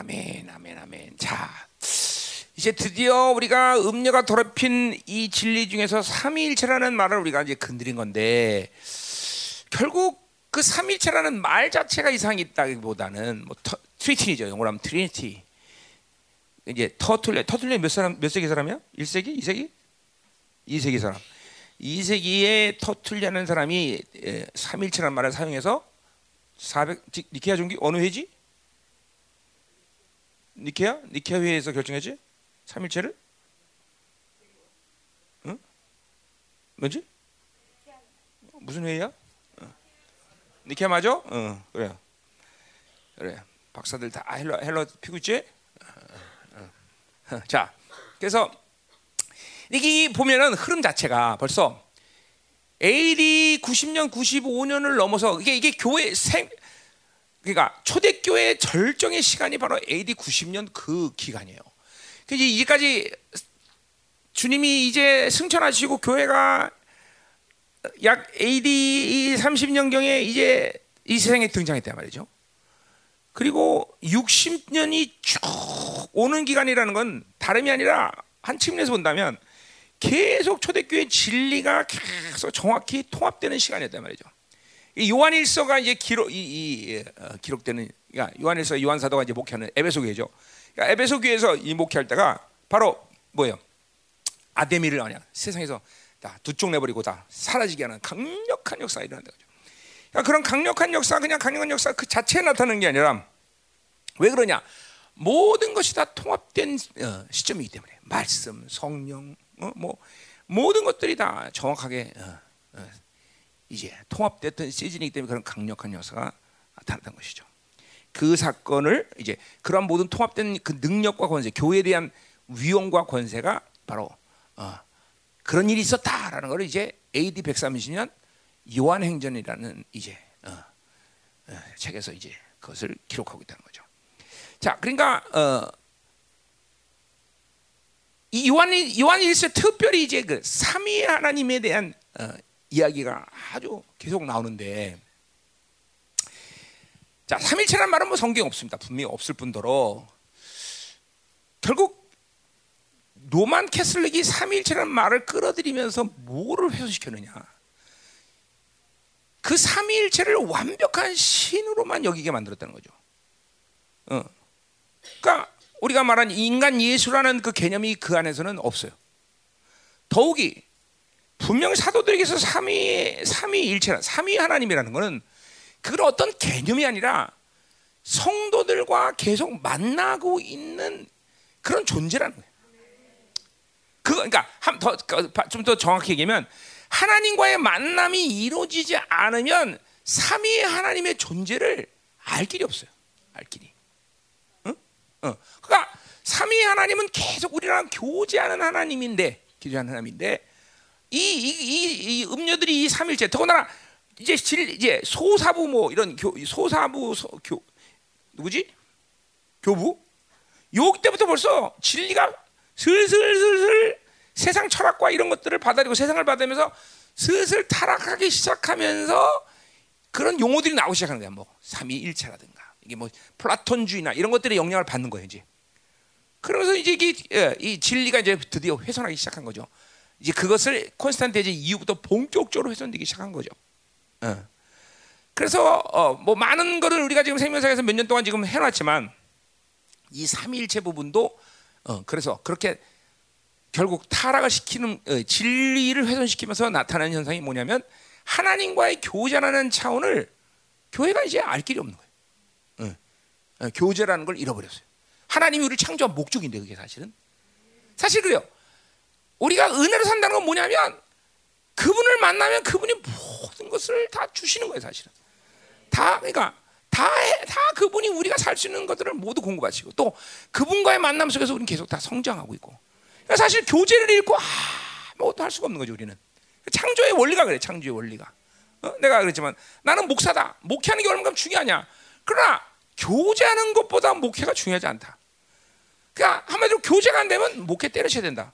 아멘, 아멘, 아멘. 자, 이제 드디어 우리가 음녀가 더럽힌 이 진리 중에서 삼위일체라는 말을 우리가 이제 건드린 건데 결국 그 삼위일체라는 말 자체가 이상이 있다기보다는 뭐 터, Trinity죠. 영어로 하면 Trinity. 이제 터툴레, 터툴레 몇 사람 몇 세기 사람이야? 1세기? 2세기? 2세기 사람. 2세기에 터툴리라는 사람이 예, 삼위일체라는 말을 사용해서 400 니케아 종기 어느 회지? 니케아? 니케아 회에서 결정했지? 삼일체를? 응? 뭐지? 무슨 회의야? 어. 니케아 맞아? 어, 그래. 그래. 박사들 다 헬러 헬러 피고 있지? 어, 어. 자, 그래서 이게 보면은 흐름 자체가 벌써 AD 90년, 95년을 넘어서 이게 이게 교회 생 그러니까 초대교회 절정의 시간이 바로 AD 90년 그 기간이에요. 그래서 이제까지 주님이 이제 승천하시고 교회가 약 AD 30년 경에 이제 이 세상에 등장했단 말이죠. 그리고 60년이 쭉 오는 기간이라는 건 다름이 아니라 한 측면에서 본다면 계속 초대교회 진리가 계속 정확히 통합되는 시간이었단 말이죠. 요한일서가 이제 기록 이, 이 어, 기록되는 그러니까 요한일서 요한 사도가 이제 목회하는 에베소 교회죠. 그러니까 에베소 교회에서 이 목회할 때가 바로 뭐예요? 아데미를 아냐 세상에서 다 두쪽 내버리고 다 사라지게 하는 강력한 역사가 일어난다 거죠. 그러니까 그런 강력한 역사 그냥 강력한 역사 그 자체에 나타나는 게 아니라 왜 그러냐? 모든 것이 다 통합된 어, 시점이기 때문에 말씀, 성령, 어, 뭐 모든 것들이 다 정확하게 어, 어, 이제 통합됐던 시즌이기 때문에 그런 강력한 역사가 나타났던 것이죠. 그 사건을 이제 그런 모든 통합된 그 능력과 권세, 교회에 대한 위험과 권세가 바로 어, 그런 일이 있었다라는 걸 이제 AD 130년 요한행전이라는 이제 어, 어, 책에서 이제 그것을 기록하고 있다는 거죠. 자, 그러니까 어, 이 요한 요한 일서 특별히 이제 그 삼위 하나님에 대한 어, 이야기가 아주 계속 나오는데 자 삼일체란 말은 뭐 성경 없습니다 분명히 없을 뿐더러 결국 노만 캐슬릭이 삼일체란 말을 끌어들이면서 뭐를 훼손시켰느냐 그 삼위일체를 완벽한 신으로만 여기게 만들었다는 거죠. 어. 그러니까 우리가 말한 인간 예수라는 그 개념이 그 안에서는 없어요. 더욱이 분명 사도들에게서 삼위 삼위 일체라 삼위 하나님이라는 것은 그건 어떤 개념이 아니라 성도들과 계속 만나고 있는 그런 존재라는 거예요. 그 그러니까 좀 더 정확히 얘기하면 하나님과의 만남이 이루어지지 않으면 삼위의 하나님의 존재를 알 길이 없어요. 알 길이. 응? 어. 그러니까 삼위의 하나님은 계속 우리랑 교제하는 하나님인데, 교제하는 하나님인데 이, 이, 이, 이 음료들이 이 삼일째 더군다나 이제 질, 이제 소사부 뭐 이런 교, 소사부 소, 교 누구지? 교부? 요 때부터 벌써 진리가 슬슬슬슬 세상 철학과 이런 것들을 받아들이고 세상을 받으면서 슬슬 타락하기 시작하면서 그런 용어들이 나오기 시작하는 거야. 뭐 삼위일체라든가 이게 뭐 플라톤주의나 이런 것들의 영향을 받는 거예요, 이제. 그러면서 이제 이게 예, 이 진리가 이제 드디어 훼손하기 시작한 거죠. 이제 그것을 콘스탄티제 이후부터 본격적으로 훼손되기 시작한 거죠. 어. 그래서 어, 뭐 많은 것을 우리가 지금 생명사에서 몇 년 동안 지금 해놨지만 이 삼위일체 부분도 어, 그래서 그렇게 결국 타락을 시키는 어, 진리를 훼손시키면서 나타나는 현상이 뭐냐면 하나님과의 교제라는 차원을 교회가 이제 알 길이 없는 거예요. 어, 어, 교제라는 걸 잃어버렸어요. 하나님이 우리를 창조한 목적인데 그게 사실은 사실 그래요. 우리가 은혜로 산다는 건 뭐냐면 그분을 만나면 그분이 모든 것을 다 주시는 거예요, 사실은. 다 그러니까 다, 다 그분이 우리가 살 수 있는 것들을 모두 공급하시고 또 그분과의 만남 속에서 우리는 계속 다 성장하고 있고. 그러니까 사실 교제를 잃고 아무것도 할 수가 없는 거죠 우리는. 창조의 원리가 그래 창조의 원리가. 어? 내가 그랬지만 나는 목사다. 목회하는 게 얼마나 중요하냐. 그러나 교제하는 것보다 목회가 중요하지 않다. 그러니까 한마디로 교제가 안 되면 목회 때려쳐야 된다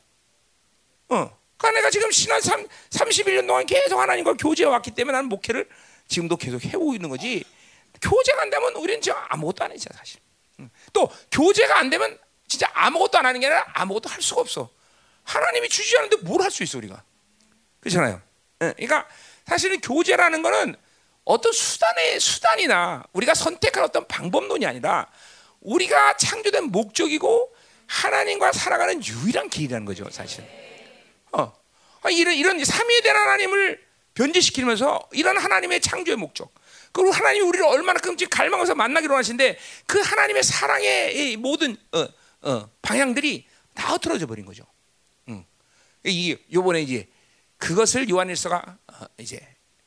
어. 그러니까 내가 지금 신한 3, 31년 동안 계속 하나님과 교제해 왔기 때문에 나는 목회를 지금도 계속 해오고 있는 거지 교제가 안 되면 우리는 저 아무것도 안 했죠 사실 음. 또 교제가 안 되면 진짜 아무것도 안 하는 게 아니라 아무것도 할 수가 없어. 하나님이 주지 않는데 뭘 할 수 있어 우리가? 그렇잖아요. 예, 그러니까 사실은 교제라는 거는 어떤 수단의 수단이나 우리가 선택할 어떤 방법론이 아니라 우리가 창조된 목적이고 하나님과 살아가는 유일한 길이라는 거죠, 사실은. 어, 아, 이런 이런 삼위에 대한 하나님을 변제시키면서 이런 하나님의 창조의 목적. 그리고 하나님이 우리를 얼마나 끔찍 갈망해서 만나기로 하시는데 그 하나님의 사랑의 모든 어, 어, 방향들이 다 흐트러져 버린 거죠. 음. 이 요번에 이제 그것을 요한일서가 어, 이제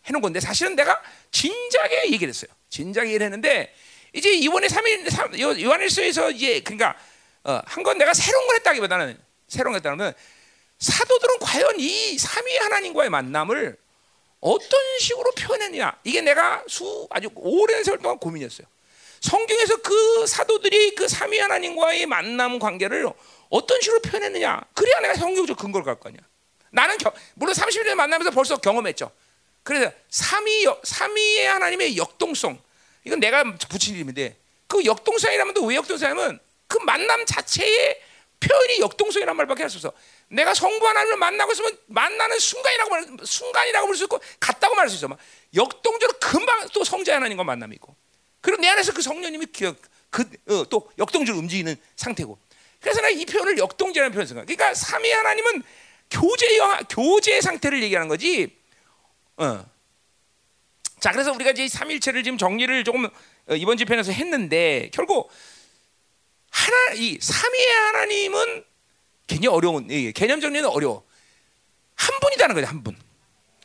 해놓은 건데 사실은 내가 진작에 얘기를 했어요. 진작에 얘기를 했는데 이제 이번에 3일 요한일서에서 이제 그러니까 어, 한건 내가 새로운 걸 했다기보다는 새로운 걸 했다면 사도들은 과연 이 삼위 하나님과의 만남을 어떤 식으로 표현했냐 이게 내가 수 아주 오랜 세월 동안 고민이었어요. 성경에서 그 사도들이 그 삼위 하나님과의 만남 관계를 어떤 식으로 표현했느냐 그래야 내가 성경적 근거를 갖고 가냐. 나는 겨, 물론 30년 만나면서 벌써 경험했죠. 그래서 삼위 삼위의 하나님의 역동성 이건 내가 붙인 이름인데 그 역동성이라면 또 왜 역동성이냐면 그 만남 자체의 표현이 역동성이란 말밖에 할 수 없어. 내가 성부 하나님을 만나고 있으면 만나는 순간이라고 말 순간이라고 볼 수 있고 같다고 말할 수 있어. 막 역동적으로 금방 또 성자 하나님과 만남이 있고. 그리고 내 안에서 그 성령님이 기억 그또 어, 역동적으로 움직이는 상태고. 그래서 내가 이 표현을 역동제라는 표현을 쓴 거야. 그러니까 삼위 하나님은 교제 영 교제 상태를 얘기하는 거지. 어. 자, 그래서 우리가 이제 삼일체를 지금 정리를 조금 어, 이번 집회에서 했는데 결국 하나 이 삼위의 하나님은 굉장히 어려운 개념 정리는 어려워. 한 분이다는 거죠, 한 분.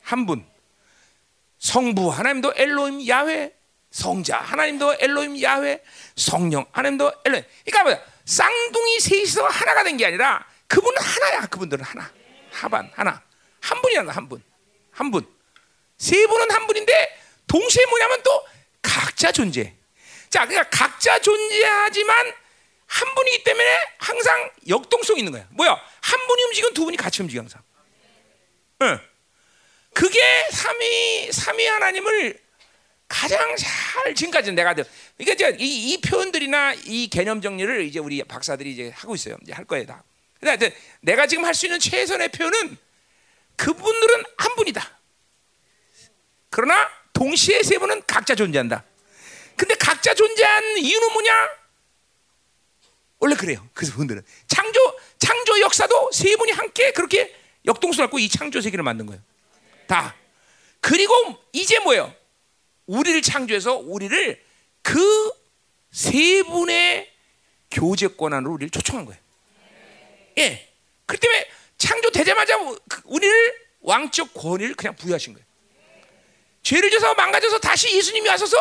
한 분. 성부 하나님도 엘로임 야훼, 성자 하나님도 엘로임 야훼, 성령 하나님도 엘로임. 그러니까 뭐야? 쌍둥이 셋이서 하나가 된 게 아니라 그분은 하나야. 그분들은 하나. 하반 하나. 한 분이라는 거, 한 분. 한 분. 세 분은 한 분인데 동시에 뭐냐면 또 각자 존재. 자, 그러니까 각자 존재하지만 한 분이기 때문에 항상 역동성이 있는 거야. 뭐야? 한 분이 움직이면 두 분이 같이 움직여 항상. 응. 그게 삼위 삼위 하나님을 가장 잘 지금까지 내가 그러니까 이, 이 표현들이나 이 개념 정리를 이제 우리 박사들이 이제 하고 있어요. 이제 할 거예요 다. 근데 내가 지금 할 수 있는 최선의 표현은 그분들은 한 분이다. 그러나 동시에 세 분은 각자 존재한다. 근데 각자 존재한 이유는 뭐냐? 원래 그래요. 그 분들은 창조 창조 역사도 세 분이 함께 그렇게 역동성을 이 창조 세계를 만든 거예요. 다. 그리고 이제 뭐예요? 우리를 창조해서 우리를 그 세 분의 교제권 안으로 우리를 초청한 거예요. 예. 그 때문에 창조되자마자 그 우리를 왕적 권위를 그냥 부여하신 거예요. 죄를 져서 망가져서 다시 예수님이 와서서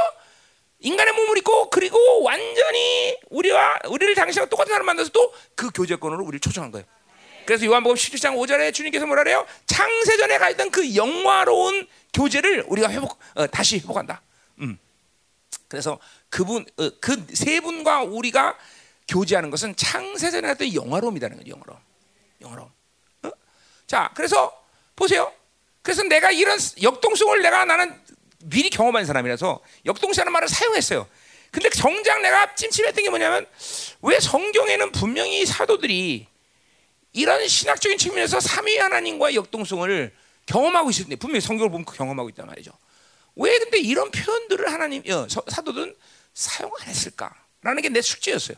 인간의 몸을 입고 그리고 완전히 우리와 우리를 당신과 똑같은 사람 만나서 또 그 교제권으로 우리를 초청한 거예요. 그래서 요한복음 17장 5절에 주님께서 뭐라 그래요? 창세전에 가 있던 그 영화로운 교제를 우리가 회복 어, 다시 회복한다. 음. 그래서 그분 어, 그세 분과 우리가 교제하는 것은 창세전에 했던 영화로움이라는 거죠. 영화로움. 영화로움. 어? 자, 그래서 보세요. 그래서 내가 이런 역동성을 내가 나는 미리 경험한 사람이라서 역동사라는 말을 사용했어요. 근데 정작 내가 찜찜했던 게 뭐냐면 왜 성경에는 분명히 사도들이 이런 신학적인 측면에서 삼위 하나님과의 역동성을 경험하고 있었는데 분명히 성경을 보면 경험하고 있단 말이죠. 왜 근데 이런 표현들을 하나님 어, 사도들은 사용 안 했을까라는 게 내 숙제였어요.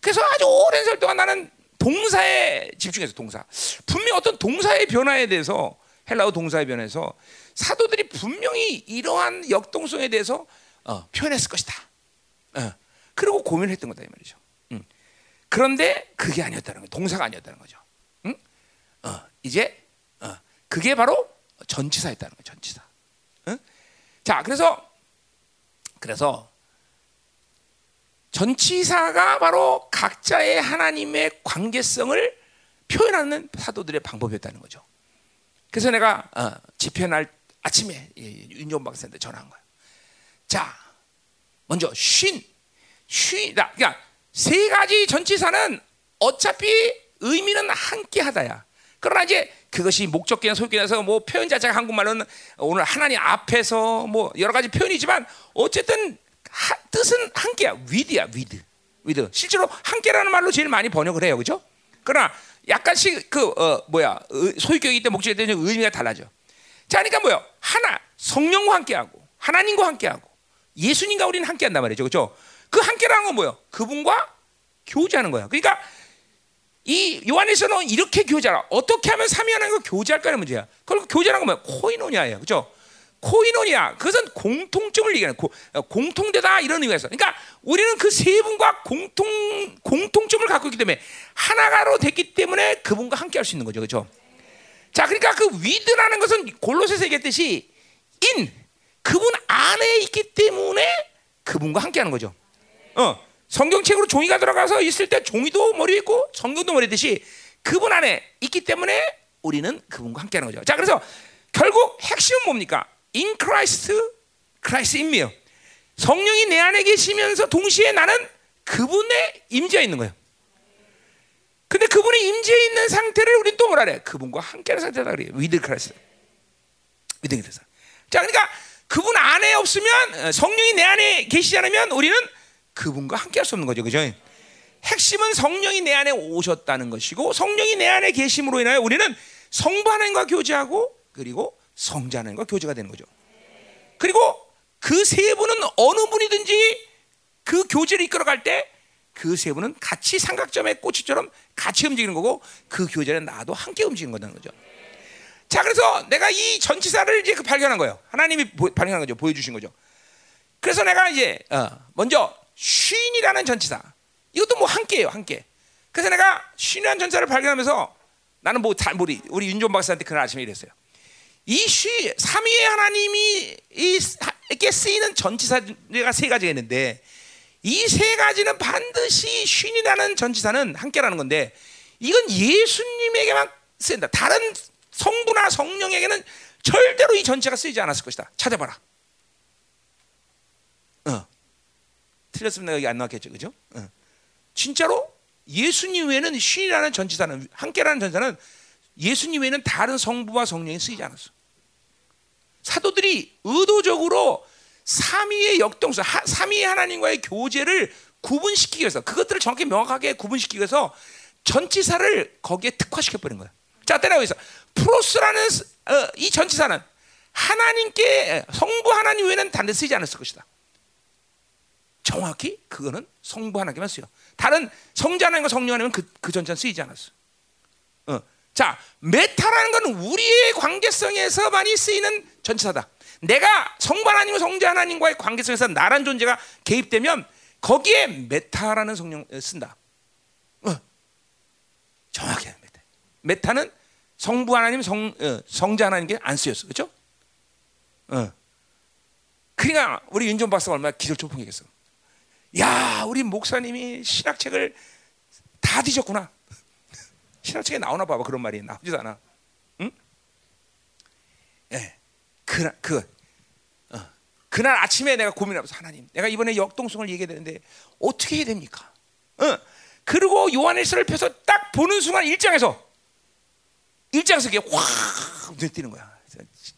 그래서 아주 오랜 세월 동안 나는 동사에 집중해서 동사. 분명히 어떤 동사의 변화에 대해서 헬라어 동사의 변화에서 사도들이 분명히 이러한 역동성에 대해서 어, 표현했을 것이다. 어, 그리고 고민을 했던 거다 이 말이죠. 음. 그런데 그게 아니었다는 거죠. 동사가 아니었다는 거죠. 음? 어, 이제 어, 그게 바로 전치사였다는 거죠. 전치사. 자, 그래서 그래서 전치사가 바로 각자의 하나님의 관계성을 표현하는 사도들의 방법이었다는 거죠. 그래서 내가 어, 집회 날 아침에 윤종 박사한테 전화한 거야. 자, 먼저 쉰, 쉬다. 그러니까 세 가지 전치사는 어차피 의미는 함께하다야. 그러나 이제 그것이 목적격이나 소유격에서 뭐 표현 자체가 한국말로는 오늘 하나님 앞에서 뭐 여러 가지 표현이지만 어쨌든 하, 뜻은 함께야. with야, with. with. 실제로 함께라는 말로 제일 많이 번역을 해요, 그죠? 그러나 약간씩 그 어, 뭐야 소유격이 때 목적에 대한 의미가 달라져. 자, 그러니까 뭐요? 하나 성령과 함께하고 하나님과 함께하고 예수님과 우리는 함께한단 말이죠, 그죠? 그 함께라는 건 뭐요? 그분과 교제하는 거야. 그러니까 이 요한에서는 이렇게 교제하라. 어떻게 하면 삼위 하나님과 교제할까는 문제야. 그리고 교제라는 건 뭐야? 코이노니아예요, 그죠? 코이노니아 그것은 공통점을 얘기하는 고, 어, 공통되다 이런 있어. 그러니까 우리는 그 세 분과 공통 공통점을 갖고 있기 때문에 하나가로 됐기 때문에 그분과 함께 할 수 있는 거죠, 그렇죠? 자, 그러니까 그 위드라는 것은 골로새서 얘기했듯이 인 그분 안에 있기 때문에 그분과 함께하는 거죠. 어, 성경책으로 종이가 들어가서 있을 때 종이도 머리 있고 성경도 머리 듯이 그분 안에 있기 때문에 우리는 그분과 함께하는 거죠. 자, 그래서 결국 핵심은 뭡니까? in Christ, Christ in me. 성령이 내 안에 계시면서 동시에 나는 그분의 임재에 있는 거예요. 임재에 있는 상태를 우리는 또 뭐라 그래? 그분과 함께하는 상태다 그래요. with Christ. with Christ. 자, 그러니까 그분 안에 없으면 어, 성령이 내 안에 계시지 않으면 우리는 그분과 함께할 수 없는 거죠. 그죠? 핵심은 성령이 내 안에 오셨다는 것이고 성령이 내 안에 계심으로 인하여 우리는 성부 하나님과 교제하고 그리고 성자 하나님과 교제가 되는 거죠. 그리고 그 세 분은 어느 분이든지 그 교제를 이끌어갈 때 그 세 분은 같이 삼각점의 꼬치처럼 같이 움직이는 거고 그 교제는 나도 함께 움직이는 거라는 거죠. 자, 그래서 내가 이 전치사를 이제 그 발견한 거예요. 하나님이 보, 발견한 거죠. 보여주신 거죠. 그래서 내가 이제 어, 먼저 쉰이라는 전치사 이것도 뭐 함께예요, 함께. 그래서 내가 쉰이라는 전치사를 발견하면서 나는 뭐 다, 우리 우리 윤종 박사한테 그날 아침에 이랬어요. 이 쉬, 삼위의 하나님이 이게 쓰이는 전치사가 세 가지가 있는데 이 세 가지는 반드시 쉰이라는 전치사는 함께라는 건데 이건 예수님에게만 쓰인다. 다른 성부나 성령에게는 절대로 이 전체가 쓰이지 않았을 것이다. 찾아봐라. 어. 틀렸으면 내가 여기 안 나왔겠죠, 그죠? 어. 진짜로 예수님 외에는 쉰이라는 전치사는 함께라는 전치사는 예수님 외에는 다른 성부와 성령이 쓰이지 않았어. 사도들이 의도적으로 삼위의 역동성, 삼위의 하나님과의 교제를 구분시키기 위해서 그것들을 정확히 명확하게 구분시키기 위해서 전치사를 거기에 특화시켜 버린 거야. 자, 때라고 해서 프로스라는 어, 이 전치사는 하나님께 성부 하나님 외에는 단대 쓰지 않았을 것이다. 정확히 그거는 성부 하나님께만 쓰여. 다른 성자 하나님과 성령 하나님은 그, 그 전치사는 쓰이지 않았어. 어. 자, 메타라는 것은 우리의 관계성에서 많이 쓰이는 전치사다. 내가 성부 하나님과 성자 하나님과의 관계성에서 나란 존재가 개입되면 거기에 μετά라는 성령 쓴다. 어. 정확히 μετά. μετά는 성부 하나님, 성 어, 성자 하나님께 안 쓰였어, 그렇죠? 어. 그러니까 우리 윤종 박사가 얼마나 기절초풍이겠어. 야, 우리 목사님이 신학책을 다 뒤졌구나. 신학책에 나오나 봐봐 그런 말이 나오지도 않아. 응? 예, 그, 그, 어. 그날 아침에 내가 고민하면서 하나님, 내가 이번에 역동성을 얘기해야 되는데 어떻게 해야 됩니까? 어. 그리고 요한일서를 펴서 딱 보는 순간 일장에서 일장에서 이게 확 눈에 띄는 거야.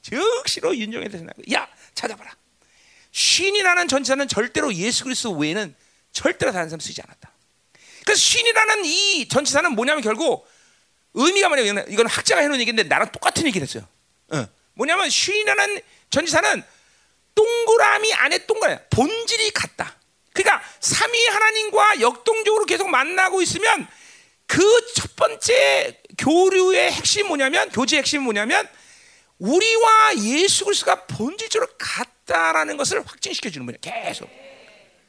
즉시로 윤정에 대해서 야 찾아봐라. 쉰이라는 전체는 절대로 예수 그리스도 외에는 절대로 다른 사람 쓰지 않았다. 그래서 쉰이라는 이 전치사는 뭐냐면 결국 의미가 뭐냐면 이건 학자가 해놓은 얘기인데 나랑 똑같은 얘기를 했어요. 어. 뭐냐면 쉰이라는 전치사는 동그라미 안에 동그라미 본질이 같다. 그러니까 삼위 하나님과 역동적으로 계속 만나고 있으면 그 첫 번째 교류의 핵심 뭐냐면 교제의 핵심이 뭐냐면 우리와 예수 그리스도가 본질적으로 같다라는 것을 확증시켜 주는 거예요. 계속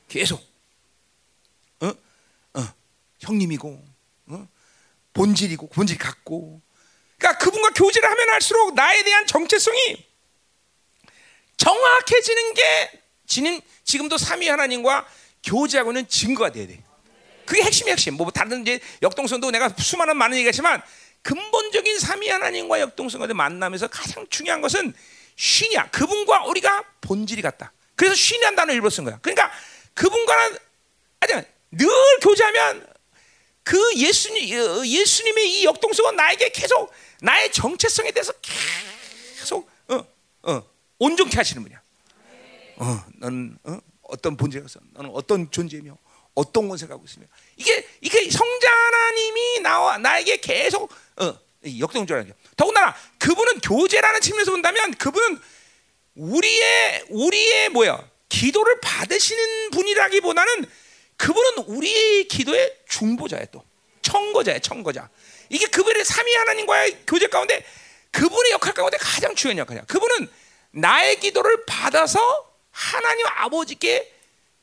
계속 어? 어. 형님이고 어? 본질이고 본질 같고 그러니까 그분과 교제를 하면 할수록 나에 대한 정체성이 정확해지는 게 지금 지금도 삼위 하나님과 교제하고 있는 증거가 돼야 돼. 그게 핵심이 핵심. 뭐 다른 이제 역동성도 내가 수많은 많은 얘기했지만 근본적인 삼위 하나님과 역동성과 만나면서 가장 중요한 것은 쉰이야. 그분과 우리가 본질이 같다. 그래서 쉰이라는 단어 일부러 쓴 거야. 그러니까 그분과는 아니 늘 교제하면 그 예수님 어, 예수님의 이 역동성은 나에게 계속 나의 정체성에 대해서 계속 어, 어, 온전케 하시는 분이야. 어, 너는 어? 어떤 본질에서 너는 어떤 존재며 어떤 건 생각하고 있으며 이게 이게 성자 하나님이 나와 나에게 계속 어, 역동적이라는 게 더군다나 그분은 교제라는 측면에서 본다면 그분은 우리의 우리의 뭐야 기도를 받으시는 분이라기보다는 그분은 우리의 기도의 중보자예요 또 청거자예요 청거자 이게 그분의 삼위 하나님과의 교제 가운데 그분의 역할 가운데 가장 중요한 역할이야 그분은 나의 기도를 받아서 하나님 아버지께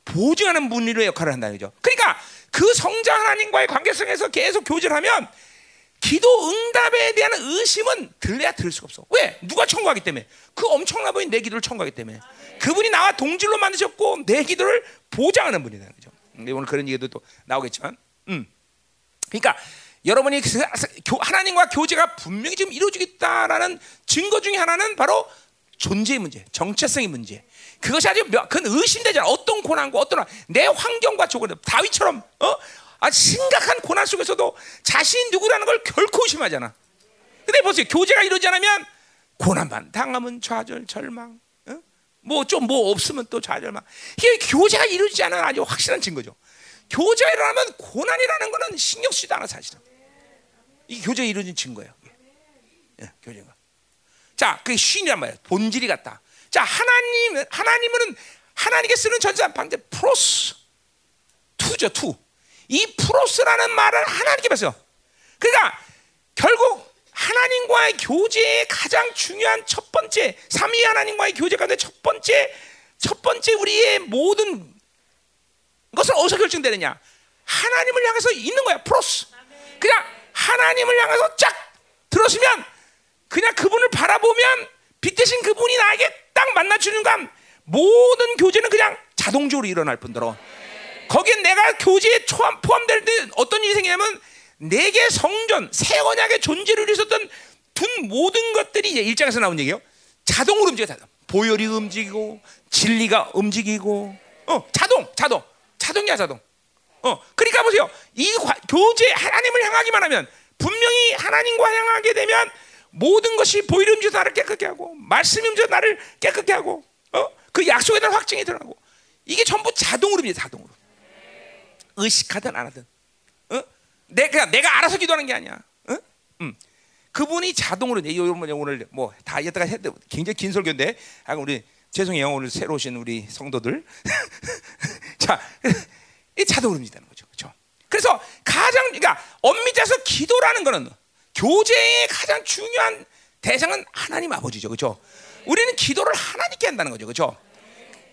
보증하는 분의 역할을 한다는 거죠 그러니까 그 성자 하나님과의 관계성에서 계속 교제를 하면 기도 응답에 대한 의심은 들려야 들을 수가 없어. 왜? 누가 청구하기 때문에. 그 엄청나 보인 내 기도를 청구하기 때문에. 그분이 나와 동질로 만드셨고 내 기도를 보장하는 분이라는 거죠. 오늘 그런 얘기도 또 나오겠지만, 음. 그러니까 여러분이 그 하나님과 교제가 분명히 지금 이루어지겠다라는 증거 중에 하나는 바로 존재의 문제, 정체성의 문제. 그것이 아주 큰 의심되잖아. 어떤 고난과 어떤 내 환경과 조건, 다윗처럼 어? 아 심각한 고난 속에서도 자신 누구라는 걸 결코 의심하잖아. 근데 보세요. 교제가 이루어지 않으면 고난만 당하면 좌절, 절망. 어? 뭐좀 뭐 없으면 또 좌절망. 이게 교제가 이루어지지 않은 아주 확실한 증거죠. 교제가 일어나면 고난이라는 거는 신경 쓰지도 않아 사실은. 이게 교제가 이루어진 증거예요. 예, 교제가. 자, 그게 σύν이란 말이야. 본질이 같다. 자, 하나님, 하나님은 하나님께 쓰는 전자 방제 πρός to죠, to. 이 프로스라는 말을 하나님께 봤어요. 그러니까 하나님과의 교제의 가장 중요한 첫 번째 삼위 하나님과의 교제 가운데 첫 번째 첫 번째 우리의 모든 것은 어디서 결정되느냐? 하나님을 향해서 있는 거야. 프로스. 그냥 하나님을 향해서 쫙 들었으면 그냥 그분을 바라보면 빛 대신 그분이 나에게 딱 만나주는 간 모든 교제는 그냥 자동적으로 일어날 뿐더러 거기에 내가 교제에 포함될 때 어떤 일이 생기냐면 내게 성전, 새 언약의 존재를 있었던 둔 모든 것들이 이제 일장에서 나온 얘기예요. 자동으로 움직여 보혈이 움직이고 진리가 움직이고 어 자동 자동 자동이야 자동 어 그러니까 보세요 이 과, 교제 하나님을 향하기만 하면 분명히 하나님과 향하게 되면 모든 것이 보혈이 움직여 나를 깨끗게 하고 말씀이 움직여 나를 깨끗게 하고 어 그 약속에 대한 확증이 드러나고 이게 전부 자동으로 입니다 자동으로 의식하든 안 하든. 어? 내가 내가 알아서 기도하는 게 아니야. 어? 음. 그분이 자동으로 이 오늘 뭐 다 이따가 했는데 굉장히 긴 설교인데. 아 우리 죄송해요. 오늘 새로 오신 우리 성도들. 자 이 자동으로 움직이는 거죠. 그렇죠? 그래서 가장 그러니까 엄밀해서 기도라는 거는 교제의 가장 중요한 대상은 하나님 아버지죠. 그렇죠? 우리는 기도를 하나님께 한다는 거죠. 그렇죠?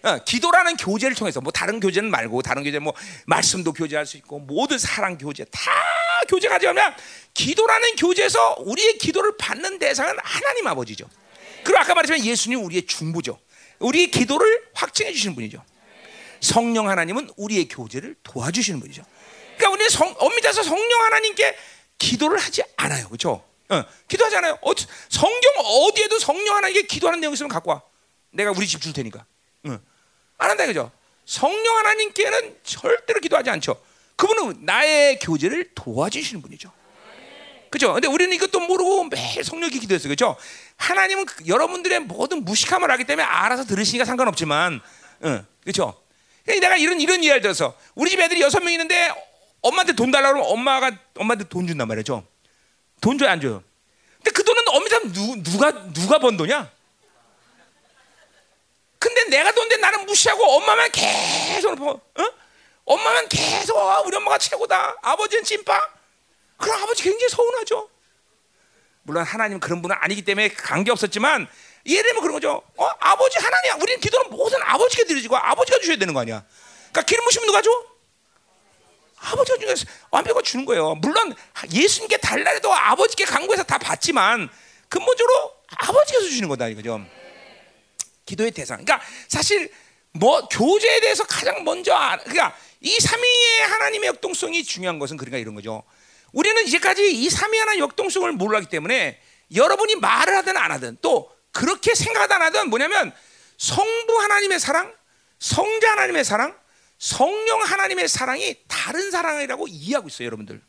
어, 기도라는 교제를 통해서 뭐 다른 교제는 말고 다른 교제 뭐 말씀도 교제할 수 있고 모든 사랑 교제 다 교제가 되면 기도라는 교제에서 우리의 기도를 받는 대상은 하나님 아버지죠. 그리고 아까 말했지만 예수님 우리의 중보죠. 우리의 기도를 확증해 주시는 분이죠. 성령 하나님은 우리의 교제를 도와주시는 분이죠. 그러니까 우리는 성, 엄밀해서 성령 하나님께 기도를 하지 않아요. 그렇죠? 어, 기도하잖아요. 어, 성경 어디에도 성령 하나님께 기도하는 내용 있으면 갖고 와. 내가 우리 집 줄 테니까. 응. 안 한다 그죠? 성령 하나님께는 절대로 기도하지 않죠. 그분은 나의 교제를 도와주시는 분이죠. 그죠? 근데 우리는 이것도 모르고 매일 성령께 기도했어요. 그죠? 하나님은 그 여러분들의 모든 무식함을 알기 때문에 알아서 들으시니까 상관없지만, 응. 그죠? 내가 이런, 이런 이해를 들어서 우리 집 애들이 여섯 명 있는데 엄마한테 돈 달라고 하면 엄마가 엄마한테 돈 준단 말이죠. 돈 줘요, 안 줘요? 근데 그 돈은 엄밀히 누, 누가, 누가 번 돈이야? 근데 내가 돈데 나는 무시하고 엄마만 계속 어? 엄마만 계속 아, 우리 엄마가 최고다. 아버지는 찐빵. 그럼 아버지 굉장히 서운하죠. 물론 하나님 그런 분은 아니기 때문에 관계 없었지만 예를 들면 그런 거죠. 어? 아버지 하나님, 우리는 기도는 모든 아버지께 드리지고 아버지가 주셔야 되는 거 아니야. 그러니까 기름 부시면 누가 줘? 아버지가 주는 완벽하게 주는 거예요. 물론 예수님께 달라 해도 아버지께 강구해서 다 받지만 근본적으로 아버지께서 주시는 거다 이거죠. 기도의 대상. 그러니까 사실 뭐 교제에 대해서 가장 먼저 알, 그러니까 이 삼위의 하나님의 역동성이 중요한 것은 그러니까 이런 거죠. 우리는 이제까지 이 삼위 하나님 역동성을 몰랐기 때문에 여러분이 말을 하든 안 하든 또 그렇게 생각하든 안 하든 뭐냐면 성부 하나님의 사랑, 성자 하나님의 사랑, 성령 하나님의 사랑이 다른 사랑이라고 이해하고 있어요, 여러분들.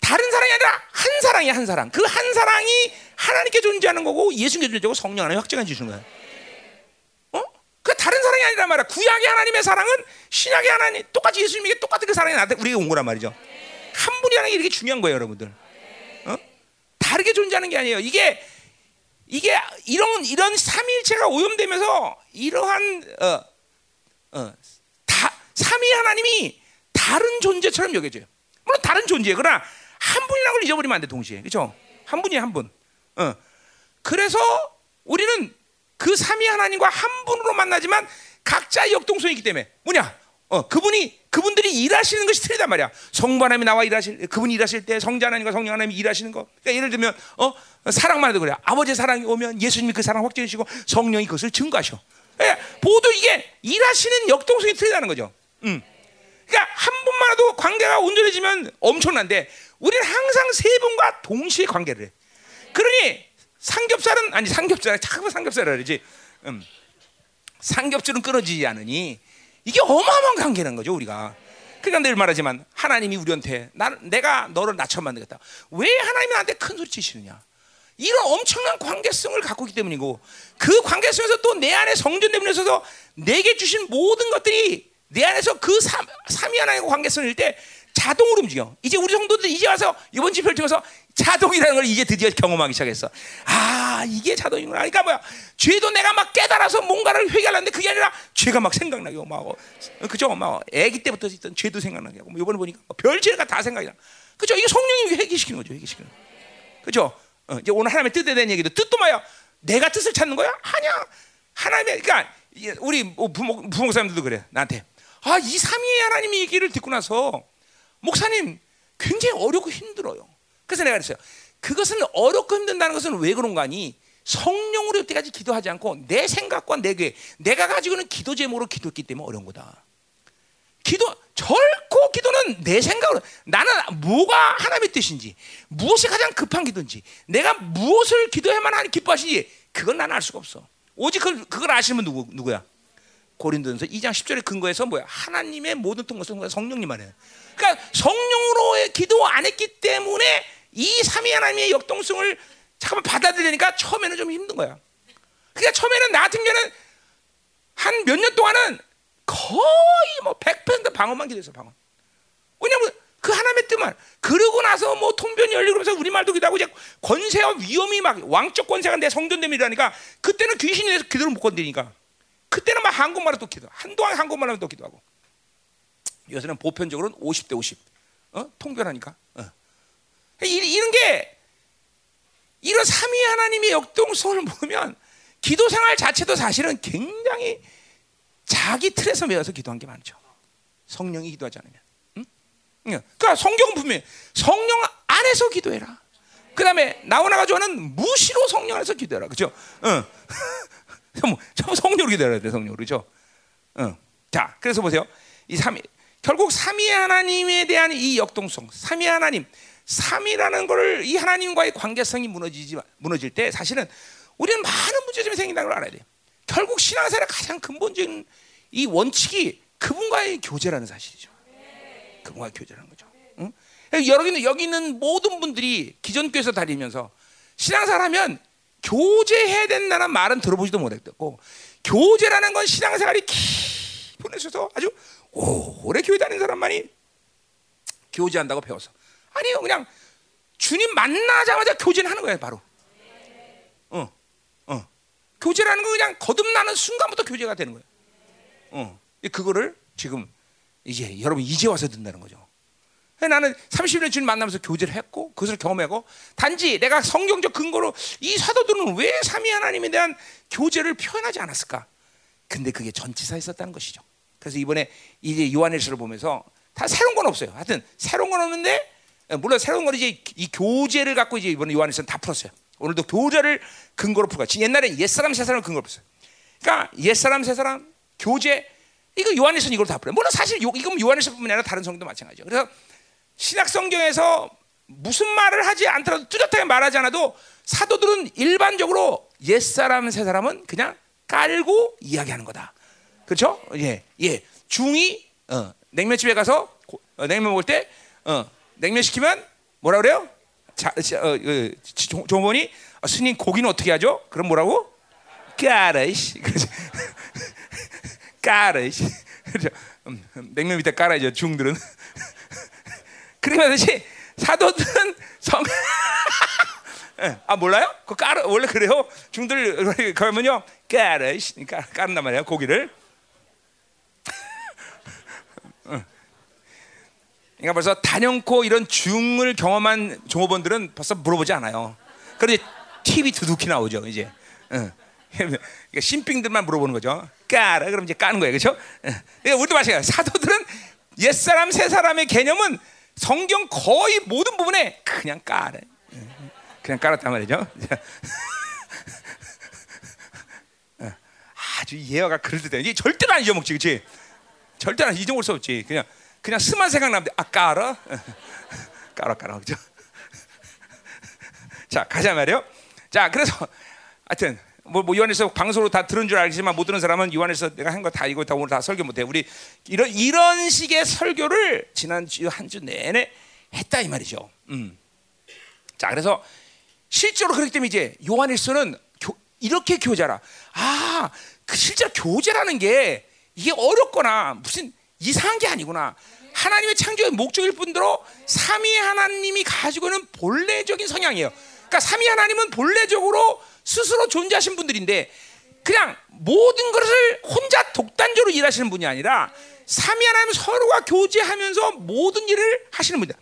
다른 사랑이 아니라 한 사랑이야 한 사랑. 그 한 사랑이 하나님께 존재하는 거고 예수님께 존재하고 성령 하나님 확증해 주시는 거야. 어? 그 다른 사랑이 아니란 말이야. 구약의 하나님의 사랑은 신약의 하나님 똑같이 예수님에게 똑같은 그 사랑이 나한테 우리에게 온 거란 말이죠. 한 분이라는 게 이렇게 중요한 거예요, 여러분들. 어? 다르게 존재하는 게 아니에요. 이게 이게 이런 이런 삼위일체가 오염되면서 이러한 어, 어, 다 삼위 하나님이 다른 존재처럼 여겨져요. 물론 다른 존재예요. 그러나 한 분이라는 걸 잊어버리면 안 돼, 동시에. 그렇죠? 한 분이 한 분. 어. 그래서 우리는 그 삼위 하나님과 한 분으로 만나지만 각자의 역동성이 있기 때문에 뭐냐? 어, 그분이 그분들이 일하시는 것이 틀리단 말이야. 성부 하나님이 나와 일하실 그분이 일하실 때 성자 하나님과 성령 하나님이 일하시는 거. 그러니까 예를 들면 어 사랑만 해도 그래. 아버지의 사랑이 오면 예수님이 그 사랑 확증해 주시고 성령이 그것을 증거하셔. 그러니까 모두 이게 일하시는 역동성이 틀리다는 거죠. 음. 그러니까 한 분만해도 관계가 온전해지면 엄청난데 우리는 항상 세 분과 동시에 관계를 해. 그러니 삼겹살은 아니 삼겹살 잠깐만 삼겹살이라 그러지. 음. 삼겹살은 끊어지지 않으니 이게 어마어마한 관계라는 거죠 우리가. 그러니까 늘 말하지만 하나님이 우리한테 나, 내가 너를 나처럼 만들겠다. 왜 하나님이 나한테 큰 소리 치시느냐? 이런 엄청난 관계성을 갖고 있기 때문이고 그 관계성에서 또 내 안에 성전됨에 있어서 내게 주신 모든 것들이 내 안에서 그 삼, 삼위 하나님과 관계성일 때 자동으로 움직여. 이제 우리 성도들 이제 와서 이번 집회를 통해서 자동이라는 걸 이제 드디어 경험하기 시작했어. 아 이게 자동이구나. 그러니까 뭐야? 죄도 내가 막 깨달아서 뭔가를 회개하려는데 그게 아니라 죄가 막 생각나게 막 어, 그죠? 막 아기 때부터 있던 죄도 생각나게 하고 뭐 이번에 보니까 별죄가 다 생각이 나. 그죠? 이게 성령이 회개시키는 거죠. 회개시키는 거. 그죠? 어, 이제 오늘 하나님의 뜻에 대한 얘기도 뜻도 뭐야? 내가 뜻을 찾는 거야? 아니야. 하나님의 그러니까 우리 뭐 부모 부목사님들도 그래 나한테 아 이 삼위의 하나님의 얘기를 듣고 나서 목사님 굉장히 어렵고 힘들어요. 그래서 내가 그랬어요. 그것은 어렵고 힘든다는 것은 왜 그런가 하니 성령으로 여태까지 기도하지 않고 내 생각과 내 계획, 내가 가지고 있는 기도 제목으로 기도했기 때문에 어려운 거다. 기도 결코 기도는 내 생각으로 나는 뭐가 하나님의 뜻인지 무엇이 가장 급한 기도인지 내가 무엇을 기도해야만 하나님 기뻐하시지 그걸 나는 알 수가 없어. 오직 그걸, 그걸 아시면 누구 누구야? 고린도전서 2장 10절의 근거에서 뭐야? 하나님의 모든 통것은 성령님 안에. 그러니까 성령으로의 기도 안 했기 때문에 이 삼위 하나님의 역동성을 잠깐만 받아들이니까 처음에는 좀 힘든 거야. 그러니까 처음에는 나 같은 경우는 한 몇 년 동안은 거의 뭐 100% 방언만 기도했어, 방언. 왜냐면 그 하나님의 뜻만. 그러고 나서 뭐 통변이 열리고 그러면서 우리말도 기도하고 이제 권세와 위험이 막 왕적 권세가 내 성전됨이라니까 그때는 귀신이 돼서 기도를 못 건드리니까 그때는 막 한국말로 또 기도. 한동안 한국말로 또 기도하고. 요새는 보편적으로는 50대 50. 어? 통변하니까. 어. 이, 런 게 이런 삼위 하나님의 역동성을 보면 기도 생활 자체도 사실은 굉장히 자기 틀에서 매어서 기도한 게 많죠. 성령이 기도하지 않으면. 응? 그러니까 성경은 분명히 성령 안에서 기도해라. 그 다음에 나오나 가지고는 무시로 성령 안에서 기도해라. 그죠? 응. 성령으로 기도해야 돼, 성령으로. 그죠? 응. 자, 그래서 보세요. 이 삼위, 결국 삼위 하나님에 대한 이 역동성, 삼위 하나님, 삼위라는 것을 이 하나님과의 관계성이 무너지지 무너질 때 사실은 우리는 많은 문제점이 생긴다는 걸 알아야 돼요. 결국 신앙생활의 가장 근본적인 이 원칙이 그분과의 교제라는 사실이죠. 그분과의 교제라는 거죠. 응? 있는 여기 있는 모든 분들이 기존 교회에서 다니면서 신앙생활하면 교제해야 된다는 말은 들어보지도 못했고 교제라는 건 신앙생활이 깊은 에서 아주 오래 교회 다니는 사람만이 교제한다고 배웠어. 아니요, 그냥 주님 만나자마자 교제는 하는 거예요, 바로. 어, 어. 교제라는 거 그냥 거듭나는 순간부터 교제가 되는 거예요. 어, 그거를 지금 이제 여러분 이제 와서 듣는다는 거죠. 나는 30년 주님 만나면서 교제를 했고 그것을 경험하고 단지 내가 성경적 근거로 이 사도들은 왜 삼위 하나님에 대한 교제를 표현하지 않았을까? 근데 그게 전치사에 있었다는 것이죠. 그래서 이번에 이제 요한일서를 보면서 다 새로운 건 없어요. 하여튼 새로운 건 없는데 물론 새로운 건 이제 이 교제를 갖고 이제 이번에 요한일서는 다 풀었어요. 오늘도 교제를 근거로 풀고 옛날에 옛사람 새사람을 근거로 풀었어요. 그러니까 옛사람 새사람 교제 이거 요한일서는 이걸 다 풀어요. 물론 사실 이건 요한일서뿐만 아니라 다른 성경도 마찬가지죠. 그래서 신약 성경에서 무슨 말을 하지 않더라도 뚜렷하게 말하지 않아도 사도들은 일반적으로 옛사람 새사람은 그냥 깔고 이야기하는 거다. 그렇죠? 예, 예. 중이 어, 냉면집에 가서 고, 어, 냉면 먹을 때 어, 냉면 시키면 뭐라 그래요? 자, 어, 그, 종본이 어, 스님 고기는 어떻게 하죠? 그럼 뭐라고? 까라이씨. 까르. 그렇죠. 음, 냉면 밑에 깔아야죠. 중들은. 그러면서 사도들은 성. 예, 아 몰라요? 그 까르 원래 그래요. 중들 그러면요 까르 까른단 말이에요 고기를. 그러니까 벌써 단연코 이런 중을 경험한 종업원들은 벌써 물어보지 않아요. 그런데 TV 두둑히 나오죠 이제. 응. 그러니까 신빙들만 물어보는 거죠. 까라 그럼 이제 까는 거예요, 그렇죠? 그러니까 우리도 마찬가지예요. 사도들은 옛 사람 새 사람의 개념은 성경 거의 모든 부분에 그냥 까래. 그냥 깔았단 말이죠. 아주 예화가 그럴듯해. 이게 절대로 안 잊어먹지, 그렇지? 절대로 안 잊어먹을 수 없지. 그냥 그냥 스만 생각나면 아 깔아, 깔아 깔아, 그죠? 자 가자 말이요. 자 그래서 하여튼 뭐, 뭐 요한에서 방송으로 다 들은 줄 알지만 못 들은 사람은 요한에서 내가 한 거 다 이거 다 오늘 다 설교 못해. 우리 이런 이런 식의 설교를 지난 주 한 주 내내 했다 이 말이죠. 음. 자 그래서 실제로 그렇기 때문에 이제 요한일서는 교, 이렇게 교제라. 아, 그 실제로 교제라는 게 이게 어렵거나 무슨 이상한 게 아니구나. 하나님의 창조의 목적일 뿐더러 삼위 하나님이 가지고 있는 본래적인 성향이에요. 그러니까 삼위 하나님은 본래적으로 스스로 존재하신 분들인데 그냥 모든 것을 혼자 독단적으로 일하시는 분이 아니라 삼위 하나님 서로가 교제하면서 모든 일을 하시는 분이다.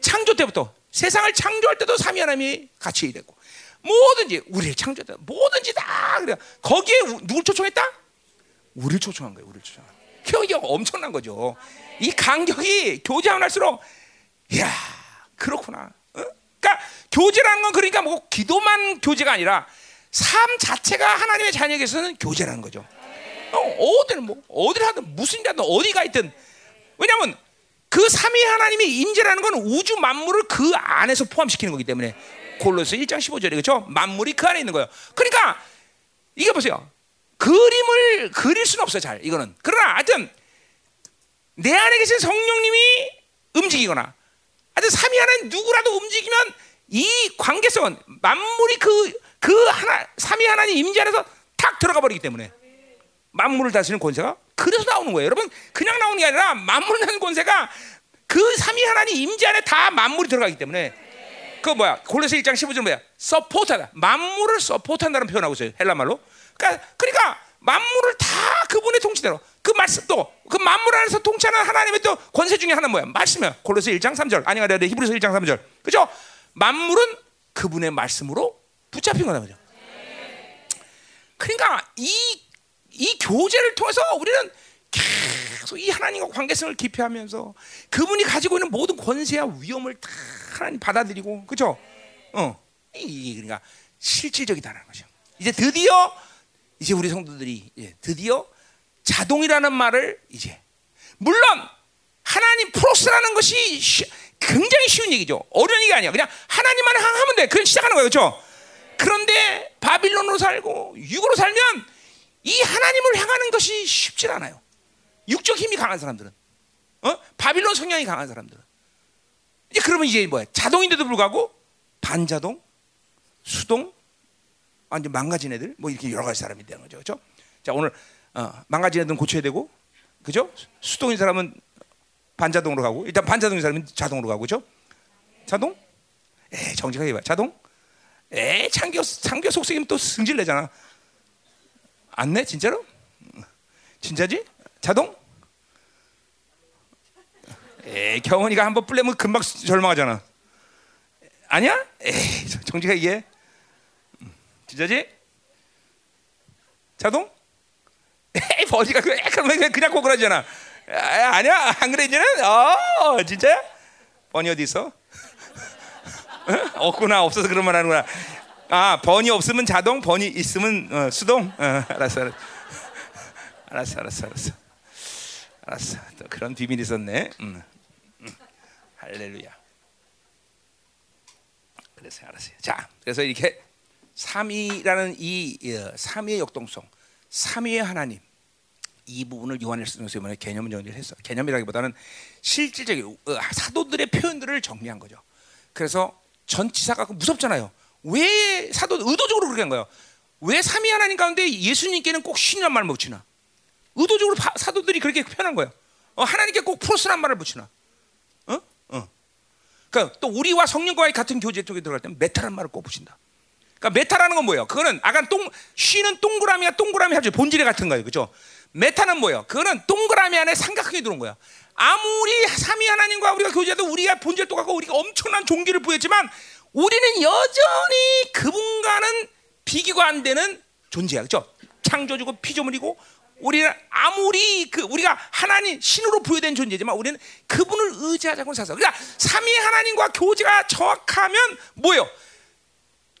창조 때부터 세상을 창조할 때도 삼위 하나님이 같이 일했고 뭐든지 우리를 창조했다. 뭐든지 다 그래. 거기에 누굴 초청했다? 우리를 초청한 거예요. 우리를 초청. 이게 엄청난 거죠. 이 간격이 교제하면 할수록 야 그렇구나. 어? 그러니까 교제라는 건 그러니까 뭐 기도만 교제가 아니라 삶 자체가 하나님의 자녀에게서는 교제라는 거죠. 어, 어디를 뭐 어디를 하든 무슨 일하든 어디가 있든 왜냐하면 그 삼위 하나님의 임재라는 건 우주 만물을 그 안에서 포함시키는 거기 때문에 골로새 1장 15절에 그렇죠? 만물이 그 안에 있는 거예요. 그러니까 이게 보세요. 그림을 그릴 수는 없어요. 잘 이거는. 그러나 하여튼 내 안에 계신 성령님이 움직이거나 하여튼 삼위 하나님 누구라도 움직이면 이 관계성은 만물이 그그 하나 삼위 하나님 임재 안에서 탁 들어가 버리기 때문에 만물을 다스리는 권세가 그래서 나오는 거예요. 여러분 그냥 나오는 게 아니라 만물을 다스리는 권세가 그 삼위 하나님 임재 안에 다 만물이 들어가기 때문에 그 뭐야? 골로새 1장 15절 뭐야? support하다. 만물을 support한다는 표현하고 있어요 헬라 말로. 그러니까 그러니까 만물을 다 그분의 통치대로. 그 말씀 또그 만물 안에서 통치하는 하나님의 또 권세 중에 하나 뭐야? 말씀이야. 골로새 1장 3절. 아니가 히브리서 1장 3절. 그죠? 만물은 그분의 말씀으로 붙잡힌 거다 말이죠. 그러니까 이, 이 교제를 통해서 우리는 계속 이 하나님과 관계성을 기피하면서 그분이 가지고 있는 모든 권세와 위험을 다 하나님 받아들이고 그죠? 어, 이 그러니까 실질적이다라는 거죠. 이제 드디어 이제 우리 성도들이 이제 드디어 자동이라는 말을 이제 물론 하나님 프로스라는 것이 쉬, 굉장히 쉬운 얘기죠. 어려운 얘기 아니야. 그냥 하나님만 하면 돼. 그냥 시작하는 거예요. 그렇죠? 그런데 바빌론으로 살고 육으로 살면 이 하나님을 향하는 것이 쉽지 않아요. 육적 힘이 강한 사람들은, 어? 바빌론 성향이 강한 사람들은. 이제 그러면 이제 뭐야? 자동인데도 불구하고 반자동, 수동, 완전 망가진 애들, 뭐 이렇게 여러 가지 사람이 되는 거죠, 그렇죠? 자 오늘 어, 망가진 애들은 고쳐야 되고, 그죠? 수동인 사람은 반자동으로 가고, 일단 반자동인 사람은 자동으로 가고, 그죠? 자동? 에 정직하게 봐. 자동? 에 창교 창교 속삭이면 또 승질 내잖아. 안 내? 진짜로? 진짜지? 자동? 에 경원이가 한번 뿔내면 금방 절망하잖아. 아니야? 에이 정지가 이게 진짜지? 자동? 에이 버지가 그러면 그냥 고그라지잖아. 아니야 안 그래 이제는? 어 진짜야? 번이 어디 있어? 없구나 없어서 그런 말 하는구나. 아 번이 없으면 자동, 번이 있으면 어, 수동. 어, 알았어, 알았어, 알았어, 알았어. 알았어. 또 그런 비밀이 있었네. 음, 음. 할렐루야. 그래서 알았어요. 자, 그래서 이렇게 삼위라는 이 어, 삼위의 역동성, 삼위의 하나님 이 부분을 요한일서 이번에 개념 정리를 했어. 개념이라기보다는 실질적인 어, 사도들의 표현들을 정리한 거죠. 그래서 전치사가 무섭잖아요. 왜 사도 의도적으로 그렇게 한 거예요? 왜 삼위 하나님 가운데 예수님께는 꼭 신이란 말을 못 치나? 의도적으로 바- 사도들이 그렇게 표현한 거예요. 어, 하나님께 꼭 프로스란 말을 붙이나. 어? 어. 그러니까 또 우리와 성령과의 같은 교제 쪽에 들어갈 때는 μετά란 말을 꼭 붙인다. 그러니까 μετά라는 건 뭐예요? 그거는 아까 동 σύν은 동그라미가 동그라미 하죠. 본질이 같은 거예요. 그죠? μετά는 뭐예요? 그거는 동그라미 안에 삼각형이 들어온 거야. 아무리 삼위 하나님과 우리가 교제해도 우리가 본질 똑같고 우리가 엄청난 존귀를 부였지만 우리는 여전히 그분과는 비교가 안 되는 존재야. 그죠? 창조주고 피조물이고 우리는 아무리 그 우리가 하나님 신으로 부여된 존재지만 우리는 그분을 의지하자고 살아. 그러니까 삼위 하나님과 교제가 정확하면 뭐예요?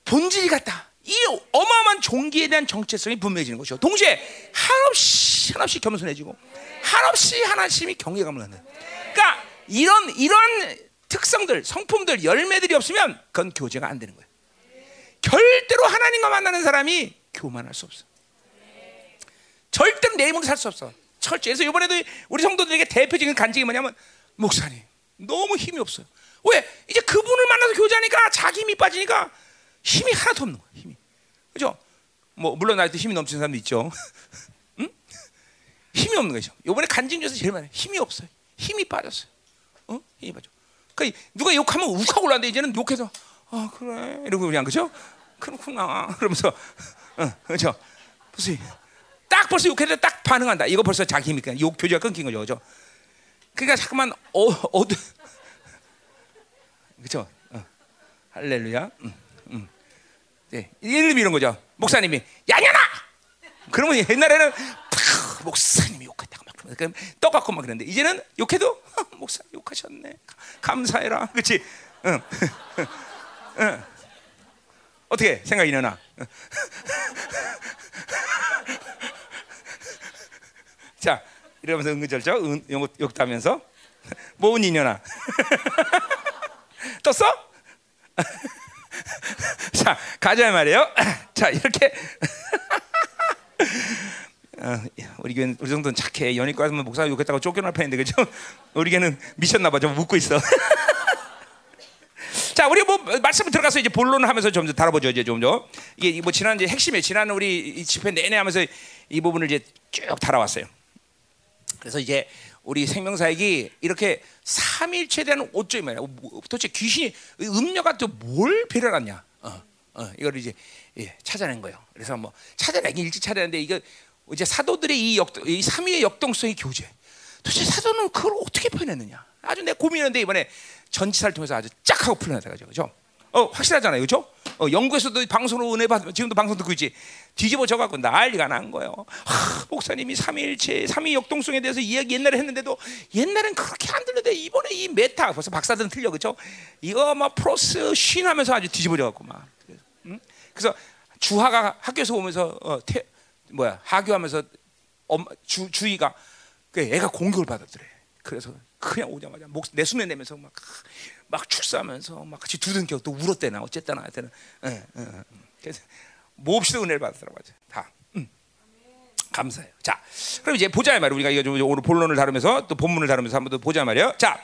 본질이 같다. 이 어마어마한 종기에 대한 정체성이 분명해지는 것이죠. 동시에 한없이 한없이 겸손해지고 한없이 하나님이 경외감을 갖는. 그러니까 이런 이런 특성들, 성품들, 열매들이 없으면 그건 교제가 안 되는 거예요. 절대로 하나님과 만나는 사람이 교만할 수 없어. 절대로 내 힘으로 살 수 없어. 철저해서 이번에도 우리 성도들에게 대표적인 간증이 뭐냐면 목사님 너무 힘이 없어요. 왜? 이제 그분을 만나서 교제하니까 자기 힘이 빠지니까 힘이 하나도 없는 거야. 힘이. 그죠? 뭐 물론 나한테 힘이 넘치는 사람도 있죠. 응? 힘이 없는 거죠. 이번에 간증 중에서 제일 많아요. 힘이 없어요. 힘이 빠졌어요. 어? 힘이 빠져. 그러니까 누가 욕하면 욱하고 올라는데 이제는 욕해서 아 그래 이러고 그냥 그죠? 그렇구나 그러면서 어, 그죠? 보세요. 딱 벌써 욕해도 딱 반응한다. 이거 벌써 자기 힘이 그냥 욕 교제가 끊긴 거죠, 그죠? 그러니까 잠깐만 어 어두 그죠? 어. 할렐루야. 음, 음. 네, 예를 이런 거죠. 목사님이 야냐나. 그러면 옛날에는 팍, 목사님이 욕했다가 막 그러면 그럼 떠받고 막 그랬는데 이제는 욕해도 목사 욕하셨네. 감사해라. 그렇지? 응. 응. 어떻게 생각이 나나? 자, 이러면서 은근절절 은, 욕, 욕하면서 모은 인연아 떴어? 자 가자 말이에요. 자 이렇게 어, 우리 교회 우리 정도는 착해. 연희과 가면 목사 욕했다고 쫓겨날 뻔했는데 그죠? 우리 교회는 미쳤나 봐. 좀 묻고 있어. 자, 우리 뭐 말씀 들어가서 이제 본론을 하면서 좀 다뤄보죠. 이제 좀 더. 이게 뭐 지난 이제 핵심에 지난 우리 이 집회 내내 하면서 이 부분을 이제 쭉 달아왔어요. 그래서 이제 우리 생명사역이 이렇게 삼일체에 대한 오점이? 뭐, 도대체 귀신이 음녀가 또 뭘 배려놨냐? 어, 어, 이걸 이제 예, 찾아낸 거예요. 그래서 뭐 찾아내긴 일찍 찾아냈는데 이거 이제 사도들의 이 역, 이 삼위의 역동성의 교제. 도대체 사도는 그걸 어떻게 표현했느냐? 아주 내 고민했는데 이번에 전치사를 통해서 아주 쫙 하고 풀어내다 가죠, 그죠? 어 확실하잖아요, 그죠? 어, 영국에서도 방송으로 은혜 받 지금도 방송 듣고 있지. 뒤집어져 갖고 난리가 난 거예요. 하, 목사님이 삼위일체, 삼위 역동성에 대해서 이야기 옛날에 했는데도 옛날엔 그렇게 안 들렸는데 이번에 이 μετά 벌써 박사들은 틀려, 그죠? 이거 막 πρός σύν 하면서 아주 뒤집어져 갖고 막. 응? 그래서 주하가 학교에서 오면서 어, 태, 뭐야 하교하면서 엄마, 주 주희가 그 애가 공격을 받았더래. 그래서 그냥 오자마자 목 내숭내 내면서 막 막 축사하면서 막 같이 두둥겨 또 울었대나 어쨌다나 하여튼 예, 예, 예. 그래서 몹시도 은혜를 받았더라고 다. 음. 감사해요. 자, 그럼 이제 보자 말이야. 우리가 이거 좀 오늘 본론을 다루면서 또 본문을 다루면서 한번 더 보자 말이야. 자,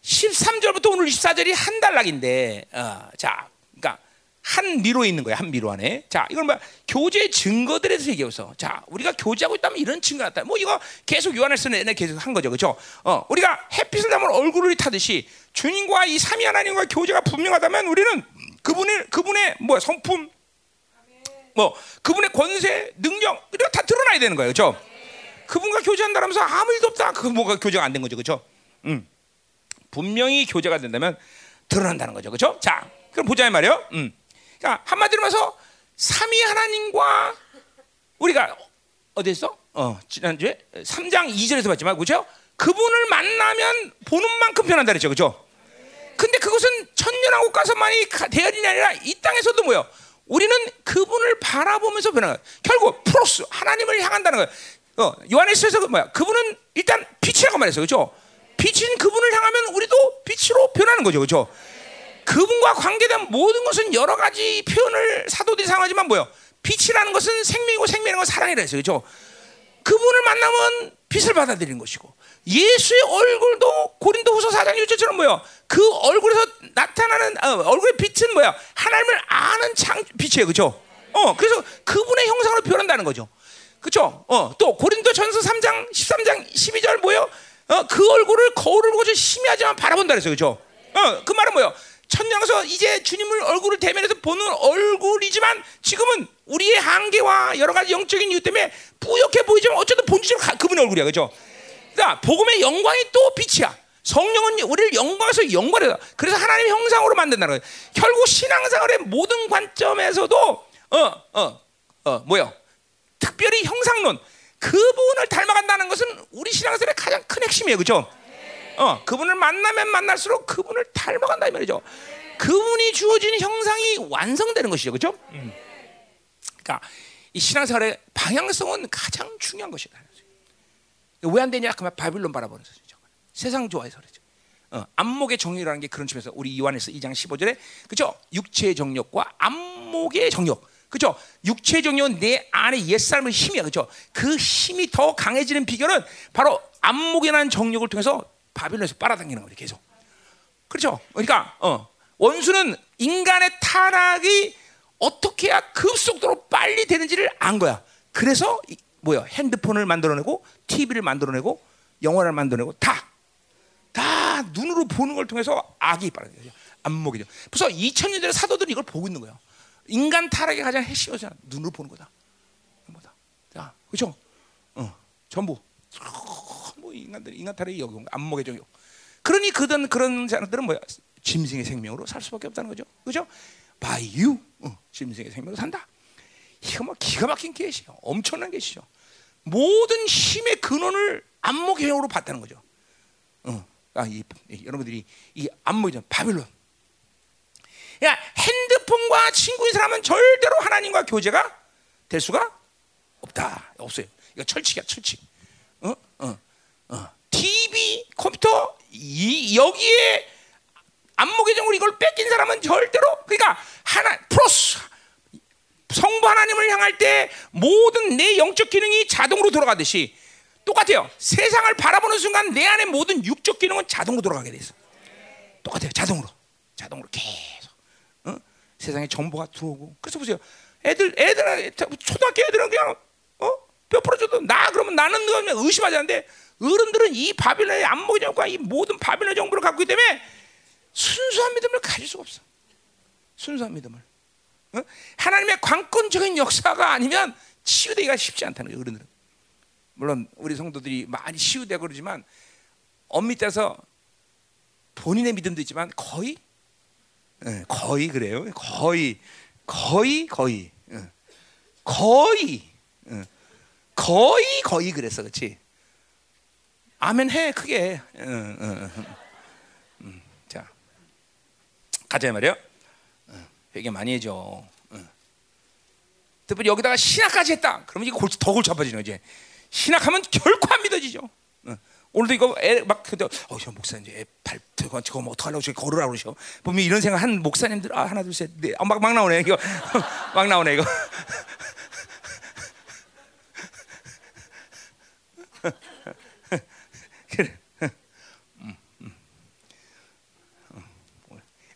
13절부터 오늘 24절이 한 단락인데, 어, 자, 그러니까 한 미로에 있는 거야. 한 미로 안에. 자, 이건 뭐야? 교제 증거들에 대해서 얘기해서. 자, 우리가 교제하고 있다면 이런 증거가 있다. 뭐 이거 계속 요한에서는 내내 계속 한 거죠. 그렇죠? 어, 우리가 햇빛을 담은 얼굴을 타듯이 주님과 이 삼위 하나님과 교제가 분명하다면 우리는 그분의 그분의 뭐 성품 뭐 그분의 권세, 능력 이런 다 드러나야 되는 거예요. 그렇죠? 그분과 교제한다면서 아무 일도 없다. 그 뭐가 교제가 안 된 거죠. 그렇죠? 음. 분명히 교제가 된다면 드러난다는 거죠. 그렇죠? 자, 그럼 보자 말이에요. 음. 그러니까 한마디로 말해서 삼위 하나님과 우리가 어디서 어, 지난주에 3장 2절에서 봤지만 그죠? 그분을 만나면 보는 만큼 변한다 그랬죠. 그죠? 근데 그것은 천년왕국 가서만이 대열이 아니라 이 땅에서도 뭐요? 우리는 그분을 바라보면서 변하는 거야. 결국 프로스 하나님을 향한다는 거야. 어, 요한에서에서 그 뭐야? 그분은 일단 빛이라고 말했어요. 그죠? 빛인 그분을 향하면 우리도 빛으로 변하는 거죠. 그죠? 그분과 관계된 모든 것은 여러 가지 표현을 사도들이 사용하지만 뭐요? 빛이라는 것은 생명이고 생명이라는 건 사랑이라 했어요. 그죠? 그분을 만나면 빛을 받아들이는 것이고 예수의 얼굴도 고린도 후서 4장 1절처럼 뭐요? 그 얼굴에서 나타나는 어, 얼굴의 빛은 뭐야? 하나님을 아는 창 빛이에요. 그죠? 어, 그래서 그분의 형상으로 변한다는 거죠. 그렇죠? 어, 또 고린도 전서 3장 13장 12절 뭐요? 어, 그 얼굴을 거울을 보고 심히 하지만 바라본다 그랬어요. 그렇죠? 어, 그 말은 뭐요? 천장에서 이제 주님을 얼굴을 대면해서 보는 얼굴이지만 지금은 우리의 한계와 여러 가지 영적인 이유 때문에 뿌옇게 보이지만 어쨌든 본질은 그분의 얼굴이야. 그죠? 자, 복음의 영광이 또 빛이야. 성령은 우리를 영광에서 영광이다. 그래서 하나님의 형상으로 만든다는 거예요. 결국 신앙생활의 모든 관점에서도 어, 어, 어, 뭐요? 특별히 형상론 그분을 닮아간다는 것은 우리 신앙생활의 가장 큰 핵심이에요. 그죠? 어, 그분을 만나면 만날수록 그분을 닮아간다 이 말이죠. 그분이 주어진 형상이 완성되는 것이죠, 그렇죠? 음. 그러니까 이 신앙생활의 방향성은 가장 중요한 것이다. 왜 안 되냐? 그러면 바빌론 바라보는 거죠. 세상 좋아해서 그렇죠. 어, 안목의 정욕이라는 게 그런 측면에서 우리 요한에서 2장 15절에 그죠? 육체의 정욕과 안목의 정욕. 그죠? 육체의 정욕은 내 안에 옛사람의 힘이야. 그죠? 그 힘이 더 강해지는 비결은 바로 안목이라는 정욕을 통해서 바빌론에서 빨아당기는 거죠. 계속. 그렇죠? 그러니까 어, 원수는 인간의 타락이 어떻게 해야 급속도로 빨리 되는지를 안 거야. 그래서 이, 뭐야? 핸드폰을 만들어내고 TV를 만들어내고 영화를 만들어내고 다. 다 눈으로 보는 걸 통해서 악이 빠르죠. 안목이죠. 벌써 2000년대 사도들이 이걸 보고 있는 거예요. 인간 타락의 가장 핵심이 눈으로 보는 거다. 뭐다. 자, 그렇죠? 어, 전부 뭐 인간들이 인간 탈의 여경 안목의 정욕. 그러니 그든 그런 사람들은 뭐야? 짐승의 생명으로 살 수밖에 없다는 거죠. 그죠? By you, 어, 짐승의 생명으로 산다. 이거 뭐 기가 막힌 계시요. 엄청난 계시죠. 모든 힘의 근원을 안목의 영으로 봤다는 거죠. 어, 아, 이, 이, 여러분들이 이 안목이죠. 바빌론. 야, 핸드폰과 친구인 사람은 절대로 하나님과 교제가 될 수가 없다. 없어요. 이거 철칙이야, 철칙. 어? 어. 어. TV, 컴퓨터 이, 여기에 안목의 정을 이걸 뺏긴 사람은 절대로 그러니까 하나 플러스 성부 하나님을 향할 때 모든 내 영적 기능이 자동으로 돌아가듯이 똑같아요. 세상을 바라보는 순간 내 안에 모든 육적 기능은 자동으로 돌아가게 돼 있어. 똑같아요. 자동으로. 자동으로 계속. 어? 세상에 정보가 들어오고. 그래서 보세요. 애들 애들 초등학교 애들은 그냥 어? 뼈 부러져도 나 그러면 나는 의심하지 않는데 어른들은 이 바빌론의 안목의 정과 이 모든 바빌론 정보를 갖고 있기 때문에 순수한 믿음을 가질 수가 없어. 순수한 믿음을. 어? 하나님의 관건적인 역사가 아니면 치유되기가 쉽지 않다는 거예요. 어른들은. 물론 우리 성도들이 많이 치유되고 그러지만 따서 본인의 믿음도 있지만 거의 네, 거의 그래요. 거의 거의 거의 네. 거의 네. 거의 거의 그랬어, 그렇지? 아멘 해 크게. 응, 응, 응. 자 가자 말이요. 회개 많이 해줘. 특별히 여기다가 신학까지 했다. 그러면 이게 골치, 더 골치 아파지는 거지. 신학하면 결코 안 믿어지죠. 오늘도 이거 애막 근데 어저 목사님 애발 저거 저거 뭐 어떡하려고 걸으라고 그러셔. 보면 이런 생각 한 목사님들 아 하나 둘셋넷 아, 막, 막 나오네 이거 막 나오네 이거. 그래. 음, 음.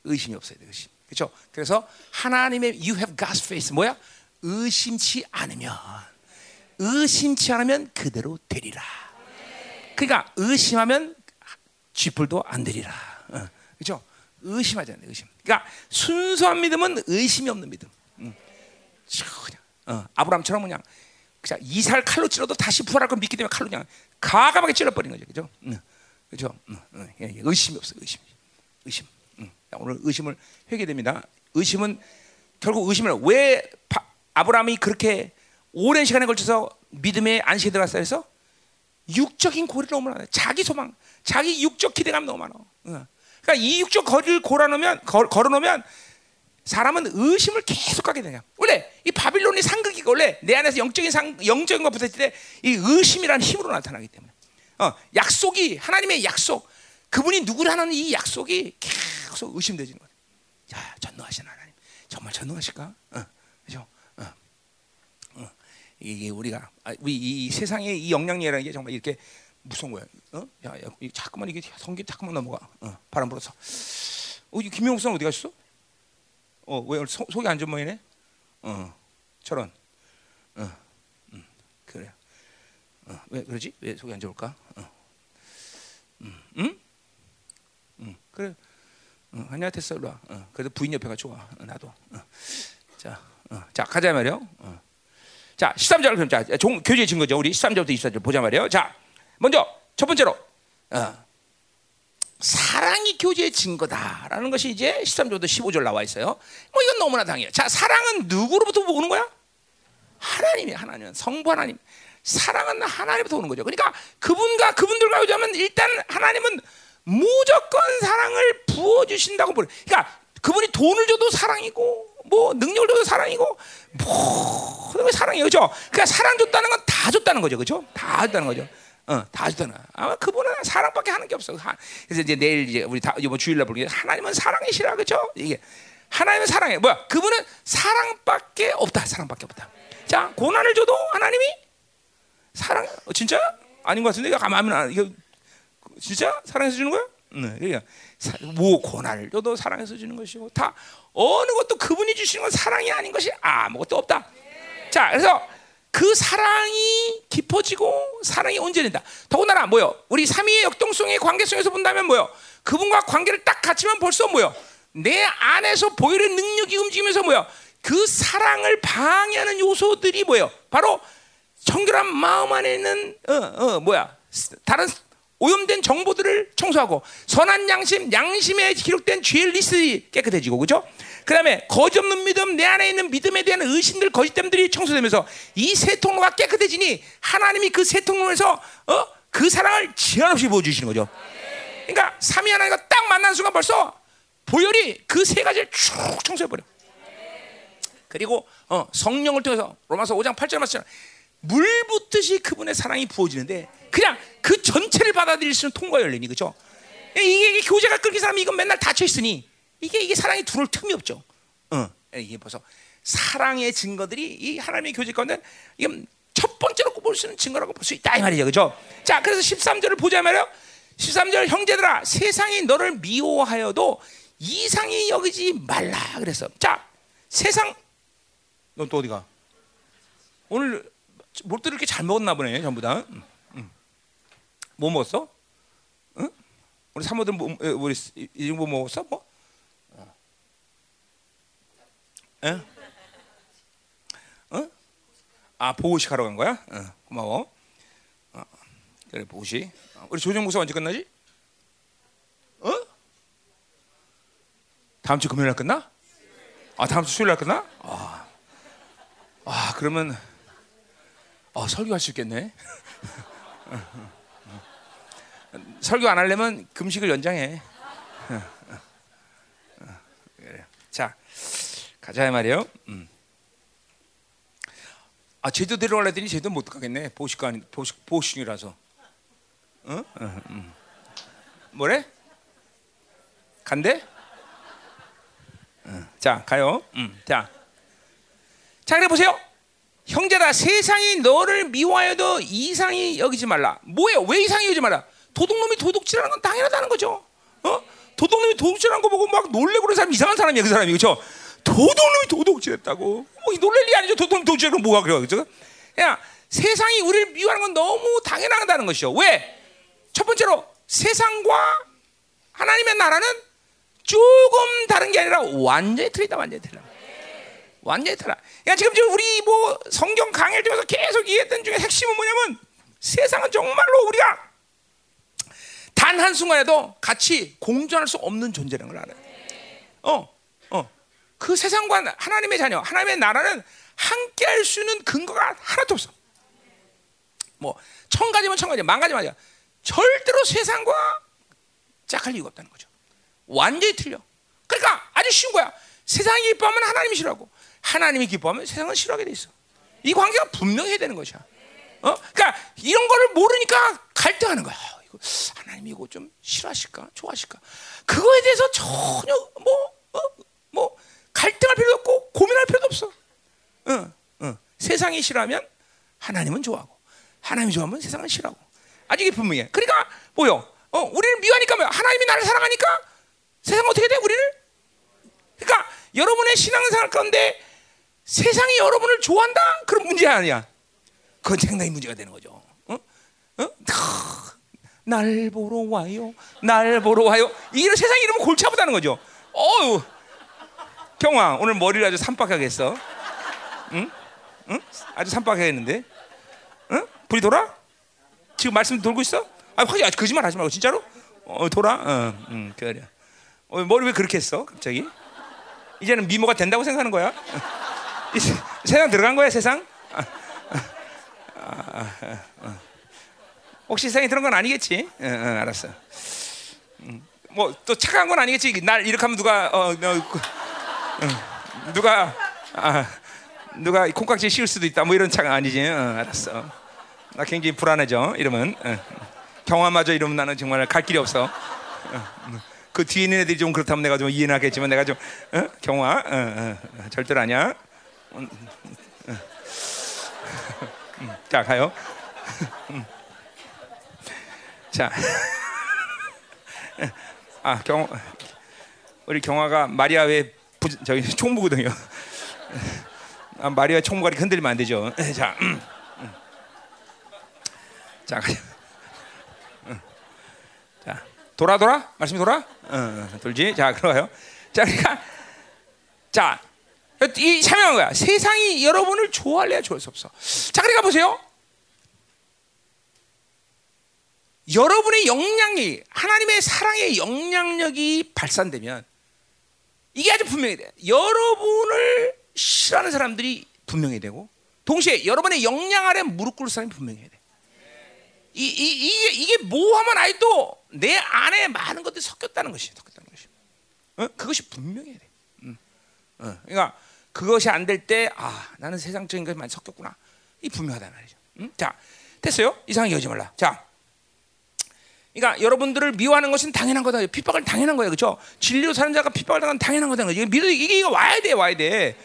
의심이 없어야 돼 의심. 그렇죠? 그래서 하나님의 you have God's faith 뭐야? 의심치 않으면 의심치 않으면 그대로 되리라. 그러니까 의심하면 쥐뿔도 안 되리라. 어, 그렇죠? 의심하지 않는 의심. 그러니까 순수한 믿음은 의심이 없는 믿음. 음. 그냥 어, 아브라함처럼 그냥 그냥 이살 칼로 찔러도 다시 부활할 걸 믿기 때문에 칼로 그냥 가감하게 찔러버린 거죠, 그죠? 응. 그죠? 응. 응. 예, 예. 의심이 없어요, 의심. 의심. 응. 오늘 의심을 회개됩니다. 의심은 결국 의심을 왜 바, 아브라함이 그렇게 오랜 시간에 걸쳐서 믿음의 안식에 들어갔어 해서 육적인 고리를 너무 많아. 자기 소망, 자기 육적 기대감 너무 많아. 응. 그러니까 이 육적 거리를 걸어놓으면 걸어놓으면 사람은 의심을 계속 하게 되냐. 원래 이 바빌론이 상극이 원래 내 안에서 영적인 상 영적인 것 붙었을 때 이 의심이라는 힘으로 나타나기 때문에. 어, 약속이 하나님의 약속, 그분이 누구라는 이 약속이 계속 의심되지는 거예요. 자, 전능하신 하나님, 정말 전능하실까? 어, 그죠? 어, 어. 이게 우리가 아, 우리 이 세상의 이 영향력이라는 게 정말 이렇게 무서운 거야. 어? 야, 야 자꾸만 이게 성기 자꾸만 넘어가. 어, 바람 불어서. 어, 김영욱 선 어디 갔어? 어, 왜 속이 안 좋은 모양이네? 어, 저런. 어, 음. 그래. 어, 왜 그러지? 왜 속이 안 좋을까? 어. 음, 음? 음, 그래. 어, 아니야 와. 어, 그래도 부인 옆에가 좋아. 어, 나도. 어. 자, 어, 자 가자 말이요. 어. 자 13절 그럼 자 종, 교제 증거죠. 우리 13절부터 24절 보자 말이요. 자 먼저 첫 번째로 어, 사랑이 교제의 증거다라는 것이 이제 13절부터 15절 나와 있어요. 뭐 이건 너무나 당해요. 자 사랑은 누구로부터 오는 거야? 하나님이 하나님 성부 하나님. 사랑은 하나님부터 오는 거죠. 그러니까 그분과 그분들과 교제하면 일단 하나님은 무조건 사랑을 부어 주신다고 보래. 그러니까 그분이 돈을 줘도 사랑이고 뭐 능력을 줘도 사랑이고 모든 게 사랑이에요. 그죠? 그러니까 사랑 줬다는 건 다 줬다는 거죠. 그죠? 다 줬다는 거죠. 어, 다 줬다는. 아마 그분은 사랑밖에 하는 게 없어. 그래서 이제 내일 이제 우리 다 이번 주일날 보게 하나님은 사랑이시라. 그죠? 이게 하나님은 사랑해. 뭐야? 그분은 사랑밖에 없다. 사랑밖에 없다. 자, 고난을 줘도 하나님이 사랑 어, 진짜 아닌 것 같은데 가만히 안 이거 진짜 사랑해서 주는 거야? 네, 그러니까 뭐 고난을 줘도 사랑해서 주는 것이고 다 어느 것도 그분이 주시는 건 사랑이 아닌 것이 아무것도 없다. 자, 그래서 그 사랑이 깊어지고 사랑이 온전해진다. 더군다나 뭐요? 우리 삼위의 역동성의 관계성에서 본다면 뭐요? 그분과 관계를 딱 갖추면 벌써 뭐요? 내 안에서 보이는 능력이 움직이면서 뭐요? 그 사랑을 방해하는 요소들이 뭐요? 바로 청결한 마음 안에 있는 어, 어 뭐야? 다른 오염된 정보들을 청소하고 선한 양심, 양심에 기록된 죄의 리스트 깨끗해지고 그죠? 그다음에 거짓 없는 믿음, 내 안에 있는 믿음에 대한 의심들, 거짓됨들이 청소되면서 이 세 통로가 깨끗해지니 하나님이 그 세 통로에서 어? 그 사랑을 제한 없이 보여주시는 거죠. 그러니까 삼위 하나님과 딱 만난 순간 벌써 보혈이 그 세 가지를 쭉 청소해 버려. 그리고 어, 성령을 통해서 로마서 5장 8절 말씀 물 붓듯이 그분의 사랑이 부어지는데 그냥 그 전체를 받아들일 수 있는 통과 열리니 그죠? 이게, 이게 교제가 끊긴 사람이 이건 맨날 닫혀 있으니 이게 이게 사랑이 들어올 틈이 없죠. 어, 이게 벌써 사랑의 증거들이 이 하나님의 교제 가운데 이건 첫 번째로 꼽을 수 있는 증거라고 볼 수 있다 이 말이죠, 그죠? 자, 그래서 13절을 보자 말이요. 13절 형제들아, 세상이 너를 미워하여도 이상히 여기지 말라 그랬어. 자, 세상 넌 또 어디가? 오늘 뭘 또 이렇게 잘 먹었나 보네, 전부 다. 응. 응. 뭐 먹었어? 응? 우리 사모들 뭐, 우리 이뭐 먹었어? 뭐? 에? 어? 아 보호식 하러 간 거야? 어, 고마워. 어, 그래 보호식. 우리 조정 목사 언제 끝나지? 어? 다음 주 금요일 날 끝나? 아 다음 주 수요일 날 끝나? 아, 아 그러면 아 설교할 수 있겠네. 설교 안 하려면 금식을 연장해. 자. 가자 말이에요. 음. 아 제도 데려가려더니 제도 못 가겠네. 보식가 아니 보식 보식이라서. 어? 어 음. 뭐래? 간대? 어. 자 가요. 음. 자, 자 그래 보세요. 형제다 세상이 너를 미워하여도 이상이 여기지 말라. 뭐예요? 왜 이상이 여기지 말라? 도둑놈이 도둑질하는 건 당연하다는 거죠. 어? 도둑놈이 도둑질하는 거 보고 막 놀래고 그런 사람 이상한 사람이야 그 사람이 그렇죠? 도둑놈이 도둑질했다고. 뭐 놀랄 일 아니죠. 도둑놈 도둑질하면 뭐가 그래요, 그죠? 야 세상이 우리를 미워하는 건 너무 당연하다는 것이요. 왜? 첫 번째로 세상과 하나님의 나라는 조금 다른 게 아니라 완전히 틀리다, 완전히 틀려. 완전히 틀려. 그러니까 지금 지금 우리 뭐 성경 강의를 통해서 계속 이해했던 중에 핵심은 뭐냐면 세상은 정말로 우리가 단 한 순간에도 같이 공존할 수 없는 존재라는 걸 알아요. 어, 어. 그 세상과 하나님의 자녀, 하나님의 나라는 함께 할 수 있는 근거가 하나도 없어. 뭐, 천 가지면 천 가지, 만 가지만 절대로 세상과 짝할 이유가 없다는 거죠. 완전히 틀려. 그러니까 아주 쉬운 거야. 세상이 기뻐하면 하나님이 싫어하고, 하나님이 기뻐하면 세상은 싫어하게 돼 있어. 이 관계가 분명해야 되는 것이야. 어? 그러니까 이런 거를 모르니까 갈등하는 거야. 이거 하나님이 이거 좀 싫어하실까, 좋아하실까? 그거에 대해서 전혀 뭐, 어? 뭐 갈등할 필요도 없고 고민할 필요도 없어. 응, 응. 세상이 싫어하면 하나님은 좋아하고 하나님이 좋아하면 세상은 싫어하고 아주 분명해. 그러니까 뭐요? 어, 우리를 미워하니까 뭐 하나님이 나를 사랑하니까 세상 어떻게 돼? 우리를? 그러니까 여러분의 신앙생활 가운데 세상이 여러분을 좋아한다? 그런 문제 아니야. 그 그건 상당히 문제가 되는 거죠. 어? 어? 날 보러 와요. 날 보러 와요. 이런 세상 이러면 골치 아프다는 거죠. 어유 경화 오늘 머리를 아주 산박하게 했어. 응? 응? 아주 산박하게 했는데. 응? 불이 돌아? 지금 말씀 돌고 있어? 아, 확실히 아, 거짓말 하지 말고 진짜로? 어, 돌아? 어, 응, 그래. 어, 머리 왜 그렇게 했어? 갑자기? 이제는 미모가 된다고 생각하는 거야? 세상 들어간 거야, 세상? 아, 아, 아, 혹시 세상에 들어간 건 아니겠지? 응, 응, 알았어. 음, 뭐또 착한 건 아니겠지? 날 이렇게 하면 누가 어, 응, 누가 아, 누가 콩깍지 씌울 수도 있다. 뭐 이런 차가 아니지? 응, 알았어. 나 굉장히 불안해져. 이러면 응. 경화마저 이러면 나는 정말 갈 길이 없어. 응. 그 뒤에 있는 애들이 좀 그렇다면 내가 좀 이해는 하겠지만 내가 좀 어? 경화 어, 어, 절대로 아니야. 음, 음, 음. 자 가요. 자, 아 경, 우리 경화가 마리아 왜 부, 저기 총무거든요. 아, 마리아 총무가 흔들리면 안 되죠. 자, 자, 자, 돌아 돌아 말씀이 돌아. 어, 돌지. 자, 그러요. 자, 그러니까 자, 이 참여한 거야. 세상이 여러분을 좋아할래야 좋아할 수 없어. 자, 그러니까 보세요. 여러분의 영향이 하나님의 사랑의 영향력이 발산되면 이게 아주 분명히 돼. 여러분을 싫어하는 사람들이 분명히 되고 동시에 여러분의 영향 아래 무릎 꿇을 사람이 분명히 돼. 이, 이, 이게, 이게 모하면 아직도 내 안에 많은 것들이 섞였다는 것이 섞였다는 것이. 어? 그것이 분명해야 돼. 음. 어. 그러니까 그것이 안 될 때, 아, 나는 세상적인 것이 많이 섞였구나. 이 분명하단 말이죠. 음? 자, 됐어요? 이상하게 여지 말라. 자, 그러니까 여러분들을 미워하는 것은 당연한 거다. 핍박을 당연한 거예요, 그렇죠? 진리로 사는 자가 핍박을 당한 당연한 거다. 이게 믿어 이게 와야 돼, 와야 돼.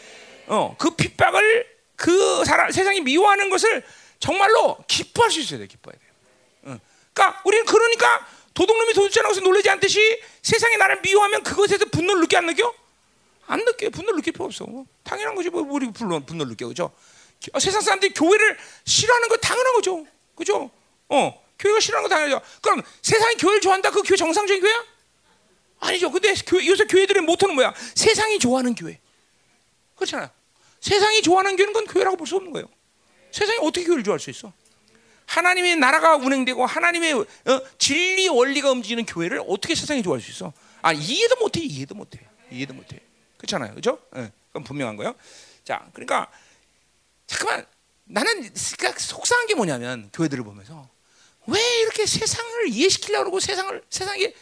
어, 그 핍박을 그 사람 세상이 미워하는 것을 정말로 기뻐할 수 있어야 돼, 기뻐해야 돼. 어. 그러니까 우리는 그러니까 도둑놈이 도둑질하는 것을 놀라지 않듯이 세상이 나를 미워하면 그것에서 분노를 느껴 안 느껴? 안 느껴. 분노를 느낄 필요 없어. 당연한 거지. 뭐 우리 분노 분노를 느껴, 그죠? 어, 세상 사람들이 교회를 싫어하는 거 당연한 거죠, 그죠? 어, 교회가 싫어하는 거 당연하죠. 그럼 세상이 교회를 좋아한다? 그 교회 정상적인 교회야? 아니죠. 근데 교회, 요새 교회들의 모토는 뭐야? 세상이 좋아하는 교회. 그렇잖아요. 세상이 좋아하는 교회는 건 교회라고 볼 수 없는 거예요. 세상이 어떻게 교회를 좋아할 수 있어? 하나님의 나라가 운행되고 하나님의 어, 진리 원리가 움직이는 교회를 어떻게 세상이 좋아할 수 있어? 아 이해도 못해, 이해도 못해, 이해도 못해. 그렇잖아요, 그렇죠? 네, 그건 분명한 거예요. 자, 그러니까 잠깐만 나는 그러니까 속상한 게 뭐냐면 교회들을 보면서 왜 이렇게 세상을 이해시키려고 그러고 세상을 세상에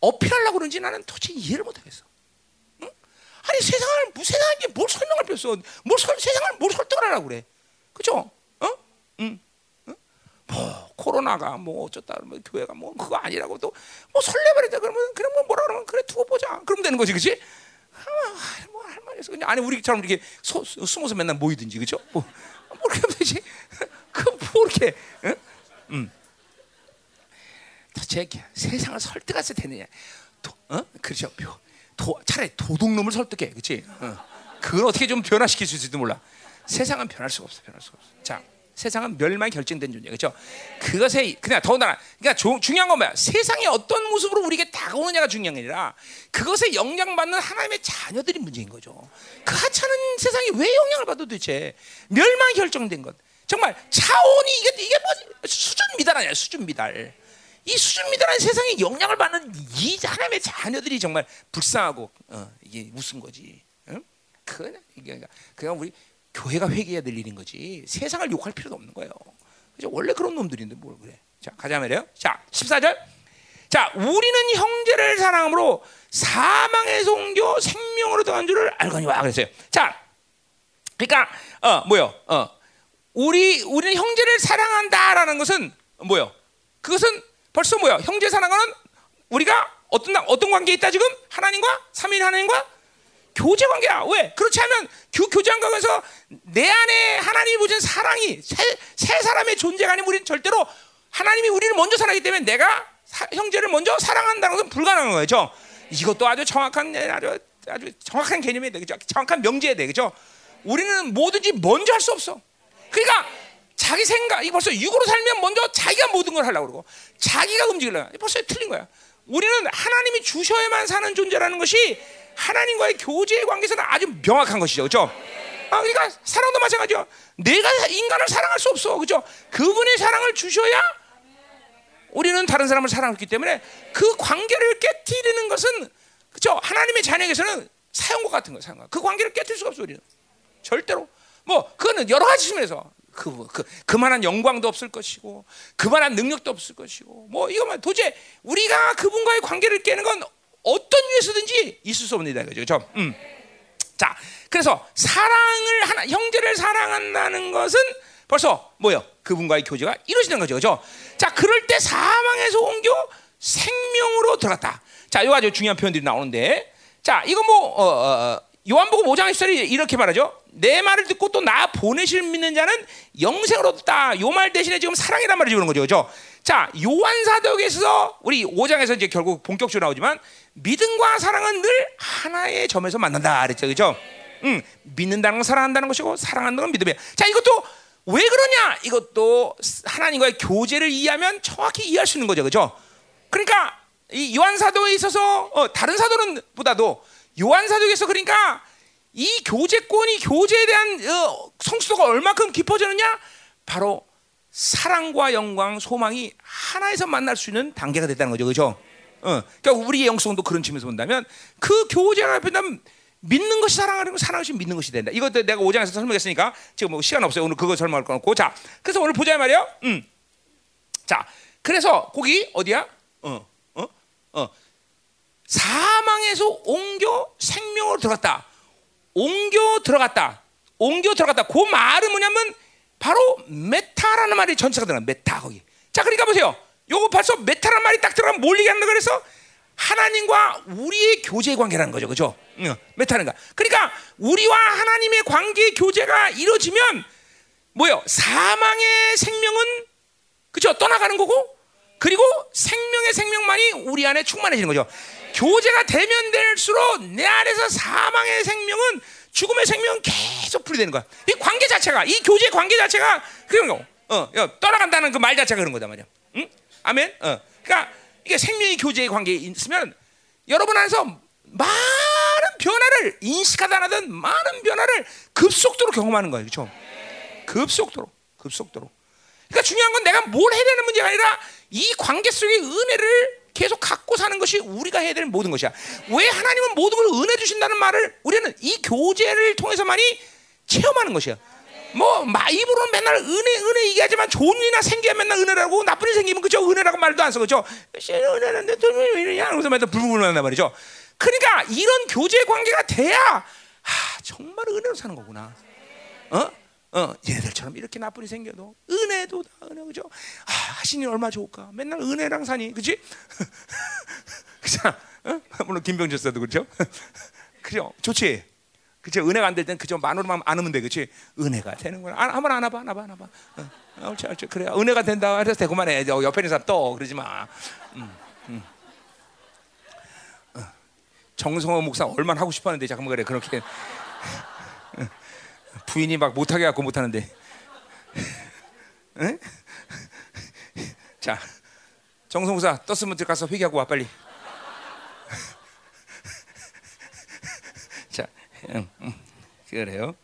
어필하려고 그런지 나는 도저히 이해를 못하겠어. 응? 아니 세상을 세상에게 뭘 설명할 필요 없어. 뭘 설, 세상을 뭘 설득을 하라고 그래. 그죠? 어? 응. 뭐 코로나가 뭐 어쩌다 뭐 교회가 뭐 그거 아니라고 또 뭐 설레버리자 그러면 그냥 뭐 뭐라 그러면 그래 두고 보자 그러면 되는 거지 그렇지? 아, 뭐할 말이 없어 그냥 아니 우리처럼 이렇게 소, 숨어서 맨날 모이든지 그죠? 뭐, 뭐 이렇게 되지? 그뭐 이렇게 응? 음. 도대체 세상을 설득할수 되느냐? 도, 어? 그렇죠. 도, 차라리 도둑놈을 설득해, 그렇지? 어. 그걸 어떻게 좀 변화시킬 수 있을지도 몰라. 세상은 변할 수가 없어, 변할 수가 없어. 자, 세상은 멸망이 결정된 존재, 그렇죠? 그것에 그냥 더군다나, 그러니까 조, 중요한 건 뭐야? 세상이 어떤 모습으로 우리에게 다가오느냐가 중요한 게 아니라 그것에 영향 받는 하나님의 자녀들이 문제인 거죠. 그 하찮은 세상이 왜 영향을 받아 도대체? 멸망이 결정된 것. 정말 차원이 이게 이게 뭐 수준 미달 아니야, 수준 미달. 이 수준 미달한 세상에 영향을 받는 이 하나님의 자녀들이 정말 불쌍하고 어, 이게 무슨 거지? 응? 이게 그냥 우리 교회가 회개해야 될 일인 거지. 세상을 욕할 필요도 없는 거예요. 그죠? 원래 그런 놈들인데 뭘 그래. 자, 가자 말이에요. 자, 14절. 자, 우리는 형제를 사랑함으로 사망에서 옮겨 생명으로 더한 줄을 알거니와 그랬어요. 자, 그러니까 어, 뭐요? 어, 우리 우리는 형제를 사랑한다라는 것은 뭐요? 그것은 벌써 뭐야? 형제 사랑은 우리가 어떤 어떤 관계에 있다 지금 하나님과 삼인 하나님과 교제 관계야. 왜? 그렇지 않으면 교, 교제 관계에서 내 안에 하나님이 보신 사랑이 새, 새 사람의 존재가 아니면 우리는 절대로 하나님이 우리를 먼저 사랑하기 때문에 내가 사, 형제를 먼저 사랑한다는 것은 불가능한 거죠. 이것도 아주 정확한 아주 아주 정확한 개념이 되겠죠. 정확한 명제에 되겠죠. 우리는 뭐든지 먼저 할 수 없어. 그러니까 자기 생각, 이 벌써 육으로 살면 먼저 자기가 모든 걸 하려고 그러고 자기가 움직이려고. 벌써 틀린 거야. 우리는 하나님이 주셔야만 사는 존재라는 것이 하나님과의 교제의 관계에서는 아주 명확한 것이죠. 그렇죠? 아, 그러니까 사랑도 마찬가지죠. 내가 인간을 사랑할 수 없어. 그죠? 그분의 사랑을 주셔야 우리는 다른 사람을 사랑했기 때문에 그 관계를 깨뜨리는 것은 그죠? 하나님의 자녀에게서는 사용과 같은 거예요. 사용과. 그 관계를 깨뜨릴 수가 없어 우리는. 절대로. 뭐 그거는 여러 가지 측면에서 그, 그 그만한 영광도 없을 것이고 그만한 능력도 없을 것이고 뭐 이거만 도저히 우리가 그분과의 관계를 깨는 건 어떤 위에서든지 있을 수 없는 일이다. 그죠? 음. 자, 그래서 사랑을 하나 형제를 사랑한다는 것은 벌써 뭐요? 그분과의 교제가 이루어지는 거죠. 그죠? 자, 그럴 때 사망에서 옮겨 생명으로 들어갔다. 자, 이거 아주 중요한 표현들이 나오는데 자, 이거 뭐 어, 어, 어 요한복음 5장 10절이 이렇게 말하죠. 내 말을 듣고 또 나 보내실 믿는 자는 영생을 얻다. 요 말 대신에 지금 사랑이란 말을 지는 거죠. 그죠? 자, 요한 사도에서 우리 5장에서 이제 결국 본격적으로 나오지만 믿음과 사랑은 늘 하나의 점에서 만난다. 그랬죠. 그죠? 음, 믿는다는 건 사랑한다는 것이고 사랑한다는 건 믿음이야. 자, 이것도 왜 그러냐? 이것도 하나님과의 교제를 이해하면 정확히 이해할 수 있는 거죠. 그죠? 그러니까 이 요한 사도에 있어서 어, 다른 사도는 보다도 요한 사도에서 그러니까 이 교제권이 교제에 대한 어, 성수도가 얼마큼 깊어졌느냐? 바로 사랑과 영광, 소망이 하나에서 만날 수 있는 단계가 됐다는 거죠. 그죠? 어, 그러니까 우리의 영성도 그런 측면에서 본다면 그 교제가 된다면 믿는 것이 사랑하는 거, 사랑하는 것이 믿는 것이 된다. 이것도 내가 5장에서 설명했으니까 지금 뭐 시간 없어요. 오늘 그거 설명할 거 없고. 자, 그래서 오늘 보자 말이요. 음. 자, 그래서 거기 어디야? 어. 사망에서 옮겨 생명으로 들어갔다. 옮겨 들어갔다. 옮겨 들어갔다. 그 말은 뭐냐면 바로 μετά라는 말이 전치사가 들어가. μετά 거기. 자, 그러니까 보세요. 요거 벌써 μετά라는 말이 딱 들어가면 뭘 얘기하는 거 그래서 하나님과 우리의 교제 관계라는 거죠. 그죠? 응, 메타는가. 그러니까 우리와 하나님의 관계 교제가 이루어지면 뭐요? 사망의 생명은 그죠? 떠나가는 거고 그리고 생명의 생명만이 우리 안에 충만해지는 거죠. 교제가 되면 될수록 내 안에서 사망의 생명은 죽음의 생명은 계속 풀이되는 거야. 이 관계 자체가 이 교제 관계 자체가 그런 거. 어, 떠나간다는 그 말 자체가 그런 거다 말이야. 응? 아멘. 어. 그러니까 이게 생명의 교제의 관계에 있으면 여러분 안에서 많은 변화를 인식하다 하든 많은 변화를 급속도로 경험하는 거예요. 그렇죠? 급속도로. 급속도로. 그러니까 중요한 건 내가 뭘 해야 되는 문제가 아니라 이 관계 속의 은혜를 계속 갖고 사는 것이 우리가 해야 될 모든 것이야. 왜 하나님은 모든 걸 은혜 주신다는 말을 우리는 이 교제를 통해서만이 체험하는 것이야. 뭐 입으로는 맨날 은혜 은혜 얘기하지만 좋은 일이나 생기면 맨날 은혜라고 나쁜 일 생기면 그죠 은혜라고 말도 안 써 그죠 은혜는데 왜 이러냐 하면서 맨날 불불불한단 말이죠 그러니까 이런 교제 관계가 돼야 아, 정말 은혜로 사는 거구나 어? 어, 얘네들처럼 이렇게 나쁜 일이 생겨도 은혜도 다 은혜 그죠? 아, 하시니 얼마 좋을까? 맨날 은혜랑 사니 그지? 그죠? 어? 물론 김병철 씨도 그렇죠? 그죠? 좋지? 그치 은혜가 안 될 땐 그저 만으로만 안으면 돼 그치 은혜가 되는구나. 안, 한번 안아봐 안아봐 안아봐. 어, 어, 옳지 옳지. 그래 은혜가 된다 해서 되고만 해. 옆에 있는 사람 또 그러지 마. 음, 음. 어. 정성호 목사 얼마나 하고 싶었는데 잠깐만 그래 그렇게 부인이 막 못하게 갖고 못하는데 응? 자 정성 목사 떴으면 들어가서 회개하고 와 빨리 응, 응. 그래요.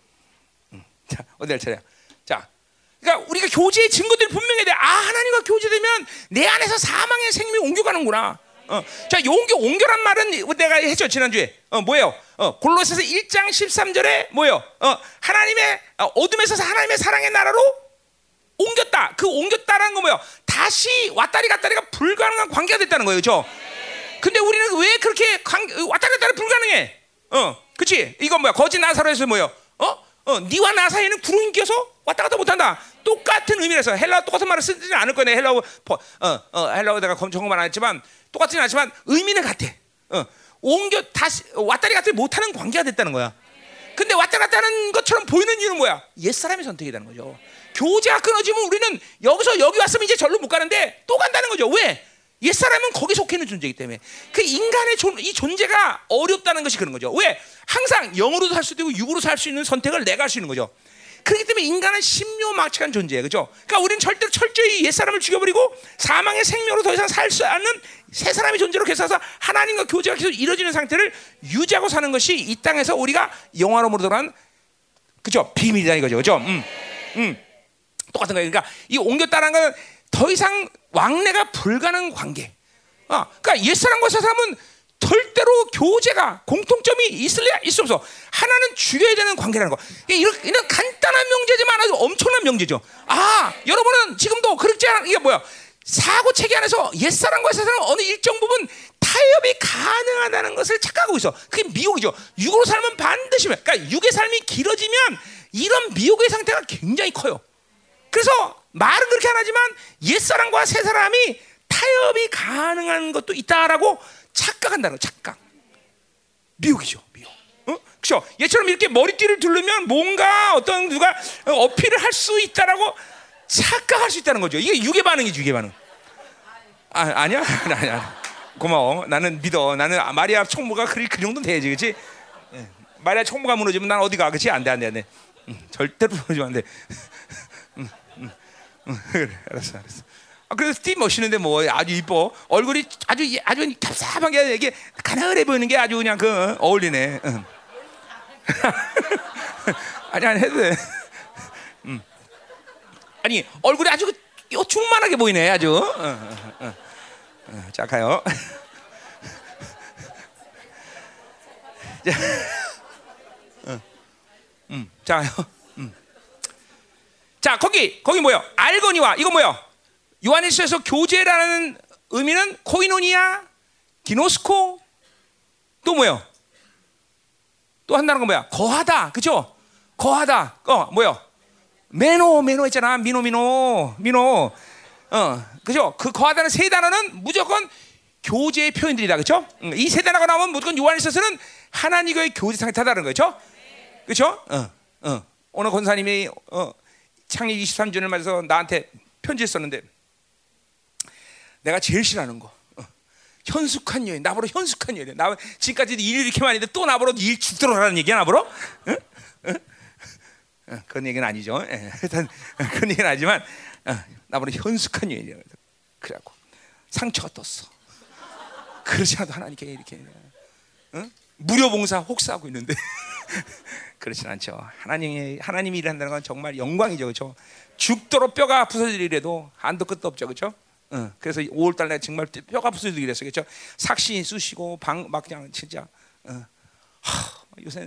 응. 자, 어디 할 차례야? 자, 그러니까 우리가 교제의 증거들이 분명해 돼. 아, 하나님과 교제되면 내 안에서 사망의 생명이 옮겨가는구나. 어. 자, 옮겨 옮겨란 말은 내가 했죠 지난주에. 어, 뭐예요? 어, 골로새서 1장 13절에 뭐예요? 어, 하나님의 어, 어둠에서 하나님의 사랑의 나라로 옮겼다. 그 옮겼다라는 거 뭐예요? 다시 왔다리 갔다리가 불가능한 관계가 됐다는 거예요. 그죠? 근데 우리는 왜 그렇게 관, 왔다리 갔다리 불가능해? 어, 그치? 이건 뭐야? 거짓 나사로에서 뭐요? 어? 어, 니와 나 사이에는 구름이 껴서 왔다 갔다 못한다. 똑같은 의미라서 헬라어 똑같은 말을 쓰지 않을 거네. 헬라어, 어, 어, 헬라어 내가 검증만 안 했지만 똑같지는 않지만 의미는 같아. 어, 옮겨 다시 왔다리 갔다리 못하는 관계가 됐다는 거야. 근데 왔다 갔다 하는 것처럼 보이는 이유는 뭐야? 옛사람의 선택이라는 거죠. 교제가 끊어지면 우리는 여기서 여기 왔으면 이제 절로 못 가는데 또 간다는 거죠. 왜? 옛사람은 거기 속해 있는 존재이기 때문에 그 인간의 존, 이 존재가 어렵다는 것이 그런 거죠. 왜? 항상 영으로도 살 수도 있고 육으로 살 수 있는 선택을 내가 할 수 있는 거죠. 그렇기 때문에 인간은 신묘막측한 존재예요. 그죠? 그러니까 우리는 절대로 철저히 옛사람을 죽여버리고 사망의 생명으로 더 이상 살 수 않는 새 사람의 존재로 계속해서 하나님과 교제가 계속 이루어지는 상태를 유지하고 사는 것이 이 땅에서 우리가 영화로으로 들어간 그죠? 비밀이다 이거죠. 그죠? 음. 음. 똑같은 거예요. 그러니까 이 옮겼다는 건더 이상 왕래가 불가능한 관계. 아, 그러니까 옛사람과 새 사람은 절대로 교제가 공통점이 있을래야 있을 없어. 하나는 죽여야 되는 관계라는 거. 이런, 이런 간단한 명제지만 아주 엄청난 명제죠. 아, 여러분은 지금도 그렇지 않아? 이게 뭐야? 사고 체계 안에서 옛사람과 새 사람 어느 일정 부분 타협이 가능하다는 것을 착각하고 있어. 그게 미혹이죠. 육으로 살면 반드시, 그러니까 육의 삶이 길어지면 이런 미혹의 상태가 굉장히 커요. 그래서 말은 그렇게 안 하지만 옛사람과 새사람이 타협이 가능한 것도 있다라고 착각한다는 거 착각. 미혹이죠, 미혹. 어? 그죠? 얘처럼 이렇게 머리띠를 두르면 뭔가 어떤 누가 어필을 할 수 있다라고 착각할 수 있다는 거죠. 이게 유괴 반응이지, 유괴 반응. 아, 아니야? 아니야. 고마워. 나는 믿어. 나는 마리아 총무가 그, 그 정도는 돼야지, 그렇지? 예. 마리아 총무가 무너지면 난 어디 가, 그렇지? 안 돼, 안 돼, 안 돼. 응, 절대로 무너지면 안 돼. 응, 응, 응, 그래, 알았어, 알았어. 아, 그래서 스티 멋있는데 뭐 아주 이뻐. 얼굴이 아주 아주 답답하게 이게 가난해 보이는 게 아주 그냥 그 어울리네. 응. 아니 아니 해도 돼. 음. 아니 얼굴이 아주 충만하게 보이네 아주. 어, 어, 어. 어, 자 가요. 자, 어. 음, 자요. 음. 자 거기 거기 뭐요? 알거니와 이거 뭐요? 요한일서에서 교제라는 의미는 코이노니아, 기노스코 또 뭐요? 또 한다는 건 뭐야? 거하다, 그죠? 거하다. 어, 뭐요? 메노, 메노 했잖아. 미노, 미노, 미노. 어, 그죠? 그 거하다는 세 단어는 무조건 교제의 표현들이다, 그죠? 이 세 단어가 나오면 무조건 요한일서에서는 하나님과의 교제 상태다는 거죠. 그죠? 어, 어. 오늘 권사님이 어, 창립 23주년을 맞아서 나한테 편지 썼는데 내가 제일 싫어하는 거. 어. 현숙한 여인, 나보러 현숙한 여인. 나 지금까지 일 이렇게 많이 했는데 또 나보러 일 죽도록 하라는 얘기야 나보러? 응? 응? 응, 그런 얘기는 아니죠. 예, 일단 그런 얘기는 아니지만 어, 나보러 현숙한 여인이야. 그래갖고 상처가 떴어. 그렇지 않아도 하나님께 이렇게 응? 무료 봉사 혹사하고 있는데 그렇진 않죠. 하나님이 하나님이 일한다는 건 정말 영광이죠, 그렇죠? 죽도록 뼈가 부서지더라도 한도 끝도 없죠, 그렇죠? 어, 그래서 5월달 날 정말 뼈가 부서지고 이랬어요. 그렇죠? 삭신 쑤시고 방 막 그냥 진짜 어.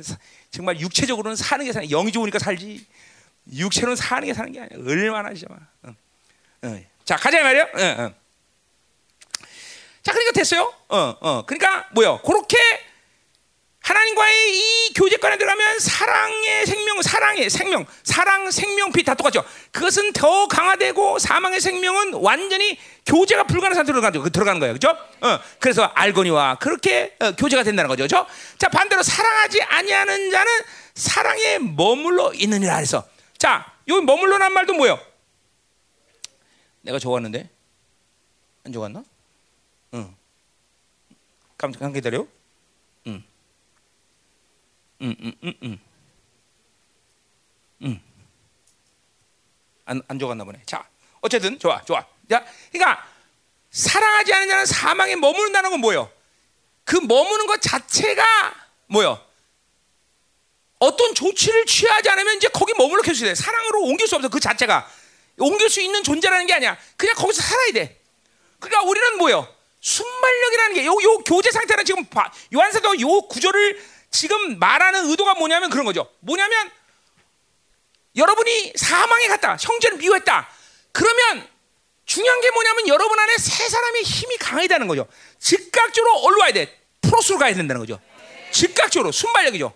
사, 정말 육체적으로는 사는 게 사는 영이 좋으니까 살지 육체로는 사는 게 사는 게 아니야. 얼마나 진짜. 어. 어. 자 가자 말이요. 어, 어. 자 그러니까 됐어요. 어, 어. 그러니까 뭐요? 그렇게 하나님과의 이 교제관에 들어가면 사랑의 생명, 사랑의 생명, 사랑, 생명, 빛다 똑같죠. 그것은 더 강화되고 사망의 생명은 완전히 교제가 불가능한 상태로 들어가는, 들어가는 거예요. 그죠? 어, 그래서 알거니와 그렇게 어, 교제가 된다는 거죠. 그죠? 자, 반대로 사랑하지 아니하는 자는 사랑에 머물러 있느니라 해서. 자, 여기 머물러란 말도 뭐예요? 내가 적었는데? 안 적었나? 응. 깜짝 기다려. 응. 음, 음, 음, 음. 음. 안, 안 적었나 보네. 자, 어쨌든 좋아, 좋아. 자, 그러니까 사랑하지 않는 자는 사망에 머무른다는 건 뭐예요? 그 머무는 것 자체가 뭐예요? 어떤 조치를 취하지 않으면 이제 거기 머물러 계셔야 돼. 사랑으로 옮길 수 없어. 그 자체가 옮길 수 있는 존재라는 게 아니야. 그냥 거기서 살아야 돼. 그러니까 우리는 뭐예요? 순발력이라는 게 요 요 교제 상태는 지금 요한사도 요 구조를 지금 말하는 의도가 뭐냐면 그런 거죠. 뭐냐면 여러분이 사망에 갔다. 형제를 미워했다. 그러면 중요한 게 뭐냐면 여러분 안에 세 사람의 힘이 강하다는 거죠. 즉각적으로 올라와야 돼. 프로스로 가야 된다는 거죠. 즉각적으로 순발력이죠.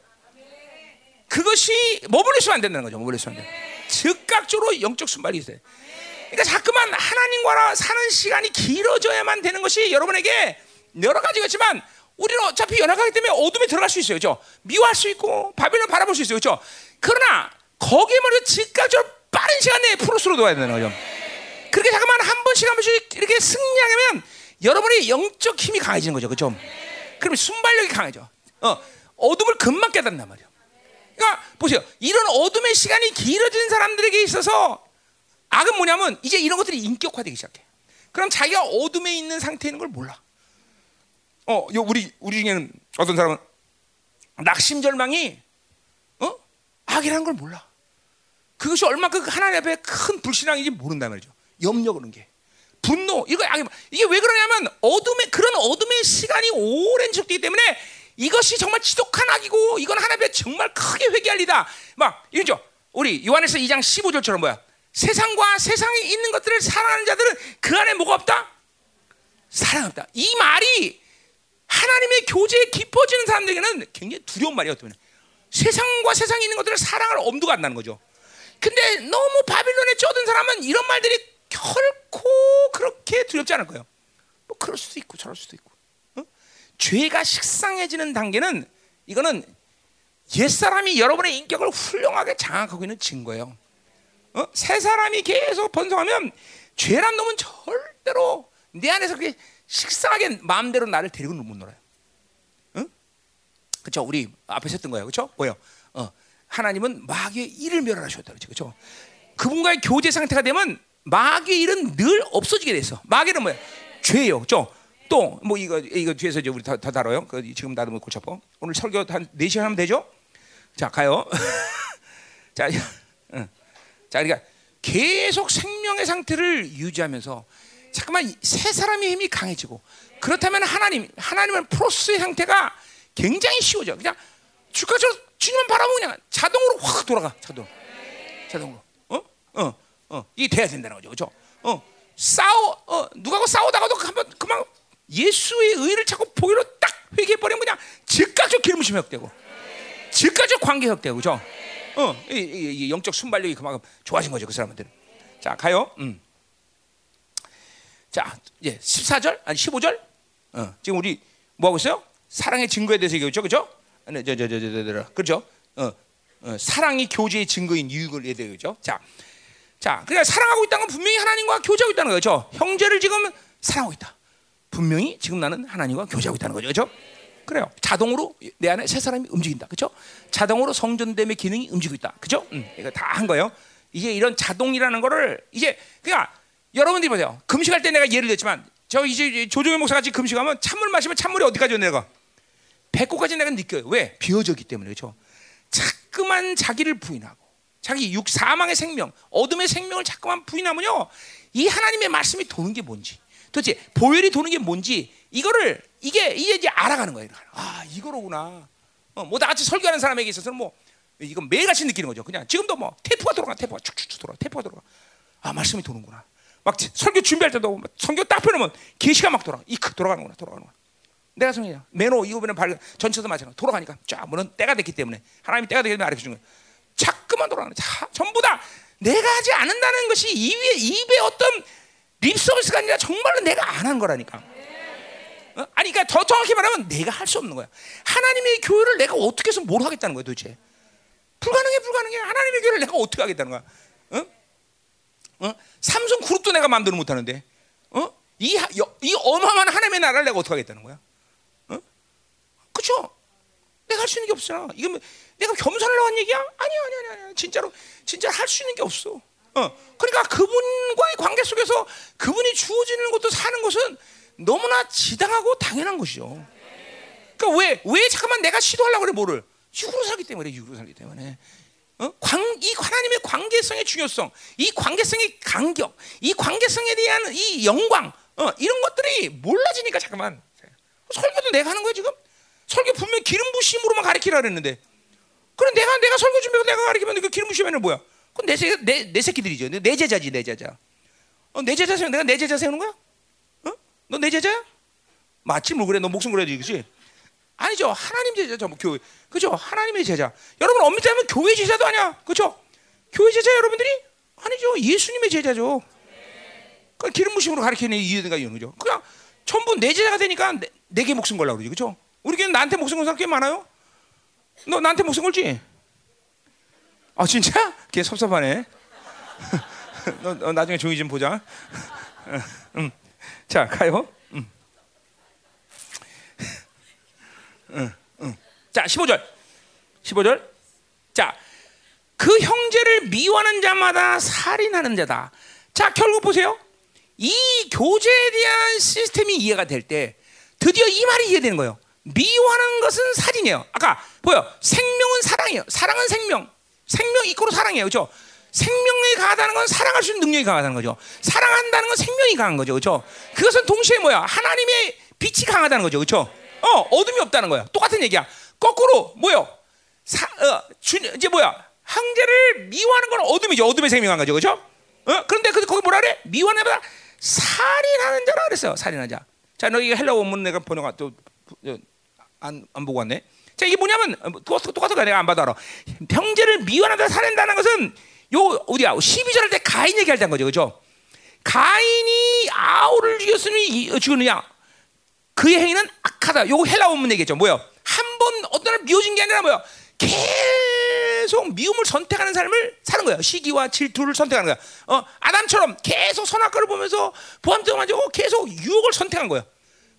그것이 머물러 있으면 안 된다는 거죠. 머물러 있으면 안 돼. 즉각적으로 영적 순발이 있어야 돼. 그러니까 자꾸만 하나님과 사는 시간이 길어져야만 되는 것이 여러분에게 여러 가지가 있지만 우리는 어차피 연약하기 때문에 어둠에 들어갈 수 있어요. 그렇죠? 미워할 수 있고 바벨론 바라볼 수 있어요. 그렇죠? 그러나 거기에 말이 즉각적으로 빠른 시간 내에 프로스로 놓아야 되는 거죠. 그렇게 잠깐만 한 번씩 한 번씩 이렇게 승리하면 여러분의 영적 힘이 강해지는 거죠. 그렇죠? 그러면 순발력이 강해져. 어, 어둠을 금방 깨닫는단 말이야. 그러니까 보세요. 이런 어둠의 시간이 길어진 사람들에게 있어서 악은 뭐냐면 이제 이런 것들이 인격화되기 시작해. 그럼 자기가 어둠에 있는 상태인 걸 몰라. 어, 요 우리 우리 중에는 어떤 사람은 낙심 절망이 어? 악이라는 걸 몰라. 그것이 얼마큼 하나님 앞에 큰 불신앙인지 모른단 말이죠. 염려 그런 게. 분노 이거 악이 이게 왜 그러냐면 어둠의 그런 어둠의 시간이 오랜 지속되기 때문에 이것이 정말 지독한 악이고 이건 하나님 앞에 정말 크게 회개할 리다. 막 이러죠. 우리 요한에서 2장 15절처럼 뭐야? 세상과 세상에 있는 것들을 사랑하는 자들은 그 안에 뭐가 없다? 사랑 없다. 이 말이 하나님의 교제에 깊어지는 사람들에게는 굉장히 두려운 말이에요. 어떻게 세상과 세상에 있는 것들을 사랑할 엄두가 안 나는 거죠. 근데 너무 바빌론에 쩌든 사람은 이런 말들이 결코 그렇게 두렵지 않을 거예요. 뭐 그럴 수도 있고 저럴 수도 있고. 어? 죄가 식상해지는 단계는 이거는 옛 사람이 여러분의 인격을 훌륭하게 장악하고 있는 증거예요. 어? 새 사람이 계속 번성하면 죄란 놈은 절대로 내 안에서 그게 식상하게 마음대로 나를 데리고 못 놀아요. 응? 그렇죠? 우리 앞에서 했던 거예요. 그렇죠? 뭐요? 어. 하나님은 마귀의 일을 멸하셨다. 그렇죠? 그분과의 교제 상태가 되면 마귀의 일은 늘 없어지게 돼서 마귀는 뭐야? 죄요. 그렇죠? 또 뭐 이거 이거 뒤에서 이제 우리 다, 다 다뤄요. 그 지금 나도 고쳐보. 오늘 설교 한 4 시간 하면 되죠? 자, 가요. 자, 응. 자, 그러니까 계속 생명의 상태를 유지하면서 잠깐만 새 사람의 힘이 강해지고 그렇다면 하나님 하나님은 프로스의 상태가 굉장히 쉬워져. 그냥 주가처럼 주님만 바라보면 그냥 자동으로 확 돌아가. 자동. 자동으로. 어? 어. 어. 이게 돼야 된다는 거죠. 그렇죠? 어. 싸워 어, 누가고 싸우다가도 한번 그만 예수의 의를 찾고 보기로 딱 회개해 버리면 그냥 즉각적 기름 부심 회복되고 즉각적 관계 회복되고 그죠? 어, 이, 이, 이 영적 순발력이 그만큼 좋아진 거죠 그 사람들은. 자 가요. 음. 자 이제 14절 아니 15절. 어, 지금 우리 뭐 하고 있어요? 사랑의 증거에 대해서 얘기했죠, 그죠? 네, 저, 저, 저, 저, 저, 저, 그죠? 어, 어, 사랑이 교제의 증거인 이유를 얘기해죠. 자, 자, 그러니까 사랑하고 있다는 건 분명히 하나님과 교제하고 있다는 거죠. 형제를 지금 사랑하고 있다. 분명히 지금 나는 하나님과 교제하고 있다는 거죠, 그죠? 그래요. 자동으로 내 안에 새 사람이 움직인다, 그죠? 자동으로 성전됨의 기능이 움직이고 있다, 그죠? 음, 이거 다 한 거예요. 이게 이런 자동이라는 거를 이제 그러니까 여러분들이 보세요. 금식할 때 내가 예를 들었지만 저 이제 조종의 목사 같이 금식하면 찬물 마시면 찬물이 어디까지 내가 배꼽까지 내가 느껴요. 왜? 비어졌기 때문에 그렇죠. 자꾸만 자기를 부인하고 자기 육 사망의 생명, 어둠의 생명을 자꾸만 부인하면요. 이 하나님의 말씀이 도는 게 뭔지, 도대체 보혈이 도는 게 뭔지 이거를 이게 이제 이제 알아가는 거예요. 아 이거로구나. 어, 뭐 나같이 설교하는 사람에게 있어서는 뭐 이건 매일 같이 느끼는 거죠. 그냥 지금도 뭐 테이프가 돌아가, 테이프가 쭉쭉쭉 돌아, 테이프가 돌아가. 아 말씀이 도는구나. 막 설교 준비할 때도 성경 딱 펴놓으면 계시가 막 돌아. 이크 돌아가는구나, 돌아가는구나. 내가 성이야. 매노 이거는 발 전체도 마찬가지. 돌아가니까 쫙 물은 때가 됐기 때문에 하나님이 때가 되기 때문에 아래 거야. 자꾸만 돌아가는. 자, 전부 다 내가 하지 않는다는 것이 입에 입에 어떤 립서비스가 아니라 정말로 내가 안 한 거라니까. 어? 아니 그러니까 더 정확히 말하면 내가 할 수 없는 거야. 하나님의 교회를 내가 어떻게 해서 뭘 하겠다는 거야 도대체. 불가능해 불가능해. 하나님의 교회를 내가 어떻게 하겠다는 거야. 어? 어? 삼성 그룹도 내가 마음대로 못 하는데. 어? 이, 이 어마어마한 하나님의 나라를 내가 어떻게 하겠다는 거야? 그렇죠? 내가 할 수 있는 게 없잖아. 이거 뭐 내가 겸손하려고 한 얘기야? 아니야, 아니야, 아니야. 진짜로 진짜 할 수 있는 게 없어. 어, 그러니까 그분과의 관계 속에서 그분이 주어지는 것도 사는 것은 너무나 지당하고 당연한 것이죠. 그러니까 왜, 왜 잠깐만 내가 시도하려고 그래, 뭐를? 육으로 살기 때문에, 육으로 살기 때문에. 어? 관, 이 하나님의 관계성의 중요성, 이 관계성의 간격, 이 관계성에 대한 이 영광, 어, 이런 것들이 몰라지니까 잠깐만. 설교도 내가 하는 거야, 지금? 설교 분명 기름 부심으로만 가르치라 그랬는데. 그럼 내가 내가 설교 준비하고 내가 가르치면 그 기름 부심에는 뭐야? 그건 내, 새, 내, 내 새끼들이죠. 내 제자지, 내 제자. 어, 내 제자 세우 내가 내 제자 세우는 거야? 어? 너 내 제자야? 맞지 뭐 그래. 너 목숨 걸어야지, 그렇지? 아니죠. 하나님 제자죠. 뭐 교회. 그죠? 하나님의 제자. 여러분 엄밀히 하면 교회 제자도 아니야. 그죠? 교회 제자 여러분들이? 아니죠. 예수님의 제자죠. 그 기름 부심으로 가르치는 이유가 이런 거죠. 그냥 전부 내 제자가 되니까 내, 내게 목숨 걸라고 그러지. 그죠? 우리 교회 나한테 목숨 건 사람 꽤 많아요. 너 나한테 목숨 걸지? 아 진짜? 걔 섭섭하네. 너, 너, 나중에 종이 좀 보자. 음. 자 가요. 자 15절. 15절. 자, 그 형제를 미워하는 자마다 살인하는 자다. 자, 결국 보세요. 이 교제에 대한 시스템이 이해가 될 때 드디어 이 말이 이해되는 거예요. 미워하는 것은 살인이에요. 아까 보여. 생명은 사랑이에요. 사랑은 생명. 생명 이꼬로 사랑이에요. 그렇죠? 생명력이 강하다는 건 사랑할 수 있는 능력이 강하다는 거죠. 사랑한다는 건 생명이 강한 거죠. 그렇죠? 그것은 동시에 뭐야? 하나님의 빛이 강하다는 거죠. 그렇죠? 어, 어둠이 없다는 거야. 똑같은 얘기야. 거꾸로 뭐요? 사, 어, 주, 이제 뭐야? 형제를 미워하는 건 어둠이죠. 어둠의 생명한 거죠. 그렇죠? 어? 그런데 그 거기 뭐라 그래? 미워하는 보다 살인하는 자라 그랬어요. 살인하는 자. 자, 너희 헬라 원문 내가 번역한 또안 안 보고 왔네. 자, 이게 뭐냐면 똑같은 똑같은 내가 안 봐도 알아. 형제를 미워하다 살인다는 것은 요 어디야? 12절 할 때 가인 얘기할 때한 거죠. 그죠? 가인이 아우를 죽였으니 죽었느냐? 그의 행위는 악하다. 요거 헬라 원문 얘기죠. 뭐요? 한 번 어떤 날 미워진 게 아니라 뭐요? 계속 미움을 선택하는 삶을 사는 거예요. 시기와 질투를 선택하는 거야. 어, 아담처럼 계속 선악과를 보면서 보암증 만지고 계속 유혹을 선택한 거예요.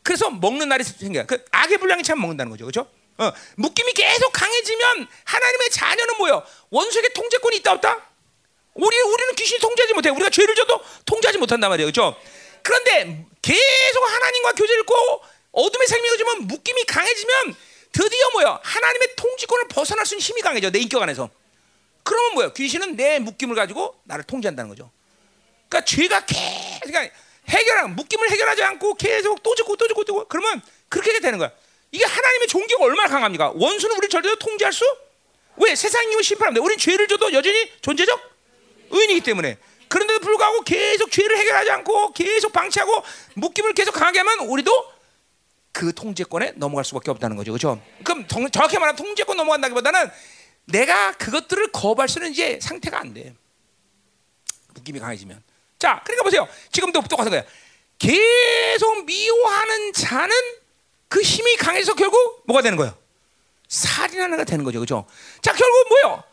그래서 먹는 날이 생겨요. 그 악의 분량이 참 먹는다는 거죠. 그렇죠? 어, 묶임이 계속 강해지면 하나님의 자녀는 뭐요? 원수에게 통제권이 있다 없다? 우리 우리는 귀신이 통제하지 못해. 우리가 죄를 져도 통제하지 못한단 말이에요. 그렇죠? 그런데 계속 하나님과 교제를 있고 어둠의 생명을 주면 묶임이 강해지면 드디어 뭐야? 하나님의 통치권을 벗어날 수 있는 힘이 강해져. 내 인격 안에서. 그러면 뭐야? 귀신은 내 묶임을 가지고 나를 통제한다는 거죠. 그러니까 죄가 계속 그러니까 해결한 묶임을 해결하지 않고 계속 또 짓고 또 짓고 또 그러면 그렇게 되는 거야. 이게 하나님의 종교가 얼마나 강합니까? 원수는 우리 절대로 통제할 수? 왜? 세상이 심판합니다. 우리는 죄를 져도 여전히 존재적 의인이기 때문에. 불구하고 계속 죄를 해결하지 않고 계속 방치하고 묶임을 계속 강하게 하면 우리도 그 통제권에 넘어갈 수밖에 없다는 거죠. 그렇죠? 그럼 정확히 말하면 통제권 넘어간다기보다는 내가 그것들을 거부할 수는 이제 상태가 안 돼. 묶임이 강해지면. 자, 그러니까 보세요. 지금도 똑같은 거야. 계속 미워하는 자는 그 힘이 강해서 결국 뭐가 되는 거예요? 살인하는 가 되는 거죠. 그렇죠? 자, 결국 뭐요?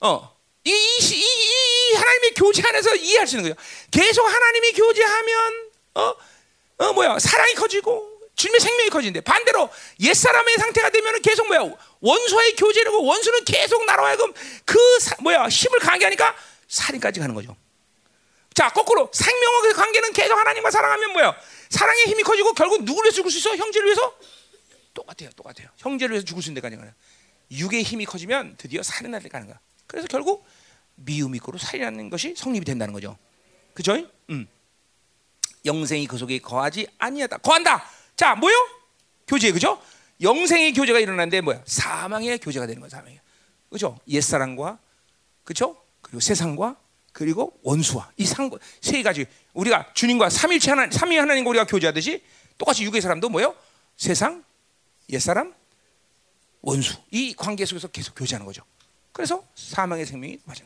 어. 이, 이, 이, 이 하나님의 교제 안에서 이해할 수 있는 거예요. 계속 하나님의 교제하면 어? 어 뭐야? 사랑이 커지고 주님의 생명이 커지는데 반대로 옛 사람의 상태가 되면 계속 뭐야 원수와의 교제라고 원수는 계속 나로 하여금 그 사, 뭐야 힘을 강하게 하니까 살인까지 가는 거죠. 자 거꾸로 생명과 그 관계는 계속 하나님과 사랑하면 뭐야 사랑의 힘이 커지고 결국 누구를 죽을 수 있어? 형제를 위해서? 똑같아요, 똑같아요. 형제를 위해서 죽을 수 있는 데까지 가요. 육의 힘이 커지면 드디어 살인할 때 가는 거야. 그래서 결국 미움이 있고 살인하는 것이 성립이 된다는 거죠. 그죠? 음. 영생이 그 속에 거하지 아니하다. 거한다. 자, 뭐요? 교제, 그죠? 영생의 교제가 일어나는데 뭐야? 사망의 교제가 되는 거야, 사망이. 그죠? 옛사랑과, 그죠? 그리고 세상과, 그리고 원수와 이 세 가지 우리가 주님과 삼일체 하나 삼위 하나님과 우리가 교제하듯이 똑같이 육의 사람도 뭐요? 세상, 옛사람, 원수 이 관계 속에서 계속 교제하는 거죠. 그래서 사망의 생명이 거야.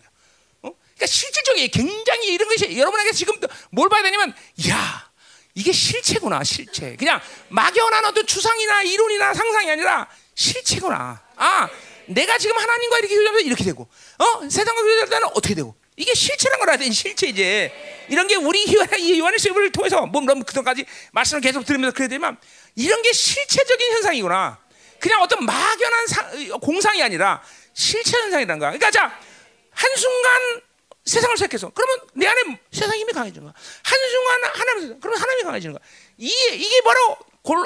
어? 그러니까 실질적인 굉장히 이런 것이 여러분에게 지금 뭘 봐야 되냐면, 야 이게 실체구나 실체. 그냥 막연한 어떤 추상이나 이론이나 상상이 아니라 실체구나. 아 내가 지금 하나님과 이렇게 교제하면 이렇게 되고, 어 세상과 교제할 때는 어떻게 되고. 이게 실체란 걸 알아야 돼. 실체 이제 이런 게 우리 요한의 수업을 통해서 물론 그동까지 말씀을 계속 들으면서 그래야 되지만 이런 게 실체적인 현상이구나. 그냥 어떤 막연한 사, 공상이 아니라 실체 현상이라는 거야. 그러니까 자 한순간 세상을 생각해서 그러면 내 안에 세상 힘이 강해지는 거야. 한순간 하나님 그러면 하나님이 강해지는 거야. 이게 이게 바로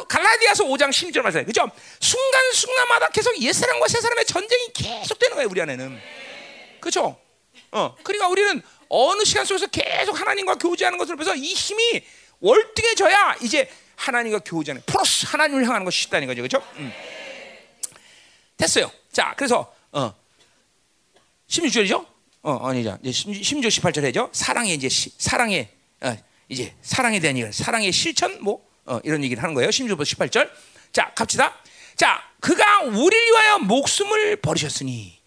갈라디아서 5장 16절 말씀. 그죠? 순간순간마다 계속 옛사람과 새사람의 전쟁이 계속되는 거예요, 우리 안에는. 그렇죠? 어. 그러니까 우리는 어느 시간 속에서 계속 하나님과 교제하는 것을 보면서 이 힘이 월등해져야 이제 하나님과 교제하는 플러스 하나님을 향하는 것이 쉽다는 거죠. 그렇죠? 음. 됐어요. 자, 그래서 어. 16절이죠? 어, 아니죠. 이제 16절 18절 해죠. 사랑의 이제 시, 사랑의 어, 이제 사랑에 대한 얘기, 사랑의 실천 뭐 어, 이런 얘기를 하는 거예요. 16절 18절. 자, 갑시다. 자, 그가 우리를 위하여 목숨을 버리셨으니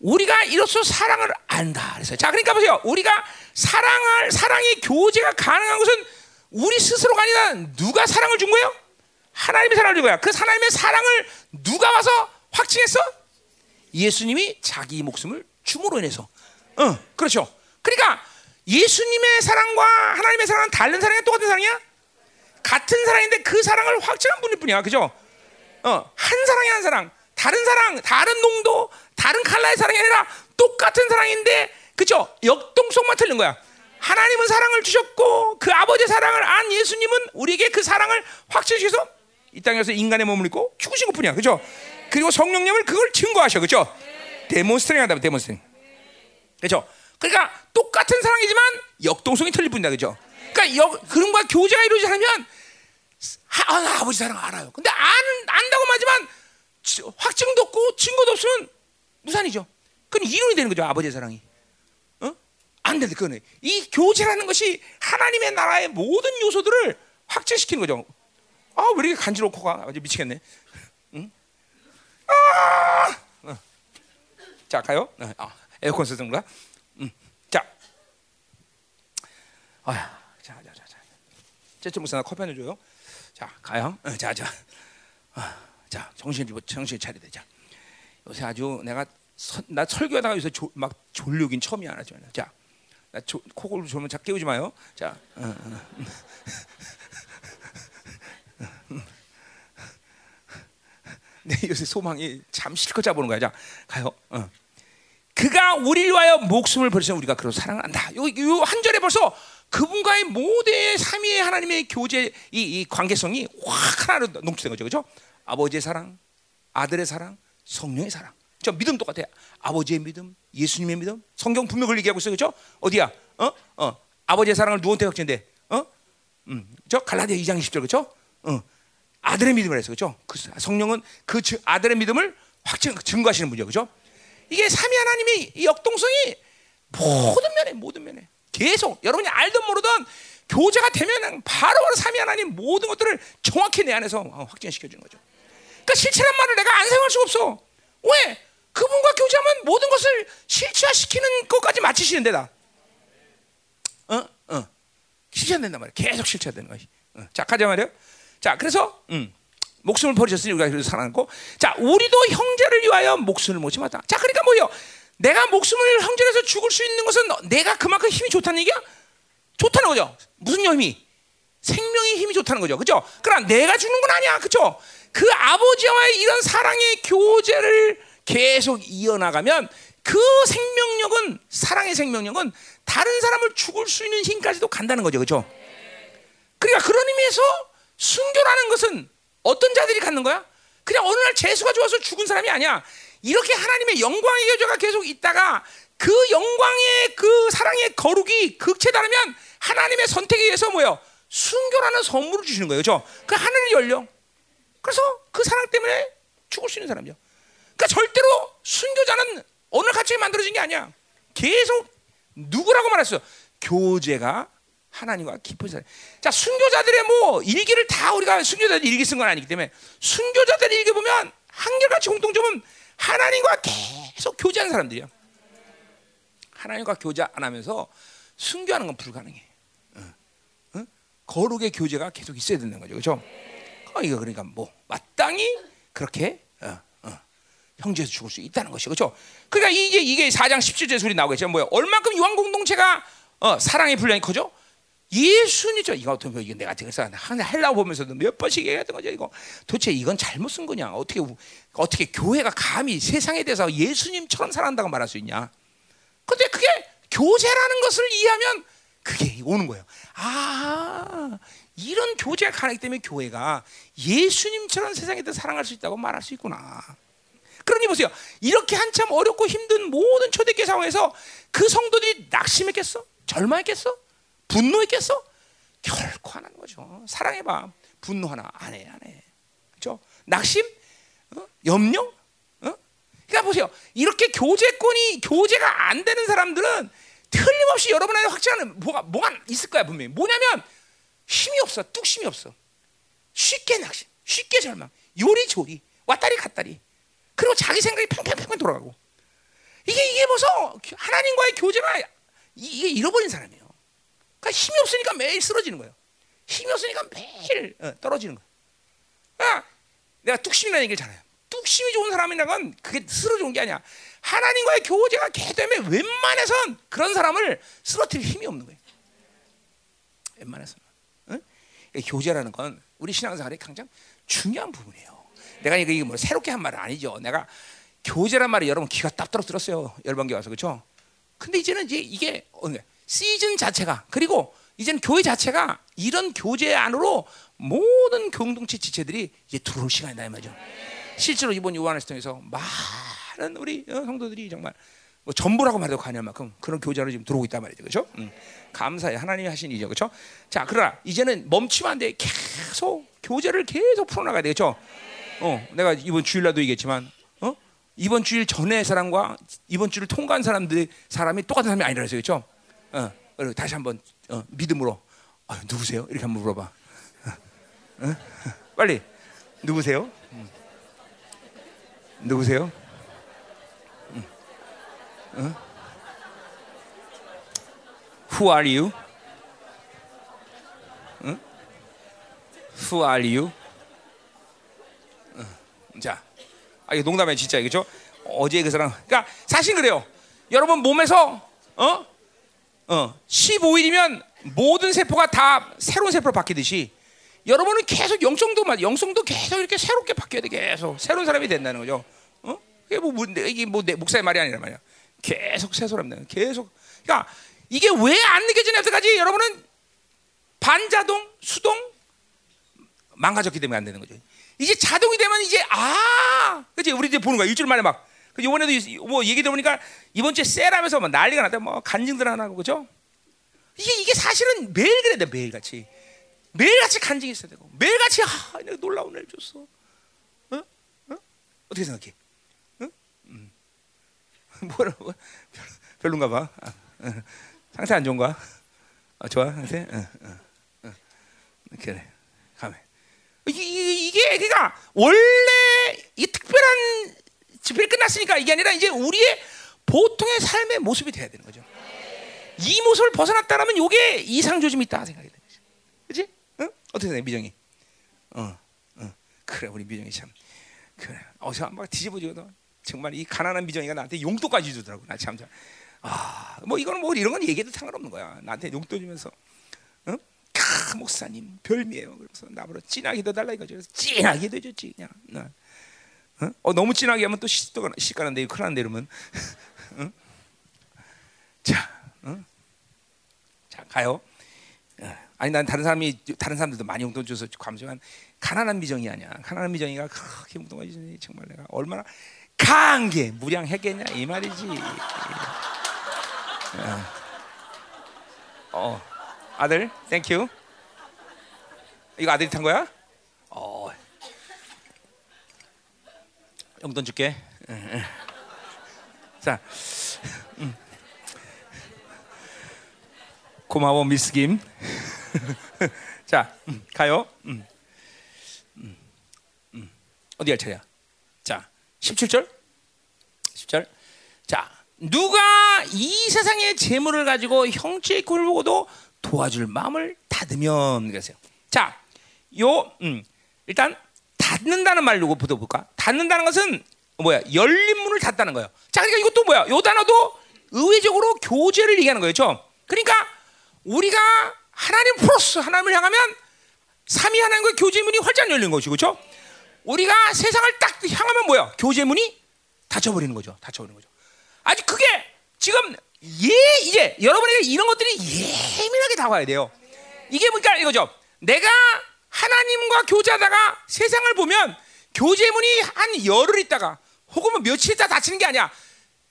우리가 이로써 사랑을 안다. 그래서 자, 그러니까 보세요. 우리가 사랑을 사랑의 교제가 가능한 것은 우리 스스로가 아니라 누가 사랑을 준 거예요? 하나님이 사랑을 준 거야. 그 하나님의 사랑을 누가 와서 확증했어? 예수님이 자기 목숨을 줌으로 인해서. 어, 그렇죠. 그러니까 예수님의 사랑과 하나님의 사랑은 다른 사랑이야, 똑같은 사랑이야? 같은 사랑인데 그 사랑을 확증한 분일 뿐이야, 그죠? 어, 한 사랑이 한 사랑, 다른 사랑, 다른 농도, 다른 칼라의 사랑이 아니라 똑같은 사랑인데 그죠? 역동성만 틀린 거야. 하나님은 사랑을 주셨고 그 아버지의 사랑을 안 예수님은 우리에게 그 사랑을 확증시켜서 이 땅에서 인간의 몸을 입고 죽으신 것뿐이야. 그죠? 그리고 성령님을 그걸 증거하셔. 그죠? demonstrating 한다면 demonstrating. 그죠? 그러니까 똑같은 사랑이지만 역동성이 틀릴 뿐이다. 그죠? 그러니까 역, 그런 거 교제가 이루어지지 않으면 아, 나 아버지 사랑 알아요. 근데 안, 안다고 하지만 확증도 없고 증거도 없으면 무산이죠. 그건 이론이 되는 거죠. 아버지의 사랑이. 어? 안 돼. 그거는. 이 교제라는 것이 하나님의 나라의 모든 요소들을 확증시키는 거죠. 아, 왜 이렇게 간지럽고 가? 아주 미치겠네. 응? 아! 어. 자, 가요. 어, 아, 에어컨 거야? 응. 자. 아, 자, 자, 자, 자. 제철 목사 커피 한잔 줘요. 자, 가요. 어, 자, 자. 아, 자, 정신 정신 차리자. 자. 요새 아주 내가 서, 나 설교하다가 요새 조, 막 졸려긴 처음이야. 자. 나 조, 코골 졸면 자 깨우지 마요. 자. 어, 어. 네, 요새 소망이 참 실컷 잡보는 거야. 자, 가요. 어. 그가 우리를 위하여 목숨을 버리서 우리가 그로 사랑을 한다. 요한 절에 벌써 그분과의 모든 삼위의 하나님의 교제 이, 이 관계성이 확 하나로 농축된 거죠. 그죠? 아버지의 사랑, 아들의 사랑, 성령의 사랑. 저 믿음 똑같아요. 아버지의 믿음, 예수님의 믿음. 성경 분명 그 얘기하고 있어요. 그죠? 어디야? 어? 어. 아버지의 사랑을 누구한테 확증돼? 어? 음. 저 갈라디아 2장 20절 그죠? 어. 아들의 믿음을 해서 그죠? 그 성령은 그 아들의 믿음을 확증 증거하시는 분이죠, 그죠? 이게 삼위 하나님의 역동성이 모든 면에 모든 면에 계속 여러분이 알든 모르든 교제가 되면 바로 바로 삼위 하나님 모든 것들을 정확히 내 안에서 어, 확증시켜 주는 거죠. 그러니까 실체란 말을 내가 안 사용할 수가 없어. 왜? 그분과 교제하면 모든 것을 실체화시키는 것까지 마치시는 데다. 어? 어. 실체된단 말이야. 계속 실체되는 거야. 어. 자, 가자 말이야. 자, 그래서 음, 목숨을 버리셨으니 우리가 그래서 살아났고, 자, 우리도 형제를 위하여 목숨을 못 지마다. 자, 그러니까 뭐요? 내가 목숨을 형제에서 죽을 수 있는 것은 내가 그만큼 힘이 좋다는 얘기야? 좋다는 거죠. 무슨 힘이? 생명의 힘이 좋다는 거죠. 그죠? 그러나 내가 죽는 건 아니야. 그죠? 그 아버지와의 이런 사랑의 교제를 계속 이어나가면 그 생명력은, 사랑의 생명력은 다른 사람을 죽을 수 있는 힘까지도 간다는 거죠. 그죠? 그러니까 그런 의미에서 순교라는 것은 어떤 자들이 갖는 거야? 그냥 어느 날 재수가 좋아서 죽은 사람이 아니야. 이렇게 하나님의 영광의 여자가 계속 있다가 그 영광의 그 사랑의 거룩이 극체다르면 하나님의 선택에 의해서 뭐요? 순교라는 선물을 주시는 거예요. 그죠? 그 하늘이 열려. 그래서 그 사랑 때문에 죽을 수 있는 사람이죠. 그러니까 절대로 순교자는 어느 가치에 만들어진 게 아니야. 계속 누구라고 말했어요? 교제가 하나님과 깊은 사랑. 자, 순교자들의 뭐 일기를 다 우리가 순교자들 일기 쓴 건 아니기 때문에 순교자들 일기 보면 한결같이 공통점은 하나님과 계속 교제하는 사람들이야. 하나님과 교제 안 하면서 순교하는 건 불가능해. 응? 응? 거룩의 교제가 계속 있어야 된다는 거죠. 그렇죠? 어, 이거 그러니까 뭐 마땅히 그렇게 어, 어, 형제에서 죽을 수 있다는 것이 그렇죠? 그러니까 이게 이게 4장 17절 소리 나오겠죠. 뭐야? 얼만큼 유한 공동체가 어, 사랑의 분량이 커져? 예수님이죠. 이거 어떻게 이게 내가 그래서 헬라 보면서도 몇 번씩 얘기했던 거죠. 이거 도대체 이건 잘못 쓴 거냐? 어떻게 어떻게 교회가 감히 세상에 대해서 예수님처럼 살아간다고 말할 수 있냐? 근데 그게 교제라는 것을 이해하면 그게 오는 거예요. 아, 이런 교제가 가능하기 때문에 교회가 예수님처럼 세상에 대해서 사랑할 수 있다고 말할 수 있구나. 그러니 보세요. 이렇게 한참 어렵고 힘든 모든 초대교회 상황에서 그 성도들이 낙심했겠어? 절망했겠어? 분노했겠어? 결코 안 하는 거죠. 사랑해봐. 분노 하나 안 해, 안 해. 그죠? 낙심? 어? 염려? 어? 그러니까 보세요. 이렇게 교제권이 교제가 안 되는 사람들은 틀림없이 여러분 안에 확증하는 뭐가 뭐가 있을 거야 분명히. 뭐냐면 힘이 없어, 뚝심이 없어. 쉽게 낙심, 쉽게 절망, 요리조리, 왔다리 갔다리. 그리고 자기 생각이 팽팽팽팽 돌아가고. 이게 이게 벌써 하나님과의 교제가 이게 잃어버린 사람이에요. 그러니까 힘이 없으니까 매일 쓰러지는 거예요. 힘이 없으니까 매일 어, 떨어지는 거예요. 그러니까 내가 뚝심이라는 얘기를 잘해요. 뚝심이 좋은 사람이라는 건 그게 쓰러지는 게 아니야. 하나님과의 교제가 개되면 웬만해선 그런 사람을 쓰러뜨릴 힘이 없는 거예요. 웬만해서는. 응? 교제라는 건 우리 신앙생활에 가장 중요한 부분이에요. 내가 이거 뭐 새롭게 한 말은 아니죠. 내가 교제란 말이 여러분 귀가 들었어요. 열방교 와서 그렇죠? 근데 이제는 이제 이게 어, 네. 시즌 자체가 그리고 이제는 교회 자체가 이런 교제 안으로 모든 공동체 지체들이 이제 들어올 시간이다 이 말이죠. 실제로 이번 요한을 통해서 많은 우리 어, 성도들이 정말 뭐 전부라고 말해도 과할 만큼 그런 교제로 지금 들어오고 있단 말이죠, 그렇죠? 음. 감사해 하나님이 하신 일이죠, 그렇죠? 자, 그러나 이제는 멈추면 안 돼. 계속 교제를 계속 풀어나가야 되겠죠. 어, 내가 이번 주일날도 얘기했지만, 어, 이번 주일 전에 사람과 이번 주를 통과한 사람들이 사람이 똑같은 사람이 아니라 그랬어요, 그렇죠? 어, 그리고 다시 한번 어, 믿음으로 어, 누구세요? 이렇게 한번 물어봐. 어? 어? 빨리 누구세요? 음. 누구세요? 어? Who are you? 응? Who are you? 자, 아 이거 농담이야 진짜 이거죠? 어제 그 사람, 그러니까 사실 그래요. 여러분 몸에서 어, 어, 15일이면 모든 세포가 다 새로운 세포로 바뀌듯이 여러분은 계속 영성도 영성도 계속 이렇게 새롭게 바뀌어야 돼 계속 새로운 사람이 된다는 거죠. 어? 이게 뭐 이게 뭐 목사의 말이 아니란 말이야. 계속 새소랍니다. 계속. 그러니까 이게 왜 안 느껴지냐 여태까지 여러분은 반자동, 수동 망가졌기 때문에 안 되는 거죠. 이제 자동이 되면 이제 아, 그렇지? 우리 이제 보는 거야 일주일 만에 막. 그 이번에도 뭐 얘기 들어보니까 이번 주에 셀하면서 막 난리가 났다. 뭐 간증들 하나 하고 그죠? 이게 이게 사실은 매일 그래야 돼 매일 같이 매일 같이 간증이 있어야 되고 매일 같이 아, 내가 놀라운 날 줬어. 어? 어? 어떻게 생각해? 뭐라고? 별론가 봐. 아, 어. 상태 안 좋은가? 어, 좋아 상태? 어, 어, 어. 그래 가면 이, 게 그러니까 원래 이 특별한 집회 끝났으니까 이게 아니라 이제 우리의 보통의 삶의 모습이 돼야 되는 거죠. 이 모습을 벗어났다라면 이게 이상 조짐이 있다 생각이 되는. 그렇지? 응? 어떻게 생각해 미정이? 어, 어. 그래 우리 미정이 참 그래. 어서 한번 뒤집어지거든. 정말 이 가난한 미정이가 나한테 용돈까지 주더라고. 나 참. 아, 뭐 이거는 뭐 이런 건 얘기해도 상관없는 거야. 나한테 용돈 주면서, 응? 카 목사님 별미예요. 그래서 나보러 진하게 더 달라 이거죠. 진하게 더 줬지 그냥. 어 너무 진하게 하면 또 시도가 시가는데 큰일 난데 이러면. 응? 자, 응? 자 가요. 어, 아니 난 다른 사람이 다른 사람들도 많이 용돈 줘서 감사한 가난한 미정이 아니야. 가난한 미정이가 그렇게 주니 정말 내가 얼마나 감개무량했겠냐 이 말이지. 어, 어. 아들, thank you. 이거 아들이 탄 거야? 어, 용돈 줄게. 자, 음. 고마워 미스 김. 자, 음, 가요. 어디 할 차례야? 17절? 10절. 자, 누가 이 세상의 재물을 가지고 형제의 꼴을 보고도 도와줄 마음을 닫으면 그러세요. 자, 요 음, 일단 닫는다는 말로 붙어볼까? 닫는다는 것은 뭐야? 열린 문을 닫다는 거예요. 자, 그러니까 이것도 뭐야? 요 단어도 의외적으로 교제를 얘기하는 거죠. 그러니까 우리가 하나님 플러스 하나님을 향하면 삼위 하나님과 교제 문이 활짝 열린 것이고, 그렇죠? 우리가 세상을 딱 향하면 뭐야? 교제 문이 닫혀버리는 거죠. 닫혀버리는 거죠. 아직 그게 지금 예 이제 여러분에게 이런 것들이 예민하게 다가와야 돼요. 이게 뭐니까 이거죠. 내가 하나님과 교제하다가 세상을 보면 교제문이 한 열흘 있다가 혹은 뭐 며칠 있다 닫히는 게 아니야.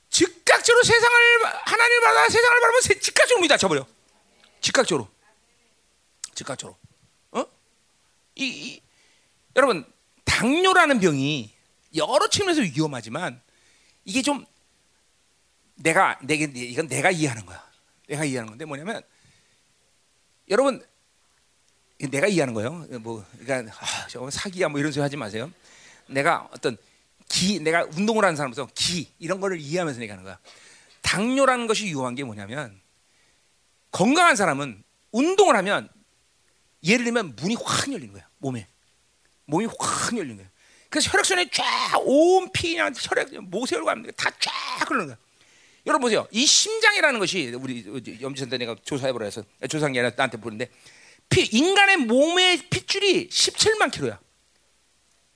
즉각적으로 세상을 하나님을 받아 세상을 바라보면 즉각적으로 문이 닫혀버려. 즉각적으로. 즉각적으로. 어? 이, 이 여러분 당뇨라는 병이 여러 측면에서 위험하지만 이게 좀 내가 내게 이건 내가 이해하는 거야. 내가 이해하는 건데 뭐냐면 여러분 내가 이해하는 거예요. 뭐 그러니까 아, 저 사기야 뭐 이런 소리 하지 마세요. 내가 어떤 기 내가 운동을 하는 사람으로서 기 이런 거를 이해하면서 얘기하는 거야. 당뇨라는 것이 위험한 게 뭐냐면 건강한 사람은 운동을 하면 예를 들면 문이 확 열리는 거야 몸에 몸이 확 열린 거예요. 그래서 혈액순환이 쫙온 피냐 혈액 모세혈 가면 다쫙 흐르는 거야. 여러분 보세요. 이 심장이라는 것이 우리 염지센터 내가 조사해보라 해서 조사한 게 나한테 보는데 피, 인간의 몸의 핏줄이 17만 킬로야.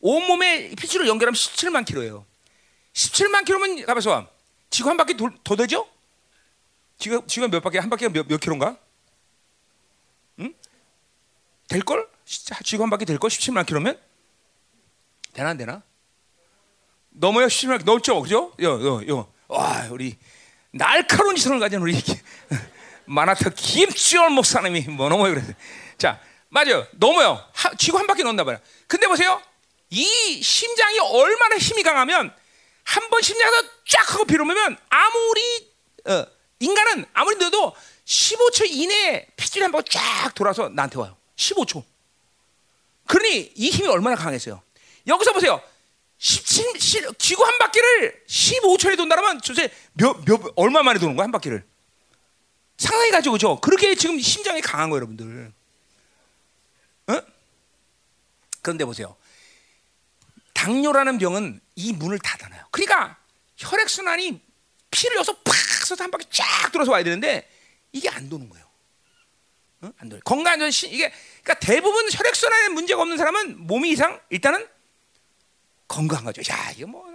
온 몸의 핏줄을 연결하면 17만 킬로예요. 17만 킬로면 가봐서 지구 한 바퀴 돌, 더 되죠? 지구 지구 몇 바퀴 한 바퀴가 몇, 몇 킬로인가? 응? 될 걸? 지구 한 바퀴 될 걸? 17만 킬로면 되나 안 되나? 넘어요 17만 넘죠, 그죠? 요, 요, 요. 와, 우리 날카로운 시선을 가진 우리 마나타 김지원 목사님이 뭐 넘어요 그래. 자, 맞아요. 넘어요. 하, 지구 한 바퀴 넘나 봐요. 근데 보세요. 이 심장이 얼마나 힘이 강하면 한 번 심장에서 쫙 하고 비로면 아무리 어, 인간은 아무리 넣어도 15초 이내에 피줄이 한 번 쫙 돌아서 나한테 와요. 15초. 그러니 이 힘이 얼마나 강했어요. 여기서 보세요. 17, 지구 한 바퀴를 15초에 돈다면 도대체 몇, 몇, 얼마 만에 도는 거야, 한 바퀴를? 상당히 가지고, 그죠? 그렇게 지금 심장이 강한 거예요, 여러분들. 어? 그런데 보세요. 당뇨라는 병은 이 문을 닫아놔요. 그러니까 혈액 순환이 피를 여서 팍 써서 한 바퀴 쫙 돌아서 와야 되는데 이게 안 도는 거예요. 어? 안 돼. 건강 이게 그러니까 대부분 혈액 순환에 문제가 없는 사람은 몸이 이상 일단은 건강한 거죠. 야, 이거 뭐,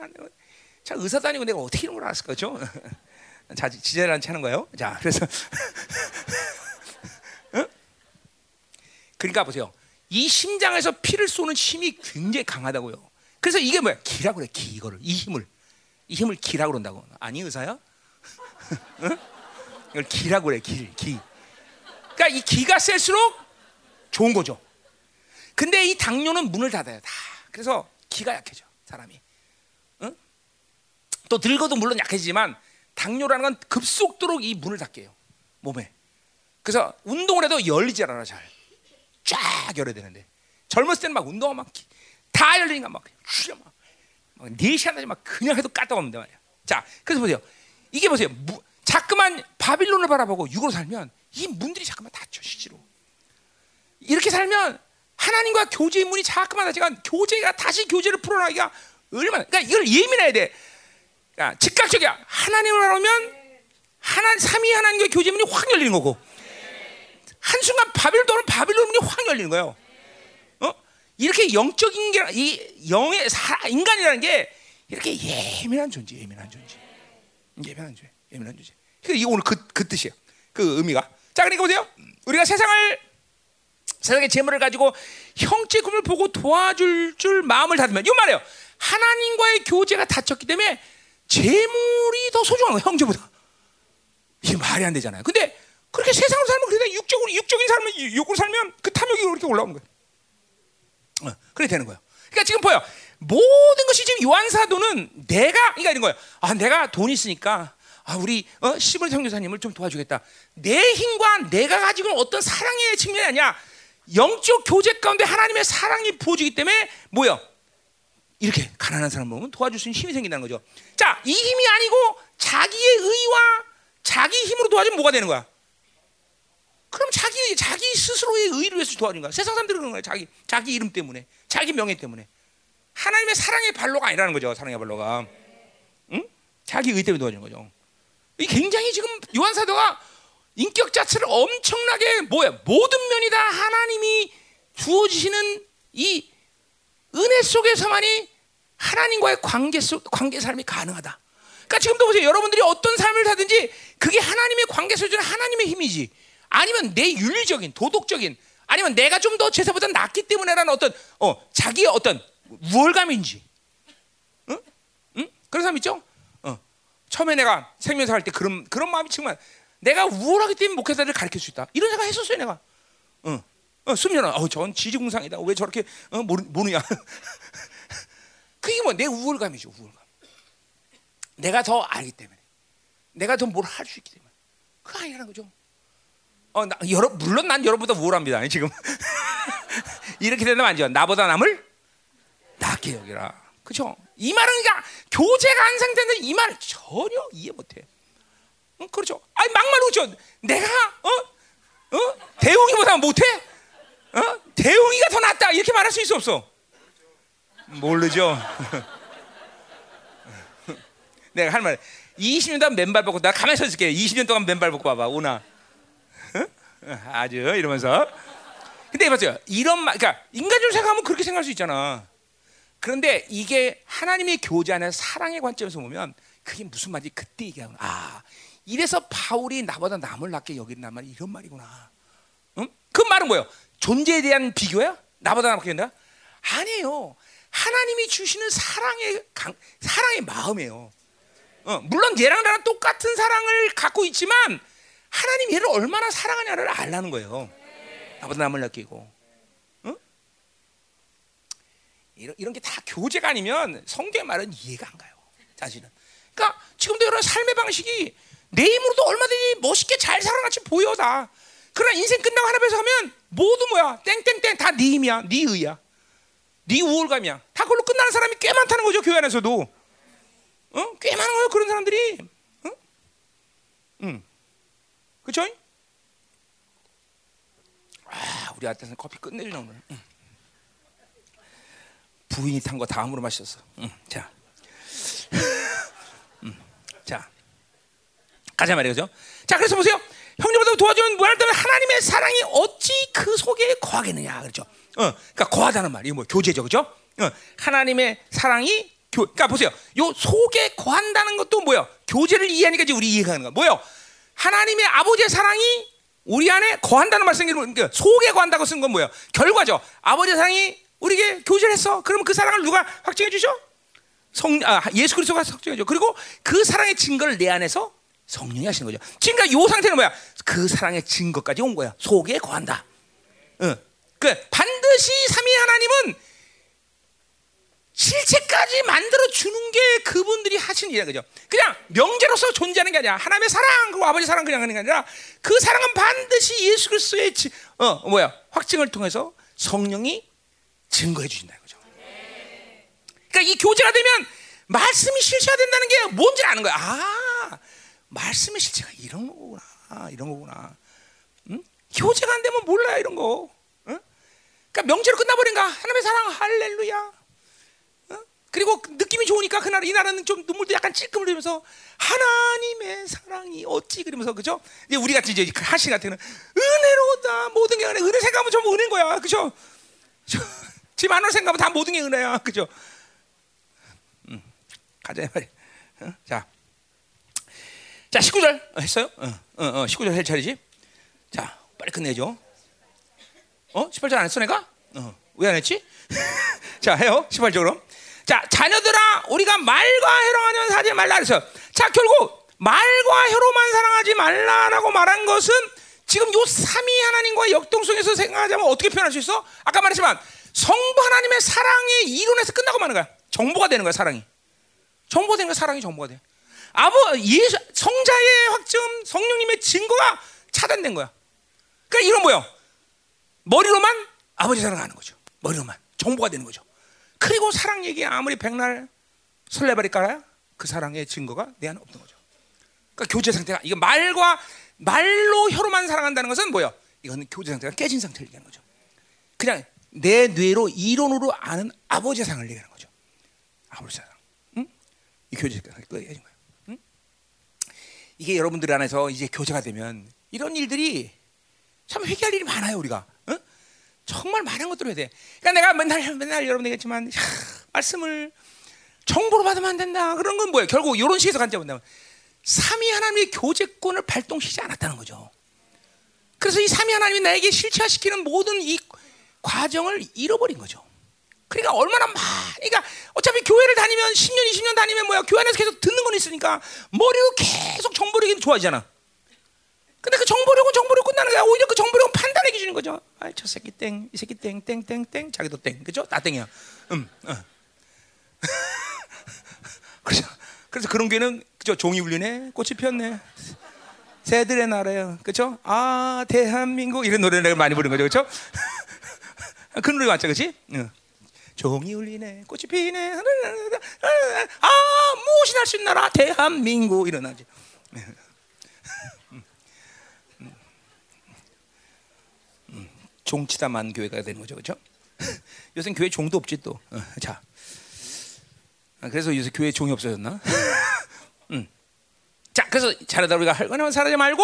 자, 의사도 아니고 내가 어떻게 이런 걸 알았을 거죠? 자, 지젤한 차는 거예요. 자, 그래서. 응? 그러니까 보세요. 이 심장에서 피를 쏘는 힘이 굉장히 강하다고요. 그래서 이게 뭐야? 기라고 그래, 기, 이거를. 이 힘을. 이 힘을 기라고 그런다고. 아니, 의사야? 응? 이걸 기라고 그래, 기, 기. 그러니까 이 기가 셀수록 좋은 거죠. 근데 이 당뇨는 문을 닫아요, 다. 그래서 기가 약해져 사람이. 응? 또 늙어도 물론 약해지지만 당뇨라는 건 급속도로 이 문을 닫게요 몸에. 그래서 운동을 해도 열리지 않아 잘. 쫙 열어야 되는데 젊었을 때는 막 운동하면 막 다 열리니까 막 휘려 막, 네 시간까지 막 그냥 해도 까딱없는데 말이야. 자, 그래서 보세요. 이게 보세요. 무, 자꾸만 바빌론을 바라보고 육으로 살면 이 문들이 자꾸만 닫혀 실제로. 이렇게 살면 하나님과 교제의 문이 자꾸만 닫히가 교제가 다시 교제를 풀어나기가 얼마나 그러니까 이걸 예민해야 돼. 그러니까 즉각적이야. 하나님을 알면 하나 삼위 하나님과 교제 문이 확 열리는 거고 한 순간 바빌론 또는 바빌론 문이 확 열리는 거예요. 어? 이렇게 영적인 게 이 영의 사, 인간이라는 게 이렇게 예민한 존재, 예민한 존재, 예민한 존재, 예민한 존재. 그이 오늘 그, 그 뜻이에요. 그 의미가. 자, 그러니까 보세요. 우리가 세상을 세상의 재물을 가지고 형제 금을 보고 도와줄 줄 마음을 닫으면 이거 말이에요. 하나님과의 교제가 닫혔기 때문에 재물이 더 소중한 거예요. 형제보다. 이게 말이 안 되잖아요. 근데 그렇게 세상으로 살면 그래 육적으로 육적인 삶은 육으로 살면 그 탐욕이 그렇게 올라오는 거예요. 어, 그래 되는 거예요. 그러니까 지금 보여 모든 것이 지금 요한 사도는 내가 그러니까 이런 거예요. 아 내가 돈 있으니까 아 우리 어, 시벌 성교사님을 좀 도와주겠다. 내 힘과 내가 가지고 있는 어떤 사랑의 측면이 아니야. 영적 교제 가운데 하나님의 사랑이 부어지기 때문에 뭐요? 이렇게 가난한 사람 보면 도와줄 수 있는 힘이 생긴다는 거죠. 자, 이 힘이 아니고 자기의 의와 자기 힘으로 도와주면 뭐가 되는 거야? 그럼 자기 자기 스스로의 의를 위해서 도와주는 거야. 세상 사람들은 그런 거야. 자기 자기 이름 때문에, 자기 명예 때문에. 하나님의 사랑의 발로가 아니라는 거죠. 사랑의 발로가. 응? 자기 의 때문에 도와주는 거죠. 이 굉장히 지금 요한 사도가 인격 자체를 엄청나게 뭐야 모든 면이 다 하나님이 주어지시는 이 은혜 속에서만이 하나님과의 관계 속 관계 삶이 가능하다. 그러니까 지금도 보세요. 여러분들이 어떤 삶을 사든지 그게 하나님의 관계 속에 하나님의 힘이지. 아니면 내 윤리적인 도덕적인 아니면 내가 좀 더 제사보다 낫기 때문에라는 어떤 어 자기의 어떤 우월감인지. 응? 응? 그런 사람 있죠? 어. 처음에 내가 생명사 할 때 그런 그런 마음이 정말 내가 우월하기 때문에 목회자를 가르칠 수 있다. 이런 생각 했었어요, 내가. 어, 어 수면은, 어, 전 지지공상이다. 왜 저렇게 어, 모르, 모르냐? 그게 뭐 내 우월감이죠, 우월감. 내가 더 알기 때문에, 내가 더 뭘 할 수 있기 때문에, 그 아니라는 거죠. 어, 나, 여러, 물론 난 여러분보다 우월합니다. 지금 이렇게 된다면 안 돼요. 나보다 남을 낫게 여기라. 그렇죠? 이 말은 그러니까 교제가 안 상태인데 이말 전혀 이해 못해. 어, 그렇죠. 아니 막말 그죠 내가 어? 어? 대웅이보다 못해? 어? 대웅이가 더 낫다 이렇게 말할 수 있어 없어? 모르죠. 내가 할 말. 20년 동안 맨발 벗고 나 가만히 서 있을게. 20년 동안 맨발 벗고 봐봐 오나. 어? 아주 이러면서. 근데 보세요. 이런 말, 그러니까 인간적으로 생각하면 그렇게 생각할 수 있잖아. 그런데 이게 하나님의 교제 안에 사랑의 관점에서 보면 그게 무슨 말인지 그때 얘기하는 아 이래서 바울이 나보다 남을 낫게 여긴단 말이 이런 말이구나. 응? 그 말은 뭐예요? 존재에 대한 비교야? 나보다 남게 된다? 아니에요. 하나님이 주시는 사랑의 강, 사랑의 마음이에요. 어, 물론 얘랑 나랑 똑같은 사랑을 갖고 있지만 하나님 얘를 얼마나 사랑하냐를 알라는 거예요. 나보다 남을. 응? 이런, 이런 게 다 교제가 아니면 성경의 말은 이해가 안 가요. 사실은. 그러니까 지금도 여러 삶의 방식이 내 힘으로도 얼마든지 멋있게 잘 살아같이 보여 다. 그러나 인생 끝나고 하나 앞에서 하면 모두 뭐야? 땡땡땡 다 네 힘이야, 네 의야, 네 우월감이야. 다 그걸로 끝나는 사람이 꽤 많다는 거죠 교회 안에서도. 어? 꽤 많은 거예요 그런 사람들이. 응? 응. 그쵸? 아, 우리 아들은 커피 끝내주나 오늘. 응. 부인이 탄 거 다음으로 마셨어. 응. 자, 응. 자, 가자 말이죠. 자, 그래서 보세요. 형제보다 도와주면 뭐할 때면 하나님의 사랑이 어찌 그 속에 거하겠느냐 그렇죠. 어, 그러니까 거하다는 말이 뭐 교제죠, 그죠? 어, 하나님의 사랑이 교, 그러니까 보세요. 요 속에 거한다는 것도 뭐요? 교제를 이해하니까 이제 우리 이해하는 거. 뭐요? 하나님의 아버지의 사랑이 우리 안에 거한다는 말씀이 그러니까 속에 거한다고 쓴 건 뭐예요? 결과죠. 아버지의 사랑이 우리에게 교제를 했어. 그러면 그 사랑을 누가 확증해 주죠? 성, 아, 예수 그리스도가 확증해 줘. 그리고 그 사랑의 증거를 내 안에서 성령이 하시는 거죠. 그러니까 요 상태는 뭐야? 그 사랑의 증거까지 온 거야. 속에 거한다. 응. 그 반드시 삼위 하나님은 실체까지 만들어 주는 게 그분들이 하신 일이야, 그죠? 그냥 명제로서 존재하는 게 아니라 하나님의 사랑 그리고 아버지 사랑 그냥 하는 게 아니라 그 사랑은 반드시 예수 그리스도의 어 뭐야 확증을 통해서 성령이 증거해 주신다 이거죠. 그러니까 이 교제가 되면 말씀이 실체가 된다는 게 뭔지 아는 거야. 아, 말씀의 실체가 이런 거구나, 이런 거구나. 응? 교제가 안 되면 몰라 이런 거. 응? 그러니까 명제로 끝나버린가? 하나님의 사랑 할렐루야. 그리고 느낌이 좋으니까 그날 이날은 좀 눈물도 약간 찔끔 흘리면서 하나님의 사랑이 어찌 그러면서 그죠? 이제 우리 같은 이제 하시 같은 은혜로다 모든 게 은혜 은혜 생각하면 전부 은혜인 거야 그죠? 지금 하나 생각하면 다 모든 게 은혜야 그죠? 음, 가자 말이 어? 자, 자 19절 했어요? 어, 어, 어 19절 할 차례지? 자 빨리 끝내죠. 어 18절 안 했어 내가? 어, 왜 안 했지? 자 해요 18절로. 자, 자녀들아, 우리가 말과 혀로만 하지 말라 그랬어요. 자, 결국 말과 혀로만 사랑하지 말라라고 말한 것은 지금 요 삼위 하나님과 역동성에서 생각하자면 어떻게 표현할 수 있어? 아까 말했지만 성부 하나님의 사랑의 이론에서 끝나고 마는 거야. 정보가 되는 거야, 사랑이. 정보가 되는 거야, 사랑이 정보가 돼. 아버 예수 성자의 확증, 성령님의 증거가 차단된 거야. 그러니까 이런 뭐요? 머리로만 아버지 사랑하는 거죠. 머리로만 정보가 되는 거죠. 그리고 사랑 얘기 아무리 백날 설레발이 깔아야 그 사랑의 증거가 내 안에 없는 거죠. 그러니까 교제 상태가 이거 말과 말로 혀로만 사랑한다는 것은 뭐야? 이거는 교제 상태가 깨진 상태를 얘기하는 거죠. 그냥 내 뇌로 이론으로 아는 아버지의 사랑을 얘기하는 거죠. 아버지 사랑. 응? 이 교제 상태가 깨진 거예요. 응? 이게 여러분들 안에서 이제 교제가 되면 이런 일들이 참 회개할 일이 많아요 우리가. 응? 정말 많은 것들을 해야 돼. 그러니까 내가 맨날 맨날 여러분 얘기했지만 야, 말씀을 정보로 받으면 안 된다. 그런 건 뭐예요? 결국 이런 식에서 간장 본다면 삼위 하나님의 교제권을 발동시키지 않았다는 거죠. 그래서 이 삼위 하나님이 나에게 실체화시키는 모든 이 과정을 잃어버린 거죠. 그러니까 얼마나 막, 그러니까 어차피 교회를 다니면 10년, 20년 다니면 뭐야? 교회 안에서 계속 듣는 건 있으니까 머리로 계속 정보력이 좋아지잖아. 근데 그 정보력은 정보력 끝나는 거야. 오히려 그 정보력은 판단의 기준인 거죠. 아, 저 새끼 땡, 이 새끼 땡, 땡, 땡, 땡, 자기도 땡, 그죠? 다 땡이야. 음, 어. 그래서 그래서 그런 게는 그죠? 종이 울리네, 꽃이 피었네. 새들의 나라요, 그죠? 아, 대한민국 이런 노래를 많이 부르는 거죠, 그죠? 그 노래 맞죠, 그렇지? 응. 종이 울리네, 꽃이 피네, 아, 무엇이 날수 있는 나라, 대한민국 이런 나지. 종치다만 교회가 되는 거죠, 그렇죠? 요새 교회 종도 없지 또. 어, 자, 아, 그래서 요새 교회 종이 없어졌나? 음. 자, 그래서 잘하다 우리가 할거나만 살아지 말고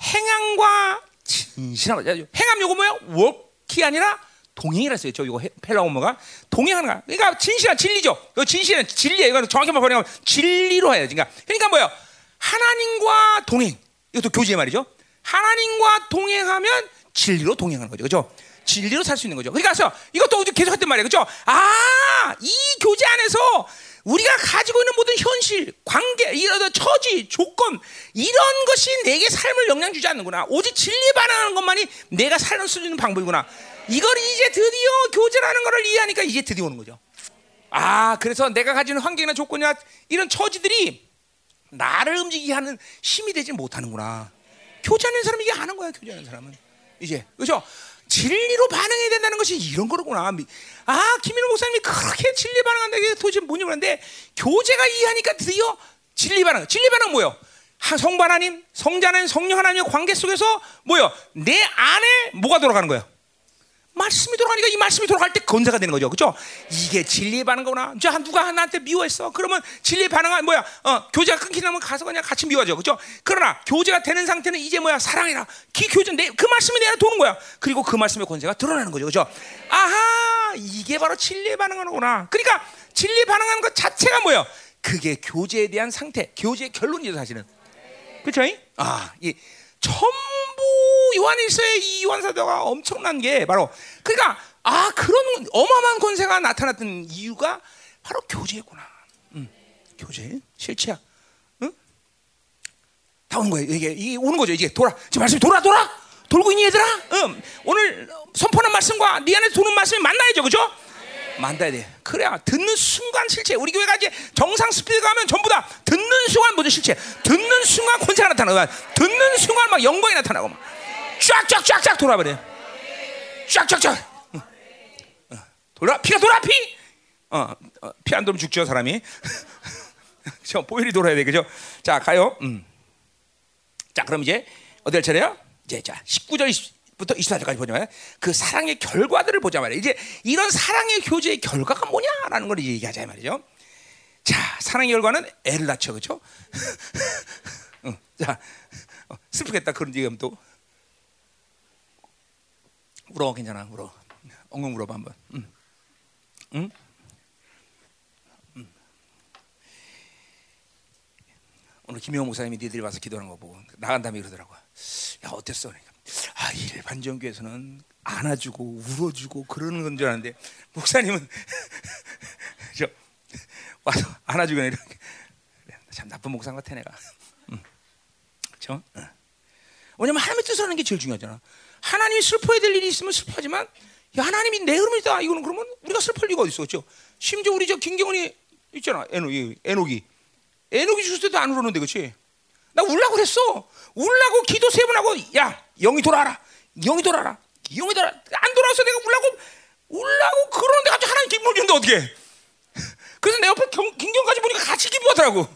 행함과 진실함. 행함 요거 뭐야? 워키 아니라 동행이라 했어요. 저 이거 펠라오모가 동행하는 거야. 그러니까 진실한 진리죠. 그 진실은 진리예요. 이거 정확히 말하면 진리로 해야 그러니까 그러니까 뭐야? 하나님과 동행. 이것도 교제 말이죠. 하나님과 동행하면 진리로 동행하는 거죠. 그렇죠? 진리로 살 수 있는 거죠. 그러니까 이것도 계속 했던 말이에요. 그렇죠? 아, 이 교제 안에서 우리가 가지고 있는 모든 현실, 관계, 이런 처지, 조건 이런 것이 내게 삶을 영향 주지 않는구나. 오직 진리에 반응하는 것만이 내가 살수 있는 방법이구나. 이걸 이제 드디어 교제라는 것을 이해하니까 이제 드디어 오는 거죠. 아, 그래서 내가 가지는 환경이나 조건이나 이런 처지들이 나를 움직이게 하는 힘이 되지 못하는구나. 교제하는 사람이 이게 아는 거야. 교제하는 사람은 이제 그렇죠. 진리로 반응해야 된다는 것이 이런 거구나. 아, 김민호 목사님이 그렇게 진리 반응한다. 이게 도대체 뭐냐 그런데 교제가 이해하니까 드디어 진리 반응. 진리 반응 뭐요? 성부 하나님, 성자는 성령 하나님의 관계 속에서 뭐요? 내 안에 뭐가 돌아가는 거예요? 말씀이 돌아가니까 이 말씀이 돌아갈 때 건사가 되는 거죠. 그죠? 이게 진리의 반응거구나. 자, 누가 나한테 미워했어. 그러면 진리의 반응은 뭐야? 어, 교제가 끊기면 가서 그냥 같이 미워져. 그죠? 그러나 교제가 되는 상태는 이제 뭐야? 사랑이라. 기 교제, 내, 그 말씀이 내 안에 도는 거야. 그리고 그 말씀의 권세가 드러나는 거죠. 그죠? 아하! 이게 바로 진리의 반응하는구나. 그러니까 진리의 반응하는 것 자체가 뭐야? 그게 교제에 대한 상태, 교제의 결론이죠, 사실은. 그렇죠? 아, 이 전부 요한일서의 이 요한 사도가 엄청난 게 바로 그러니까 아 그런 어마어마한 권세가 나타났던 이유가 바로 교제구나. 응. 교제 실체야. 응? 다 오는 거예요. 이게, 이게 오는 거죠. 이게 돌아. 지금 말씀이 돌아 돌아 돌고 있니 얘들아? 응. 오늘 선포하는 말씀과 네 안에 도는 말씀이 만나야죠, 그죠? 만나야 돼. 그래야 듣는 순간 실체. 우리 교회가 이제 정상 스피드 가면 전부 다 듣는 순간 먼저 실체. 듣는 순간 권세가 나타나고, 듣는 순간 막 영광이 나타나고, 막 쫙쫙쫙쫙 돌아버려. 쫙쫙쫙. 돌아 피가 돌아 피. 어, 어 피안 돌면 죽죠 사람이. 저 보일이 돌아야 돼 그죠? 자 가요. 음. 자 그럼 이제 어디 할 차례야? 이제 자 19절 1 부터 24절까지 보자면 그 사랑의 결과들을 보자 말이야. 이제 이런 사랑의 교제의 결과가 뭐냐라는 걸 얘기하자 말이죠. 자, 사랑의 결과는 애를 낳죠, 그렇죠? 응, 자, 어, 슬프겠다 그런 얘기하면 또 울어 괜찮아, 울어. 엉엉 울어 봐 한번. 응, 응, 응. 오늘 김영 목사님이 니들이 와서 기도하는 거 보고 나간 다음에 그러더라고. 야 어땠어? 그러니까 아 일반 교에서는 안아주고 울어주고 그러는 건줄 알았는데 목사님은 저 와서 안아주고 이렇게 참 나쁜 목사 같아 내가. 응. 그렇죠? 응. 왜냐면 하나님의 뜻을 하는 게 제일 중요하잖아. 하나님이 슬퍼야 될 일이 있으면 슬퍼하지만 야, 하나님이 내 흐름이다 이거는 그러면 우리가 슬플 리가 어디 있어, 그렇죠? 심지어 우리 저 김경원이 있잖아, 에녹이, 에녹이, 에녹이 죽을 때도 안 울었는데, 그렇지? 나 울라고 그랬어. 울라고 기도 세 번 하고 야 영이 돌아라. 영이 돌아라. 영이 돌아. 안 돌아서 내가 울라고 울라고 그러는데 갑자기 하나님 기쁨을 주는데 어떻게? 그래서 내 옆에 경, 김경까지 보니까 같이 기도하더라고.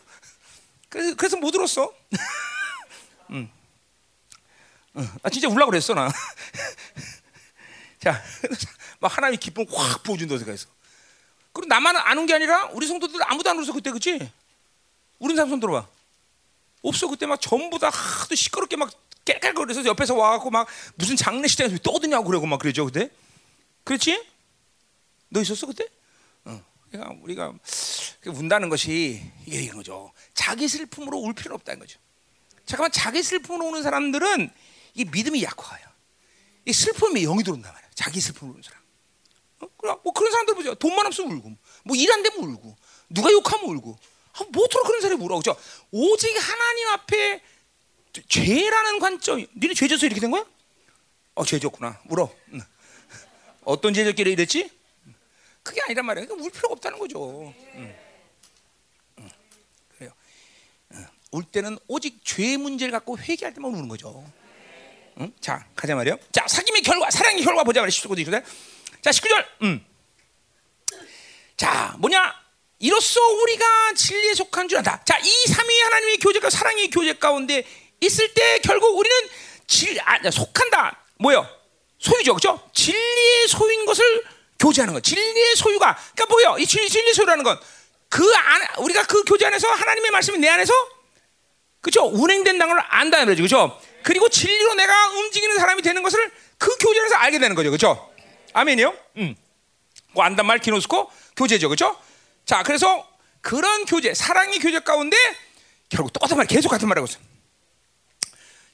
그래서 그래서 못 울었어. 응. 응. 아 진짜 울라고 그랬어 나. 자, 막 하나님 기쁨 확 부어준다 생각했어. 그리고 나만 아는 게 아니라 우리 성도들 아무도 안 울었어 그때 그치? 우린 사람 손 들어봐. 없어 그때 막 전부 다 하도 시끄럽게 막 깨깔거려서 옆에서 와갖고 막 무슨 장례식장에서 떠드냐고 그러고 막 그러죠 그때 그렇지? 너 있었어 그때? 어. 그러니까 우리가 운다는 것이 이게 이런 거죠 자기 슬픔으로 울 필요는 없다는 거죠 잠깐만 자기 슬픔으로 우는 사람들은 이 믿음이 약화요 이 슬픔이 영이 들어온단 말이야 자기 슬픔으로 우는 사람 어? 뭐 그런 사람들 보죠 돈만 없으면 울고 뭐 일 안 되면 울고 누가 욕하면 울고 뭐더러 그런 사람이 울어. 그죠? 오직 하나님 앞에 죄라는 관점. 니네 죄져서 이렇게 된 거야? 어, 죄졌구나. 울어. 응. 어떤 죄졌길래 이랬지? 그게 아니란 말이야. 그러니까 울 필요가 없다는 거죠. 응. 응. 그래요. 울 때는 오직 죄 문제를 갖고 회개할 때만 우는 거죠. 자, 가자 말이요. 자, 사귐의 결과, 사랑의 결과 보자 말이야. 19절. 자, 19절. 음. 자, 뭐냐? 이로써 우리가 진리에 속한 줄 안다. 자, 이 삼위 하나님의 교제가 사랑의 교제 가운데 있을 때 결국 우리는 질, 아, 속한다. 뭐요? 소유죠, 그죠? 진리의 소유인 것을 교제하는 거. 진리의 소유가, 그러니까 뭐요? 이 진리, 진리의 소유라는 건 그 안, 우리가 그 교제 안에서 하나님의 말씀이 내 안에서 그죠? 운행된다는 걸 안다는 거죠, 그죠? 그리고 진리로 내가 움직이는 사람이 되는 것을 그 교제 안에서 알게 되는 거죠, 그죠? 아멘이요? 음. 뭐 안단 말 기노스코 교제죠, 그렇죠? 자, 그래서 그런 교제, 사랑의 교제 가운데 결국 똑같은 말, 계속 같은 말하고 있어요.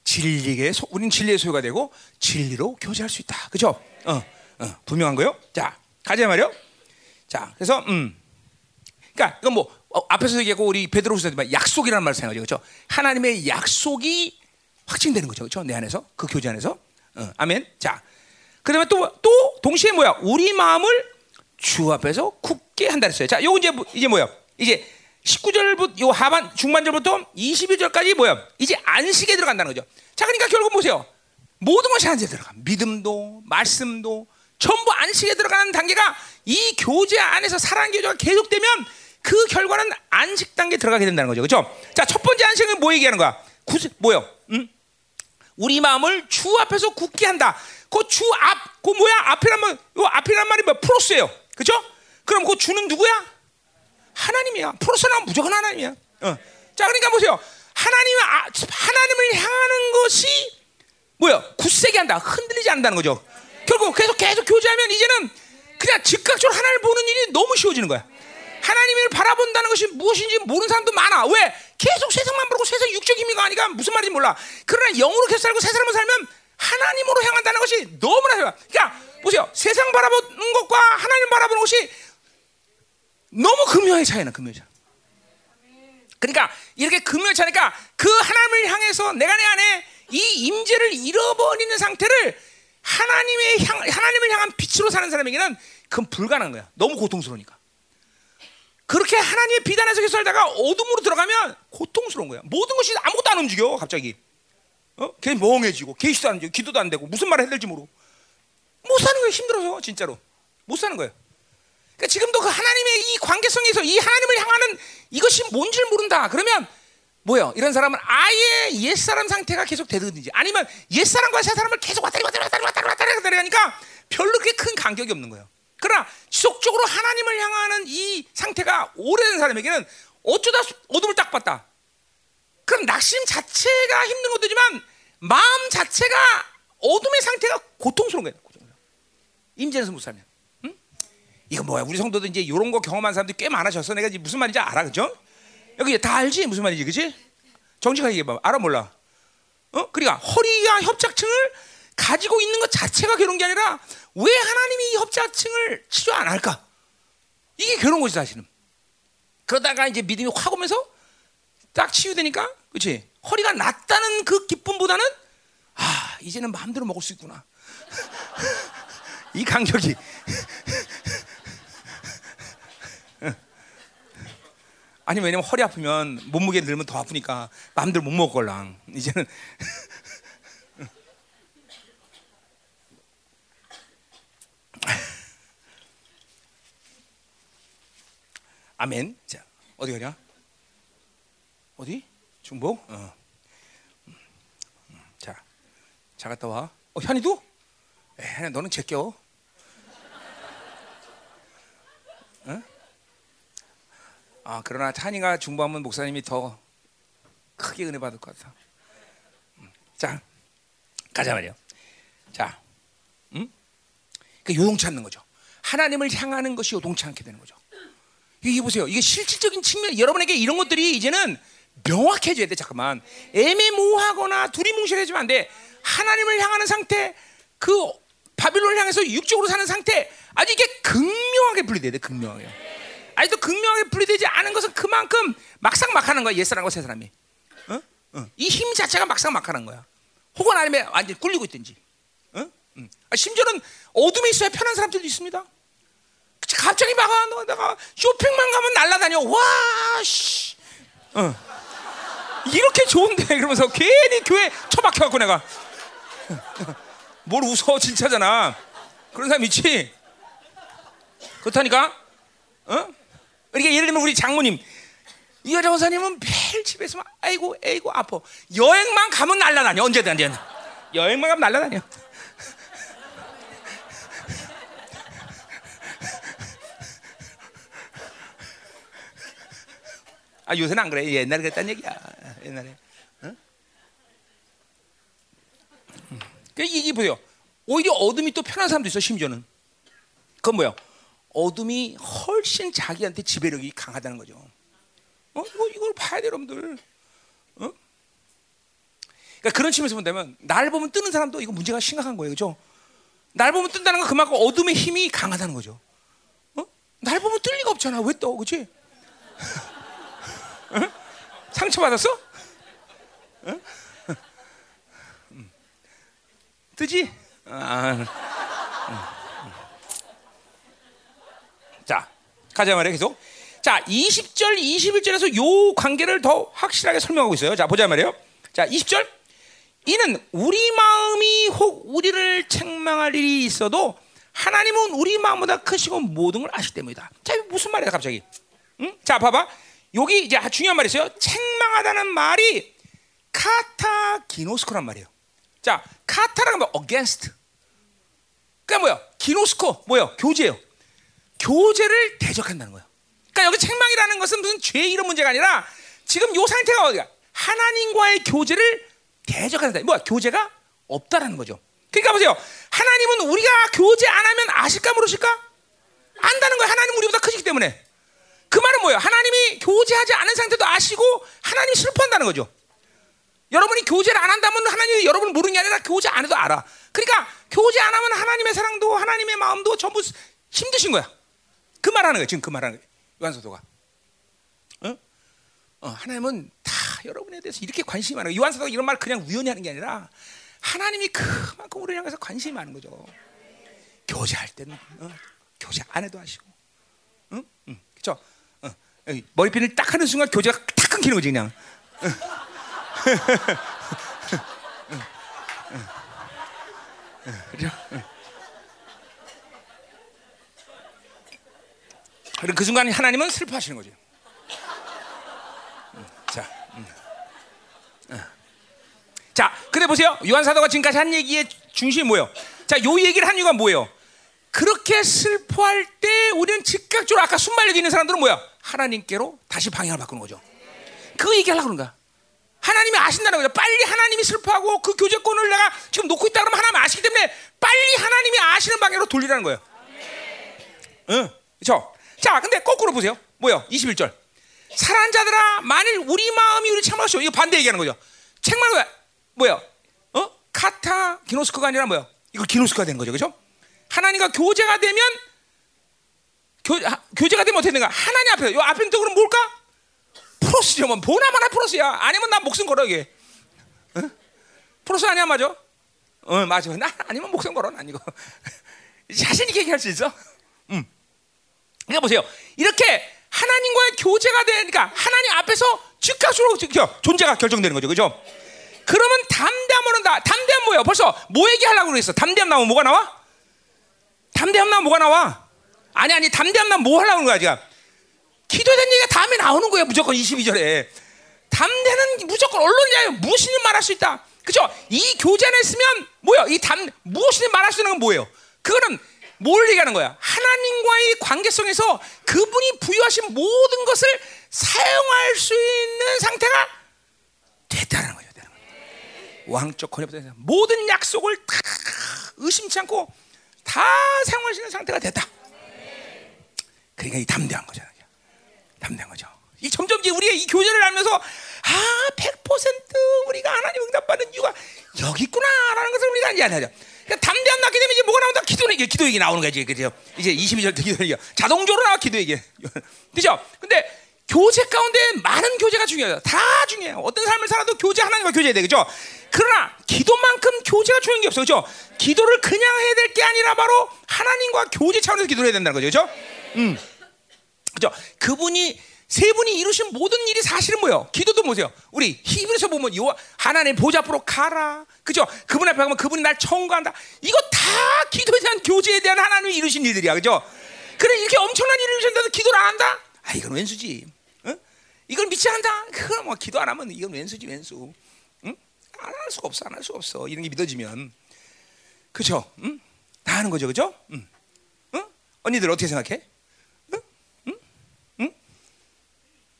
진리의 소, 우린 진리의 소유가 되고 진리로 교제할 수 있다, 그렇죠? 어, 어, 분명한 거요. 자, 가자 말이요. 자, 그래서 음, 그러니까 이건 뭐 어, 앞에서 얘기하고 우리 베드로후서지만 약속이라는 말을 사용하죠, 그렇죠? 하나님의 약속이 확증되는 거죠, 그렇죠? 내 안에서 그 교제 안에서, 어, 아멘. 자, 그다음에 또또 동시에 뭐야? 우리 마음을 주 앞에서 굳게 한다 했어요. 자, 요거 이제 뭐- 이제 뭐야? 이제 19절부터 요 하반 중반절부터 22절까지 뭐야? 이제 안식에 들어간다는 거죠. 자, 그러니까 결국 보세요. 모든 것이 안식에 들어가. 믿음도 말씀도 전부 안식에 들어가는 단계가 이 교제 안에서 사랑 교제가 계속되면 그 결과는 안식 단계에 들어가게 된다는 거죠. 그렇죠? 자, 첫 번째 안식은 뭐 얘기하는 거야? 구, 뭐요? 음? 우리 마음을 주 앞에서 굳게 한다. 그 주 앞, 그 뭐야? 앞이란 말, 요 앞이란 말이 뭐 프로스예요. 그죠? 그럼 그 주는 누구야? 하나님이야. 프로스는 무조건 하나님이야. 어. 자, 그러니까 보세요. 하나님, 아, 하나님을 향하는 것이 뭐야? 굳세게 한다. 흔들리지 않는다는 거죠. 결국 계속 계속 교제하면 이제는 그냥 즉각적으로 하나님을 보는 일이 너무 쉬워지는 거야. 하나님을 바라본다는 것이 무엇인지 모르는 사람도 많아. 왜? 계속 세상만 보고 세상 육적 힘이 가니까 무슨 말인지 몰라. 그러나 영으로 계속 살고 새 사람을 살면 하나님으로 향한다는 것이 너무나 쉬워. 그러니까 보세요. 세상 바라보는 것과 하나님 바라보는 것이 너무 금요의 차이나 금요의 차이. 그러니까 이렇게 금요의 차니까 그 하나님을 향해서 내가 내 안에 이 임재를 잃어버리는 상태를 하나님의 향 하나님을 향한 빛으로 사는 사람에게는 그건 불가능한 거야. 너무 고통스러우니까. 그렇게 하나님의 비단 에서 계속 살다가 어둠으로 들어가면 고통스러운 거야. 모든 것이 아무것도 안 움직여 갑자기. 어? 걔 멍해지고 계시도 안 되고 기도도 안 되고 무슨 말을 해야 될지 모르고 못 사는 거예요. 힘들어서 진짜로 못 사는 거예요. 그러니까 지금도 그 하나님의 이 관계성에서 이 하나님을 향하는 이것이 뭔지를 모른다. 그러면 뭐요? 이런 사람은 아예 옛사람 상태가 계속 되든지 아니면 옛사람과 새사람을 계속 왔다리 왔다리 왔다리 왔다리 왔다리 왔다리 하니까 별로 그렇게 큰 간격이 없는 거예요. 그러나 지속적으로 하나님을 향하는 이 상태가 오래된 사람에게는 어쩌다 어둠을 딱 봤다. 그럼 낙심 자체가 힘든 것도 지만 마음 자체가 어둠의 상태가 고통스러운 거예요. 임재에서 못 살면. 응? 이거 뭐야? 우리 성도도 이제 이런 거 경험한 사람들이 꽤 많아졌어. 내가 이제 무슨 말인지 알아, 그죠? 여기 다 알지 무슨 말인지, 그지? 정직하게 얘기해봐. 알아 몰라? 어? 그러니까 허리가 협착층을 가지고 있는 것 자체가 괴로운 게 아니라 왜 하나님이 이 협착층을 치료 안 할까? 이게 괴로운 거지 사실은. 그러다가 이제 믿음이 확 오면서 딱 치유되니까, 그렇지? 허리가 낫다는 그 기쁨보다는 아 이제는 마음대로 먹을 수 있구나. 이 간격이. 아니 왜냐면 허리 아프면 몸무게 늘면 더 아프니까 마음대로 못 먹을랑 이제는 아멘. 자 어디 가냐? 어디? 중복? 어. 음, 음, 자, 잘 갔다 와. 어 현이도? 에, 너는 제껴. 아 그러나 찬이가 중보하면 목사님이 더 크게 은혜 받을 것 같아. 음, 자 가자 말이요. 자, 음? 그 요동치 않는 거죠. 하나님을 향하는 것이 요동치 않게 되는 거죠. 이게 보세요. 이게 실질적인 측면, 여러분에게 이런 것들이 이제는 명확해져야 돼. 잠깐만 애매모호하거나 두리뭉실해지면 안 돼. 하나님을 향하는 상태, 그 바빌론을 향해서 육적으로 사는 상태, 아주 이게 극명하게 분리돼야 돼. 극명하게. 아직도 극명하게 분리되지 않은 것은 그만큼 막상 막하는 거야. 옛사람과 새사람이. 어? 어. 이힘 자체가 막상 막하는 거야. 혹은 아니면 완전 히 굴리고 있든지. 어? 음. 아, 심지어는 어둠에 있어야 편한 사람들도 있습니다. 갑자기 막 아, 내가 쇼핑만 가면 날라다녀. 와, 씨. 어. 이렇게 좋은데 그러면서 괜히 교회 처박혀 갖고 내가 뭘 웃어 진짜잖아. 그런 사람 있지. 그렇다니까. 어? 그러니까 예를 들면 우리 장모님 이 여자 원사님은 매일 집에서 막 아이고 아이고 아파. 여행만 가면 날라다녀. 언제든 언제든 여행만 가면 날라다녀. 아 요새는 안 그래. 옛날에 그랬단 얘기야. 옛날에. 어? 그 이게 보세요. 오히려 어둠이 또 편한 사람도 있어 심지어는. 그건 뭐야? 어둠이 훨씬 자기한테 지배력이 강하다는 거죠. 어, 이거 이걸 봐야 돼, 여러분들. 어? 그러니까 그런 측면에서 본다면 날 보면 뜨는 사람도 이거 문제가 심각한 거예요, 그렇죠? 날 보면 뜬다는 건 그만큼 어둠의 힘이 강하다는 거죠. 어? 날 보면 뜰 리가 없잖아. 왜 떠, 그렇지? 어? 상처 받았어? 어? 음. 뜨지? 아, 자, 가자 말이야 계속. 자, 20절, 21절에서 요 관계를 더 확실하게 설명하고 있어요. 자, 보자 말이에요. 자, 20절. 이는 우리 마음이 혹 우리를 책망할 일이 있어도 하나님은 우리 마음보다 크시고 모든 걸 아시기 때문이다. 자, 이거 무슨 말이야, 갑자기? 응? 자, 봐봐. 여기 이제 중요한 말이 있어요. 책망하다는 말이 카타기노스코란 말이에요. 자, 카타라는 뭐 against. 그러니까 뭐야? 기노스코 뭐야? 교제예요. 교제를 대적한다는 거예요. 그러니까 여기 책망이라는 것은 무슨 죄 이런 문제가 아니라 지금 요 상태가 어디가? 하나님과의 교제를 대적한다. 뭐야? 교제가 없다라는 거죠. 그러니까 보세요. 하나님은 우리가 교제 안 하면 아실까 모르실까? 안다는 거예요. 하나님 우리보다 크시기 때문에. 그 말은 뭐예요? 하나님이 교제하지 않은 상태도 아시고 하나님이 슬퍼한다는 거죠. 여러분이 교제를 안 한다면 하나님이 여러분을 모르는 게 아니라 교제 안 해도 알아. 그러니까 교제 안 하면 하나님의 사랑도 하나님의 마음도 전부 힘드신 거야. 그 말하는 거예요. 지금 그 말하는 거예요. 요한사도가. 어? 어, 하나님은 다 여러분에 대해서 이렇게 관심이 많아요. 요한사도가 이런 말 그냥 우연히 하는 게 아니라 하나님이 그만큼 우리를 향해서 관심이 많은 거죠. 교제할 때는 어, 교제 안 해도 하시고. 응? 응. 그렇죠? 어, 머리핀을 딱 하는 순간 교제가 탁 끊기는 거지 그냥. 그죠? 그럼 그 순간 하나님은 슬퍼하시는 거죠. 자, 자, 근데 보세요. 요한 사도가 지금까지 한 얘기의 중심이 뭐예요? 자, 요 얘기를 한 이유가 뭐예요? 그렇게 슬퍼할 때 우리는 즉각적으로 아까 순발력 있는 사람들은 뭐야? 하나님께로 다시 방향을 바꾸는 거죠. 그 얘기하려고 그런 거야. 하나님이 아신다는 거죠. 빨리 하나님이 슬퍼하고 그 교제권을 내가 지금 놓고 있다 그러면 하나님 아시기 때문에 빨리 하나님이 아시는 방향으로 돌리라는 거예요. 응, 그렇죠? 자, 근데 거꾸로 보세요. 뭐요? 21절. 사랑하는 자들아, 만일 우리 마음이 우리 책망하시오. 이거 반대 얘기하는 거죠. 책망 뭐야? 뭐야? 어? 카타 기노스코가 아니라 뭐야? 이거 기노스코가 되는 거죠. 그렇죠? 하나님과 교제가 되면 교, 하, 교제가 되면 어떻게 되는가? 하나님 앞에 요 앞에 또 그럼 뭘까? 프로스죠. 뭐 보나마나 프로스야. 아니면 나 목숨 걸어 이게. 어? 프로스 아니야 맞아? 어 맞아. 나 아니면 목숨 걸어 난 이거. 자신 있게 얘기할 수 있어. 음. 그러니까 보세요. 이렇게 하나님과의 교제가 되니까 하나님 앞에서 즉각적으로 존재가 결정되는 거죠. 그죠? 그러면 담대함으로 나 담대함 뭐예요? 벌써 뭐 얘기하려고 그랬어? 담대함 나오면 뭐가 나와? 담대함 나오면 뭐가 나와? 아니 아니 담대함 나오면 뭐 하려고 그런 거야 지금? 대한 얘기가 다음에 나오는 거예요. 무조건 22절에. 담대는 무조건 언론이야. 무엇이든 말할 수 있다. 그죠? 이 교제 안에 있으면 뭐야? 이 담, 무엇이든 말할 수 있는 건 뭐예요? 그거는 뭘 얘기하는 거야? 하나님과의 관계성에서 그분이 부여하신 모든 것을 사용할 수 있는 상태가 됐다는 거예요. 왕적 권위부터 모든 약속을 다 의심치 않고 다 사용할 수 있는 상태가 됐다. 그러니까 이 담대한 거잖아요. 담대한 거죠. 이 점점 이제 우리가 이 교제를 알면서 아, 100% 우리가 하나님 응답받는 이유가 여기 있구나라는 것을 우리가 이제 알죠. 그러니까 담대함 낳게 되면 이제 뭐가 나온다? 기도 얘기, 기도 얘기 나오는 거지, 그죠? 이제 22절 기도 얘기 자동적으로 나와 기도 얘기, 그죠? 근데 교제 가운데 많은 교제가 중요해요. 다 중요해요. 어떤 삶을 살아도 교제 하나님과 교제해야 돼, 그죠? 그러나 기도만큼 교제가 중요한 게 없어, 그죠? 기도를 그냥 해야 될 게 아니라 바로 하나님과 교제 차원에서 기도를 해야 된다는 거죠, 그죠? 음, 그죠? 그분이 세 분이 이루신 모든 일이 사실은 뭐예요? 기도도 뭐세요? 우리 히브리서 보면 요 하나님 보좌 앞으로 가라. 그죠? 그분 앞에 가면 그분이 날 청구한다. 이거 다 기도에 대한 교제에 대한 하나님이 이루신 일들이야. 그죠? 그래 이렇게 엄청난 일을 이루셨는데도 기도를 안 한다? 아 이건 왼수지. 응? 이걸 믿지 않다? 그럼 뭐 기도 안 하면 이건 왼수지 왼수. 응? 안할 수가 없어. 안 할 수가 없어. 이런 게 믿어지면. 그죠? 응? 다 하는 거죠. 그죠? 응? 응? 언니들 어떻게 생각해?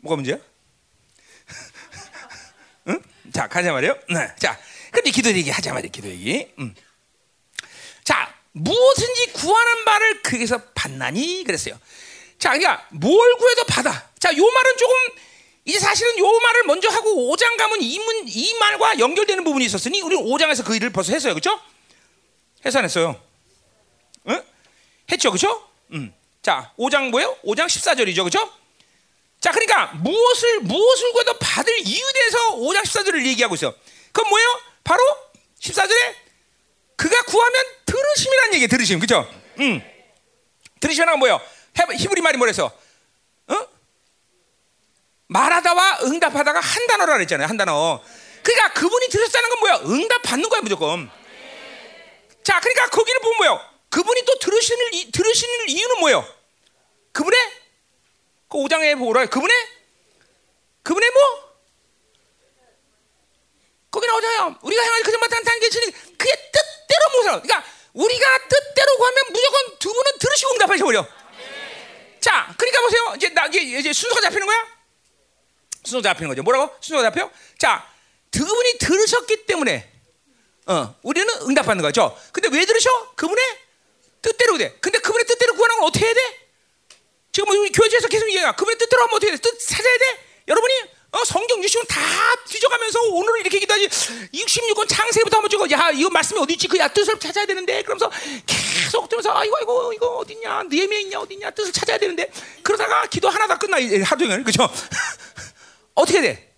뭐가 문제야? 응? 자, 가자 말이요. 네. 자, 근데 기도 얘기 하자 말이야. 기도 얘기. 음. 자, 무엇든지 구하는 바를 그에게서 받나니 그랬어요. 자, 그러니까 뭘 구해도 받아. 자, 요 말은 조금 이제 사실은 요 말을 먼저 하고 5장 가면 이문 이 말과 연결되는 부분이 있었으니 우리 5장에서 그 일을 벌써 했어요. 그렇죠? 해서 안 했어요. 응? 했죠. 그렇죠? 음. 자, 5장 뭐예요? 5장 14절이죠. 그렇죠? 자, 그러니까 무엇을 무엇을 구해도 받을 이유에 대해서 5장 14절을 얘기하고 있어요. 그건 뭐예요? 바로 14절에 그가 구하면 들으심이라는 얘기 들으심. 그렇죠? 음. 들으시면 뭐예요? 히브리 말이 뭐래서? 어? 말하다와 응답하다가 한 단어라 그랬잖아요. 한 단어. 그러니까 그분이 들으셨다는 건 뭐야? 응답 받는 거야 무조건. 자, 그러니까 거기를 보면 뭐예요? 그분이 또 들으시는 들으시는 이유는 뭐예요? 그분의 그 5장에 보라. 그분의 그분의 뭐? 거기 나오잖아요. 우리가 행할 그 전만 탄탄 계시니 그의 뜻대로 모사. 그러니까 우리가 뜻대로 구하면 무조건 두 분은 들으시고 응답하셔 버려. 자, 그러니까 보세요. 이제 나 이제, 이제 순서가 잡히는 거야. 순서가 잡히는 거죠. 뭐라고? 순서가 잡혀? 자, 그분이 들으셨기 때문에 어, 우리는 응답받는 거죠. 근데 왜 들으셔? 그분의 뜻대로 돼. 근데 그분의 뜻대로 구하는 건 어떻게 해야 돼? 지금 우리 교회에서 계속 얘기해. 그분의 뜻대로 하면 어떻게 돼? 뜻 찾아야 돼? 여러분이? 어, 성경 60권 다 뒤져가면서 오늘 이렇게 기도하지 66권 창세부터 한번 찍어. 야 이거 말씀이 어디 있지? 그야 뜻을 찾아야 되는데? 그러면서 계속 들면서 아 이거 이거 이거 어디냐? 니에미에 있냐? 어디냐? 뜻을 찾아야 되는데? 그러다가 기도 하나 다 끝나 하루 종일. 그죠? 어떻게 돼?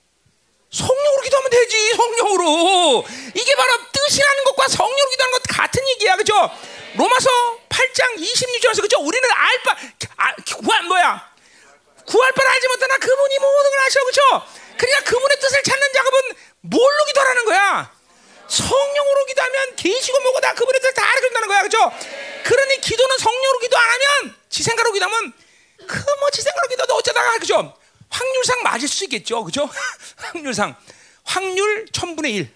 성령으로 기도하면 되지 성령으로. 이게 바로 뜻이라는 것과 성령으로 기도하는 것 같은 얘기야. 그죠 로마서 8장 26절에서 그죠 우리는 알바 아, 구한 뭐야 구할 바를 알지 못하나 그분이 모든 걸 아셔 그죠 그러니까 그분의 뜻을 찾는 작업은 뭘로 기도하는 거야 성령으로 기도하면 계시고 뭐고 다 그분의 뜻을 다 알아준다는 거야 그죠 그러니 기도는 성령으로 기도 안 하면 지 생각으로 기도하면 그 뭐 지 생각으로 기도도 어쩌다가 그죠 확률상 맞을 수 있겠죠. 그죠? 확률상. 확률 천분의 일.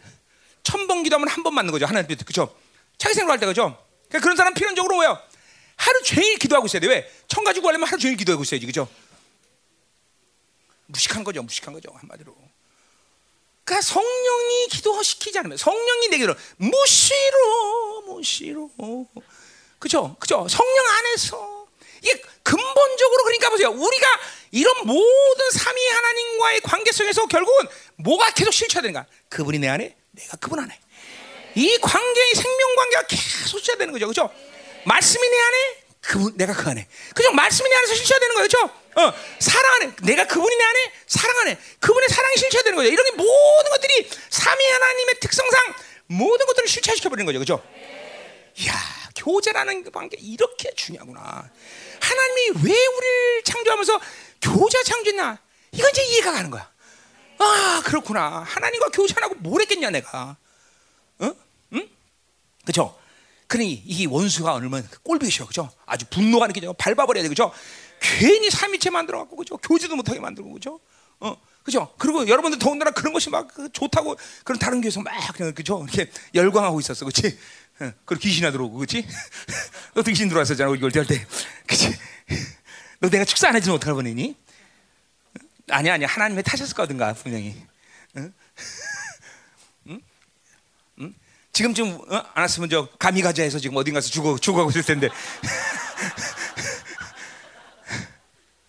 천 번 기도하면 한 번 맞는 거죠. 하나님 뜻. 그죠? 자기 생각할 때 그죠? 그러니까 그런 사람 필연적으로 뭐야? 하루 종일 기도하고 있어야 돼. 왜? 천 가지고 하려면 하루 종일 기도하고 있어야지. 그죠? 무식한 거죠. 무식한 거죠. 한마디로. 그러니까 성령이 기도시키지 않으면 성령이 내게로 무시로 무시로 그죠? 그죠? 성령 안에서 이게 근본적으로 그러니까 보세요. 우리가 이런 모든 삼위 하나님과의 관계 속에서 결국은 뭐가 계속 실체되는가? 그분이 내 안에, 내가 그분 안에. 이 관계의 생명 관계가 계속 실체되는 거죠, 그렇죠? 말씀이 내 안에, 그분 내가 그 안에. 그죠? 말씀이 내 안에서 실체되는 거죠, 그렇죠? 어, 사랑 안에, 내가 그분이 내 안에, 사랑 안에, 그분의 사랑이 실체되는 거죠. 이런 모든 것들이 삼위 하나님의 특성상 모든 것들을 실체시켜 버리는 거죠, 그렇죠? 이야, 교제라는 관계 이렇게 중요하구나. 하나님이 왜 우리를 창조하면서 교제 창조했나? 이건 이제 이해가 가는 거야. 아 그렇구나. 하나님과 교제 안 하고 뭘 했겠냐 내가. 그죠? 그러니 이 원수가 얼마나 꼴보기셔, 그죠? 아주 분노가 느껴져, 밟아버려야 돼, 그죠? 괜히 삼위체 만들어갖고, 그죠? 교제도 못하게 만들고, 그죠? 어, 그죠? 그리고 여러분들 더군다나 그런 것이 막그 좋다고 그런 다른 교회에서 막 그냥 그죠? 이렇게 열광하고 있었어, 그렇지? 어, 그리고 귀신이 들어오고, 그렇지? 너도 귀신 들어왔었잖아, 우리 교회 때, 그렇지? 너 내가 축사 안 해주면 어떡할 뻔했니? 아니 아니 하나님이 타셨을 거든가 분명히. 응? 지금 좀 어? 안 왔으면 저 가미가자에서 지금 어딘가서 죽어 죽어가고 있을 텐데.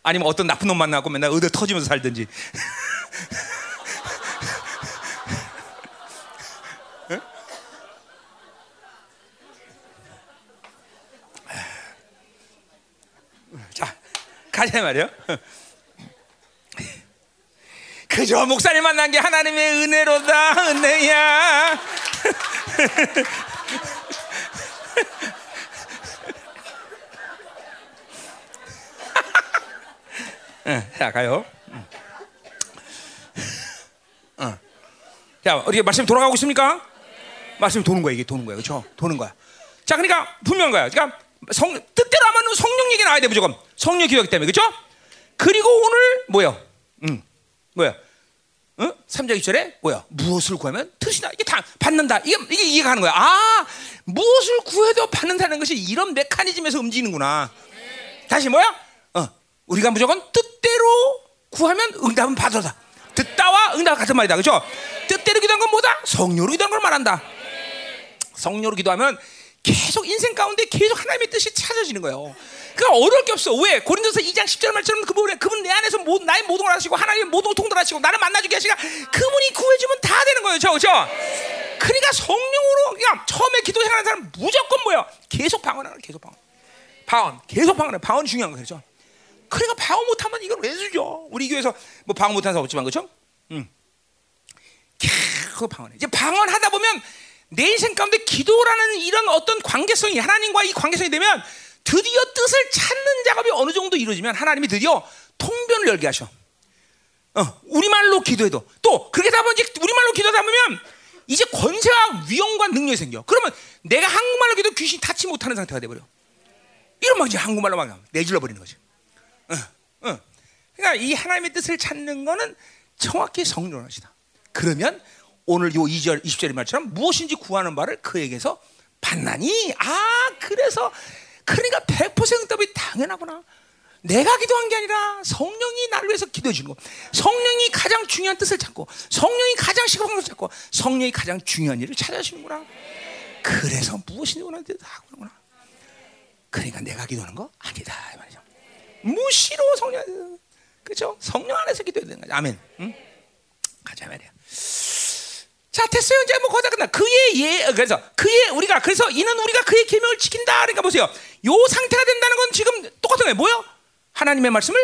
아니면 어떤 나쁜 놈 만나고 맨날 의대 터지면서 살든지. 자, 가자 말이요. 그저 목사님 만난 게 하나님의 은혜로다 은혜야. 자 가요. 어. 자 우리 말씀 돌아가고 있습니까? 말씀 도는 거야 이게 도는 거야 그렇죠? 도는 거야. 자 그러니까 분명한 거야. 그러니까 성 뜻대로 하면 성령 얘기 나와야 돼 무조건 성령 기도하기 때문에 그렇죠? 그리고 오늘 뭐요? 음. 뭐야? 어? 3장 2절에 뭐야? 무엇을 구하면 뜻이다. 이게 다 받는다. 이게 이게 이해가 가는 거야. 아, 무엇을 구해도 받는다는 것이 이런 메커니즘에서 움직이는구나. 다시 뭐야? 어, 우리가 무조건 뜻대로 구하면 응답은 받아다. 듣다와 응답 같은 말이다. 그렇죠? 뜻대로 기도한 건 뭐다? 성령으로 기도한 걸 말한다. 성령으로 기도하면 계속 인생 가운데 계속 하나님의 뜻이 찾아지는 거예요. 그러니까 어려울 게 없어. 왜? 고린도서 2장 10절 말처럼 그분 그분 내 안에서 모, 나의 모든 걸 하시고 하나님 모든 걸 통달하시고 나를 만나주게 하시니까 그분이 구해주면 다 되는 거예요. 그렇죠? 그러니까 성령으로 그냥 처음에 기도 생활하는 사람 무조건 뭐야? 계속 방언하는. 계속 방언. 방언. 계속 방언해. 방언 중요한 거죠. 그러니까 방언 못하면 왜 주죠? 우리 교회에서 뭐 방언 못하는 사람 없지만 그렇죠? 응. 계속 방언해. 이제 방언하다 보면 내 인생 가운데 기도라는 이런 어떤 관계성이 하나님과 이 관계성이 되면 드디어 뜻을 찾는 작업이 어느 정도 이루어지면 하나님이 드디어 통변을 열게 하셔. 어, 우리말로 기도해도 또 그렇게 하다 보면 우리말로 기도하다 보면 이제 권세와 위엄과 능력이 생겨. 그러면 내가 한국말로 기도 귀신이 타치 못하는 상태가 돼버려. 이러면 이제 한국말로 막 내질러 버리는 거지. 어, 어. 그러니까 이 하나님의 뜻을 찾는 거는 정확히 성령을 하시다. 그러면 오늘 요 2절 20절의 말처럼 무엇인지 구하는 바를 그에게서 받나니 아 그래서 그러니까 100% 응답이 당연하구나. 내가 기도한 게 아니라 성령이 나를 위해서 기도해 주는 거. 성령이 가장 중요한 뜻을 찾고 성령이 가장 시급한 것을 찾고 성령이 가장 중요한 일을 찾아주시는구나. 그래서 원하는 다 하구나. 그러니까 내가 기도하는 거 아니다 이 말이죠. 무시로 성령 그렇죠? 성령 안에서 기도해야 되는 거죠. 아멘. 응? 가자 말이야. 자 됐어요. 이제 뭐 거다 끝나. 그의 예 그래서 그의 우리가 그래서 이는 우리가 그의 계명을 지킨다. 그러니까 보세요. 요 상태가 된다는 건 지금 똑같은 거예요. 뭐요? 하나님의 말씀을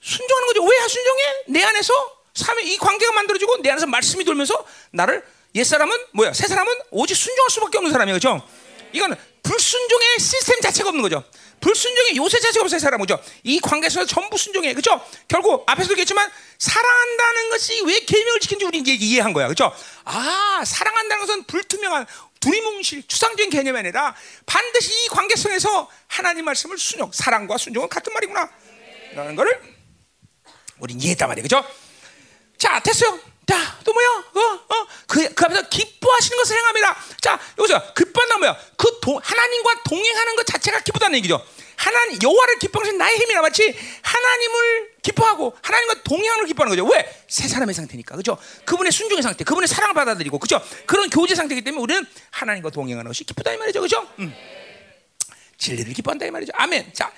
순종하는 거죠. 왜 순종해? 내 안에서 이 관계가 만들어지고 내 안에서 말씀이 돌면서 나를 옛 사람은 뭐야? 새 사람은 오직 순종할 수밖에 없는 사람이에요. 그렇죠? 이거는 불순종의 시스템 자체가 없는 거죠 불순종의 요새 자체가 없어요 사람 그죠? 이 관계에서 전부 순종해. 그죠? 결국 앞에서도 얘기했지만 사랑한다는 것이 왜 계명을 지킨지 우리 이제 이해한 거야. 그죠? 아 사랑한다는 것은 불투명한 두리뭉실 추상적인 개념이 아니라 반드시 이 관계성에서 하나님 말씀을 순종 사랑과 순종은 같은 말이구나. 라는 거를 우리 이해했단 말이에요 그죠? 자 됐어요 자, 또 뭐야? 어, 어, 그, 그 앞에서 기뻐하시는 것을 행합니다. 자, 여기서 기뻐한다 뭐야? 그 도, 하나님과 동행하는 것 자체가 기쁘다는 얘기죠. 하나님 여호와를 기뻐하는 나의 힘이라 마치 하나님을 기뻐하고 하나님과 걸 기뻐하는 거죠. 왜? 새 사람의 상태니까. 그죠? 그분의 순종의 상태, 그분의 사랑을 받아들이고 그죠? 그런 교제 상태이기 때문에 우리는 하나님과 동행하는 것이 기쁘다 이 말이죠. 그죠? 음. 진리를 기뻐한다 이 말이죠. 아멘. 자,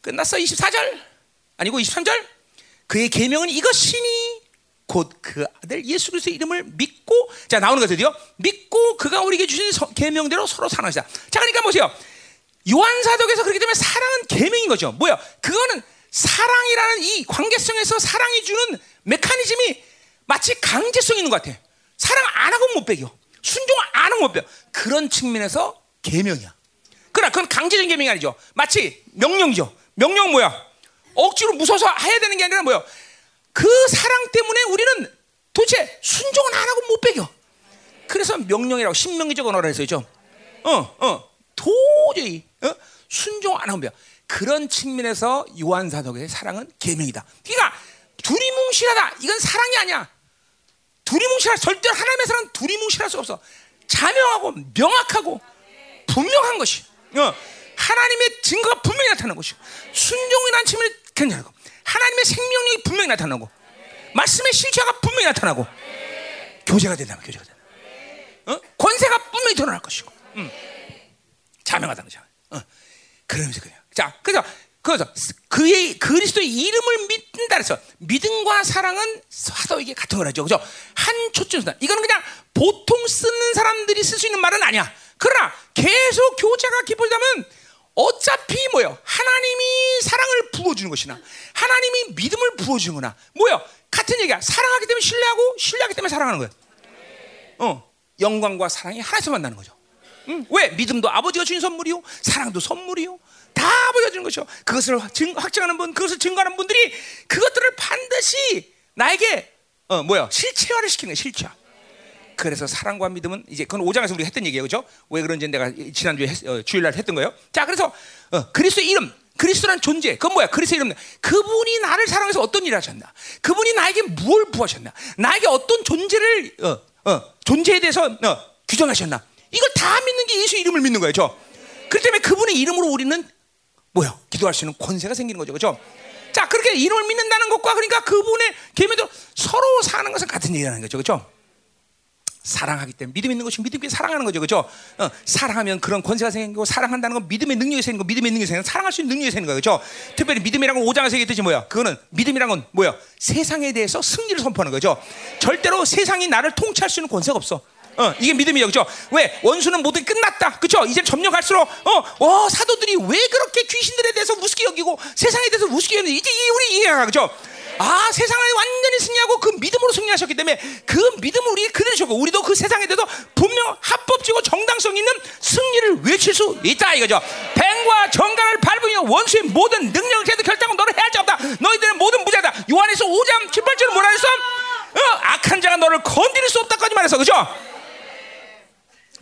끝났어. 24절. 아니고 23절. 그의 계명은 이것이니 곧 그 아들 예수 그리스도의 이름을 믿고 자 나오는 거 드디어 믿고 그가 우리에게 주신 계명대로 서로 사랑하시다. 자 그러니까 보세요. 요한 사독에서 그렇기 때문에 사랑은 계명인 거죠. 뭐야? 그거는 사랑이라는 이 관계성에서 사랑이 주는 메커니즘이 마치 강제성 있는 것 같아. 사랑 안 하고 못 배겨. 순종 안 하고 못 배겨. 그런 측면에서 계명이야. 그러나 그건 강제적인 계명이 아니죠. 마치 명령이죠. 명령 뭐야? 억지로 무서워서 해야 되는 게 아니라 뭐야? 그 사랑 때문에 우리는 도대체 순종은 안 하고 못 배겨. 그래서 명령이라고 신명기 적어놓으라 했어요. 어, 어. 도저히 어? 순종 안 하면 그런 측면에서 요한 사도의 사랑은 계명이다. 그러니까 두리뭉실하다. 이건 사랑이 아니야. 두리뭉실하 절대 하나님의 사랑은 두리뭉실할 수 없어. 자명하고 명확하고 분명한 것이. 어. 하나님의 증거가 분명히 나타나는 것이고 순종이라는 측면이 굉장하고 하나님의 생명력이 분명히 나타나고 말씀의 실체가 분명히 나타나고 교제가 된다면 교제가 된다. 어? 권세가 분명히 드러날 것이고. 음. 자명하다는 거죠. 어. 그러면서 그래요. 자, 그래서 그래서 그의 그리스도의 이름을 믿는다 그래서 믿음과 사랑은 사도에게 같은 거라죠. 그죠? 한 초점이다. 이거는 그냥 보통 쓰는 사람들이 쓸 수 있는 말은 아니야. 그러나 계속 교제가 깊어지면 어차피 뭐요? 하나님이 사랑을 부어주는 것이나 하나님이 믿음을 부어주는 거나 뭐요? 같은 얘기야. 사랑하기 때문에 신뢰하고 신뢰하기 때문에 사랑하는 거야. 어, 영광과 사랑이 하나에서 만나는 거죠. 응? 왜? 믿음도 아버지가 주신 선물이요, 사랑도 선물이요. 다 아버지가 주는 것이요. 그것을 증, 확증하는 분, 그것을 증거하는 분들이 그것들을 반드시 나에게 어 뭐야 실체화를 시키는 실체화. 그래서 사랑과 믿음은 이제 그건 5장에서 우리가 했던 얘기예요, 그렇죠? 왜 그런지 내가 지난주에 했, 어, 주일날 했던 거예요. 자, 그래서 어, 그리스도의 이름, 그리스도란 존재, 그건 뭐야? 그리스도의 이름. 그분이 나를 사랑해서 어떤 일을 하셨나? 그분이 나에게 무엇을 부하셨나? 나에게 어떤 존재를 어, 어, 존재에 대해서 어, 규정하셨나? 이걸 다 믿는 게 예수 이름을 믿는 거예요. 저. 그렇기 때문에 그분의 이름으로 우리는 뭐요? 기도할 수 있는 권세가 생기는 거죠. 그렇죠? 자, 그렇게 이름을 믿는다는 것과 그러니까 그분의 계명대로 서로 사는 것은 같은 얘기라는 거죠. 그렇죠? 사랑하기 때문에 믿음 있는 것이 믿음께 사랑하는 거죠, 그렇죠? 어, 사랑하면 그런 권세가 생기고 사랑한다는 건 믿음의 능력이 생기고 믿음의 능력이 생기고 사랑할 수 있는 능력이 생기는 거죠. 특별히 믿음이라는 건 5장에서 얘기했듯이 뭐야? 그거는 믿음이란 건 뭐야? 세상에 대해서 승리를 선포하는 거죠. 절대로 세상이 나를 통치할 수 있는 권세가 없어. 어, 이게 믿음이죠, 그죠? 왜 원수는 모두 끝났다, 그죠? 이제 점령할수록 어, 어, 사도들이 왜 그렇게 귀신들에 대해서 우습게 여기고 세상에 대해서 우습게 여기는지 이제 우리 이해가 그죠? 아 세상을 완전히 승리하고 그 믿음으로 승리하셨기 때문에 그 믿음을 우리 그대로 주고 우리도 그 세상에 대해서 분명 합법적이고 정당성 있는 승리를 외칠 수 있다 이거죠. 뱀과 정강을 밟으며 원수의 모든 능력을 계속 결정하고 너를 해할 자 없다. 너희들은 모든 무자다. 요한에서 5장 18절은 뭐라 했어? 어, 악한 자가 너를 건드릴 수 없다까지 말했어, 그죠?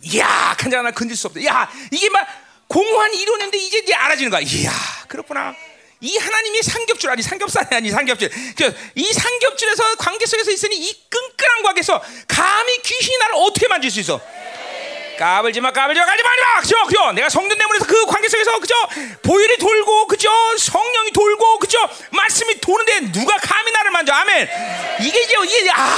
이야, 악한 자가 나를 건드릴 수 없다. 야, 이게 막 공허한 이론인데 이제 이제 알아지는 거야. 이야, 그렇구나. 이 하나님이 삼겹줄 아니 삼겹살이 아니 삼겹줄. 그이 삼겹줄에서 관계 속에서 있으니 이 끈끈한 관계에서 감히 귀신이 나를 어떻게 만질 수 있어? 까불지 마, 까불지 마, 까불지 마, 그죠? 그죠? 내가 성전 내문에서 그 관계 속에서 그죠? 보혈이 돌고 그죠? 성령이 돌고 그죠? 말씀이 도는데 누가 감히 나를 만져? 아멘. 이게 이제 이게 아,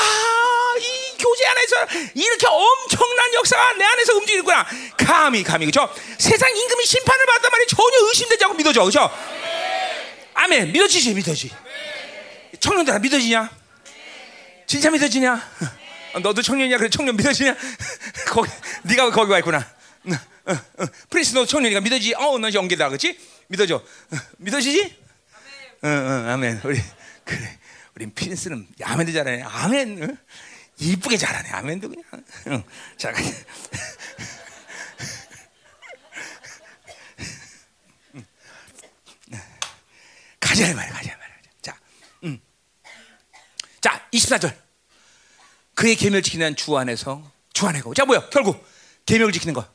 이 교제 안에서 이렇게 엄청난 역사가 내 안에서 움직이는구나. 감히, 감히 그죠? 세상 임금이 심판을 받단 말이 전혀 의심되지 않고 믿어져, 그죠? 아멘. 믿어지지, 믿어지. 청년들아 믿어지냐? 진짜 믿어지냐? 어, 너도 청년이야? 그래 청년 믿어지냐? 거기 네가 거기 와 있구나. 응, 응, 응. 프린스 너 청년이니까 믿어지? 어, 너 연계다, 그렇지? 믿어져. 어, 믿어지지? 응, 응, 아멘. 우리 그래. 우린 프린스는 아멘도 잘하네. 아멘. 응? 이쁘게 잘하네. 아멘도 그냥. 응. 자, 가자 이 말이야, 가자 이 말이야. 자, 음. 자, 24절. 그의 계명을 지키는 주 안에서 주 안에 고. 자, 뭐야? 결국 계명을 지키는 것.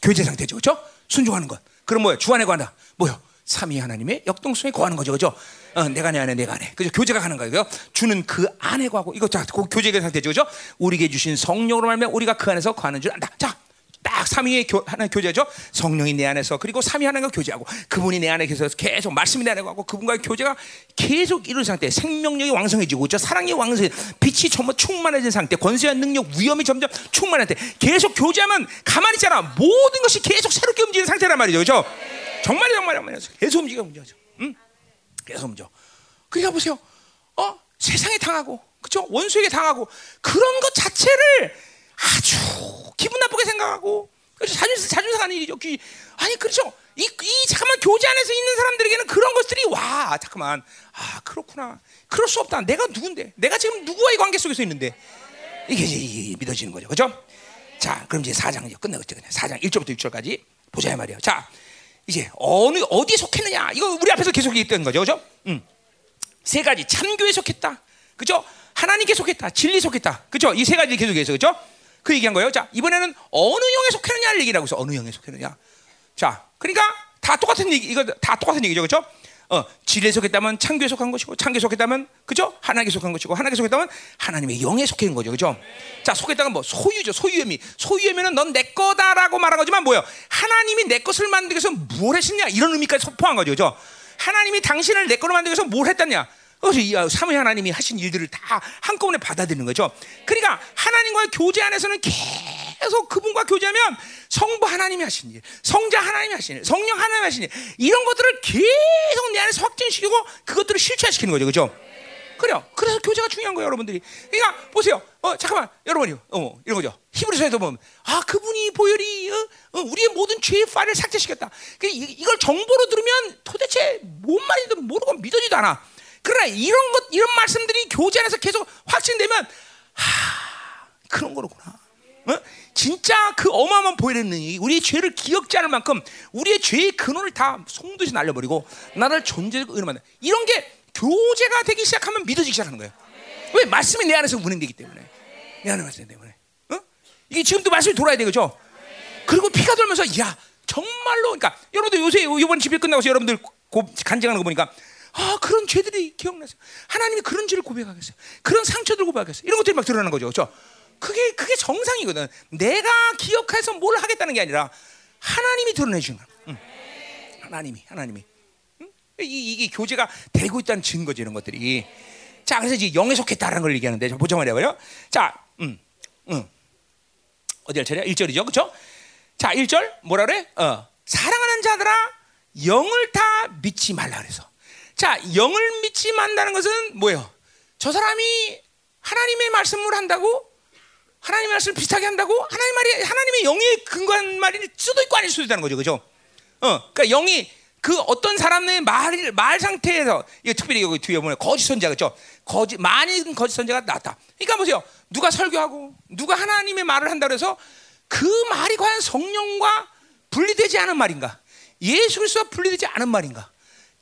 교제 상태죠. 그렇죠? 순종하는 것. 그럼 뭐야? 주 안에 관다. 뭐야? 삼위 하나님의 역동성에 거하는 거죠. 그죠? 어, 내가 내 안에 내가 안에. 그죠? 교제가 가는 거예요. 주는 그 안에 거하고 이거 자, 그 교제의 상태죠. 그죠? 우리에게 주신 성령으로 말면 우리가 그 안에서 거하는 줄 안다. 자, 딱 삼위의 교, 하나 교제죠. 성령이 내 안에서 그리고 삼위 하나님과 교제하고 그분이 내 안에 계셔서 계속 말씀이 내 안에 가고 그분과의 교제가 계속 이루어진 상태. 생명력이 왕성해지고 저 사랑이 왕성해 빛이 전부 충만해진 상태. 권세와 능력, 위험이 점점 충만한 상태. 계속 교제하면 가만히 있잖아. 모든 것이 계속 새롭게 움직이는 상태란 말이죠. 그렇죠? 정말이 정말 정말 계속 움직여 움직여. 응? 계속 움직여. 그러니까 보세요. 어? 세상에 당하고 그렇죠? 원수에게 당하고 그런 것 자체를 아주 기분 나쁘게 생각하고 그렇죠? 자존심 자존심 하는 일이죠. 기, 아니 그렇죠. 이, 이 잠깐만 교제 안에서 있는 사람들에게는 그런 것들이 와 잠깐만 아 그렇구나. 그럴 수 없다. 내가 누군데? 내가 지금 누구와의 관계 속에서 있는데 이게 이제 믿어지는 거죠. 그렇죠? 자, 그럼 이제 4장 이제 끝내겠죠. 그냥 4장 1절부터 6절까지 보자 말이에요. 자, 이제 어느 어디에 속했느냐? 이거 우리 앞에서 계속 얘기했던 거죠. 그렇죠? 음. 세 가지 참교에 속했다. 그죠? 하나님께 속했다. 진리 속했다. 그죠? 이 세 가지 계속 해서 그죠? 그 얘기한 거예요. 자, 이번에는 어느 영에 속했느냐를 얘기하고 있어. 어느 영에 속했느냐. 자, 그러니까 다 똑같은 얘기, 이거 다 똑같은 얘기죠. 그죠? 어, 진리에 속했다면 창교에 속한 것이고, 창교에 속했다면, 그죠? 하나님께 속한 것이고, 하나님께 속했다면 하나님의 영에 속한 거죠. 그죠? 자, 속했다는 뭐, 소유죠. 소유의 미. 소유의 의미는 넌 내 거다라고 말한 거지만 뭐예요? 하나님이 내 것을 만들기 위해서 뭘 했느냐? 이런 의미까지 포함한 거죠. 그죠? 하나님이 당신을 내 거로 만들기 위해서 뭘 했다냐? 이 삼위 하나님이 하신 일들을 다 한꺼번에 받아들이는 거죠. 그러니까 하나님과의 교제 안에서는 계속 그분과 교제하면 성부 하나님이 하신 일, 성자 하나님이 하신 일, 성령 하나님이 하신 일 이런 것들을 계속 내 안에서 확진시키고 그것들을 실체화시키는 거죠. 그죠? 그래요. 그래서 교제가 중요한 거예요, 여러분들이. 그러니까 보세요. 어, 잠깐만, 여러분이, 어, 이런 거죠. 히브리서에도 보면, 아, 그분이 보혈이 어, 어, 우리의 모든 죄의 파일을 삭제시켰다. 그 이, 이걸 정보로 들으면 도대체 뭔 말인지 모르고 믿어지도 않아. 그러나 이런 것, 이런 말씀들이 교제 안에서 계속 확신되면, 하, 그런 거로구나. 어? 진짜 그 어마어마한 능력이 우리의 죄를 기억지 않을 만큼 우리의 죄의 근원을 다 송두시 날려버리고 나를 존재하고 이러면 이런 게 교제가 되기 시작하면 믿어지기 시작하는 거예요. 왜 말씀이 내 안에서 운행되기 때문에 내 안에 말씀 때문에. 어? 이게 지금도 말씀이 돌아야 되죠. 그리고 피가 돌면서 야 정말로 그러니까 여러분들 요새 이번 집회 끝나고서 여러분들 고, 간증하는 거 보니까 아 그런 죄들이 기억나세요. 하나님이 그런 죄를 고백하겠어요. 그런 상처들 고백하겠어요. 이런 것들이 막 드러나는 거죠. 그렇죠? 그게 그게 정상이거든. 내가 기억해서 뭘 하겠다는 게 아니라 하나님이 드러내 주는 거야. 응. 하나님이 하나님이 응? 이, 이게 교제가 되고 있다는 증거지 이런 것들이. 자 그래서 이제 영에 속했다라는 걸 얘기하는데 보자 말이야, 자, 음, 음. 어디 할 차례야? 1절이죠. 그렇죠? 자, 1절 뭐라 그래? 어. 사랑하는 자들아 영을 다 믿지 말라 그래서. 자, 영을 믿지 말라는 것은 뭐예요? 저 사람이 하나님의 말씀을 한다고 하나님의 말씀을 비슷하게 한다고 하나님 말이 하나님의 영에 근거한 말일 수도 있고 아닐 수도 있다는 거죠. 그죠? 어. 그러니까 영이 그 어떤 사람의 말, 말 상태에서 이거 특별히 여기 뒤에 보면 거짓 선자 그죠? 거짓 많은 거짓 선자가 나타. 그러니까 보세요. 누가 설교하고 누가 하나님의 말을 한다 그래서 그 말이 과연 성령과 분리되지 않은 말인가? 예수 그리스도와 분리되지 않은 말인가?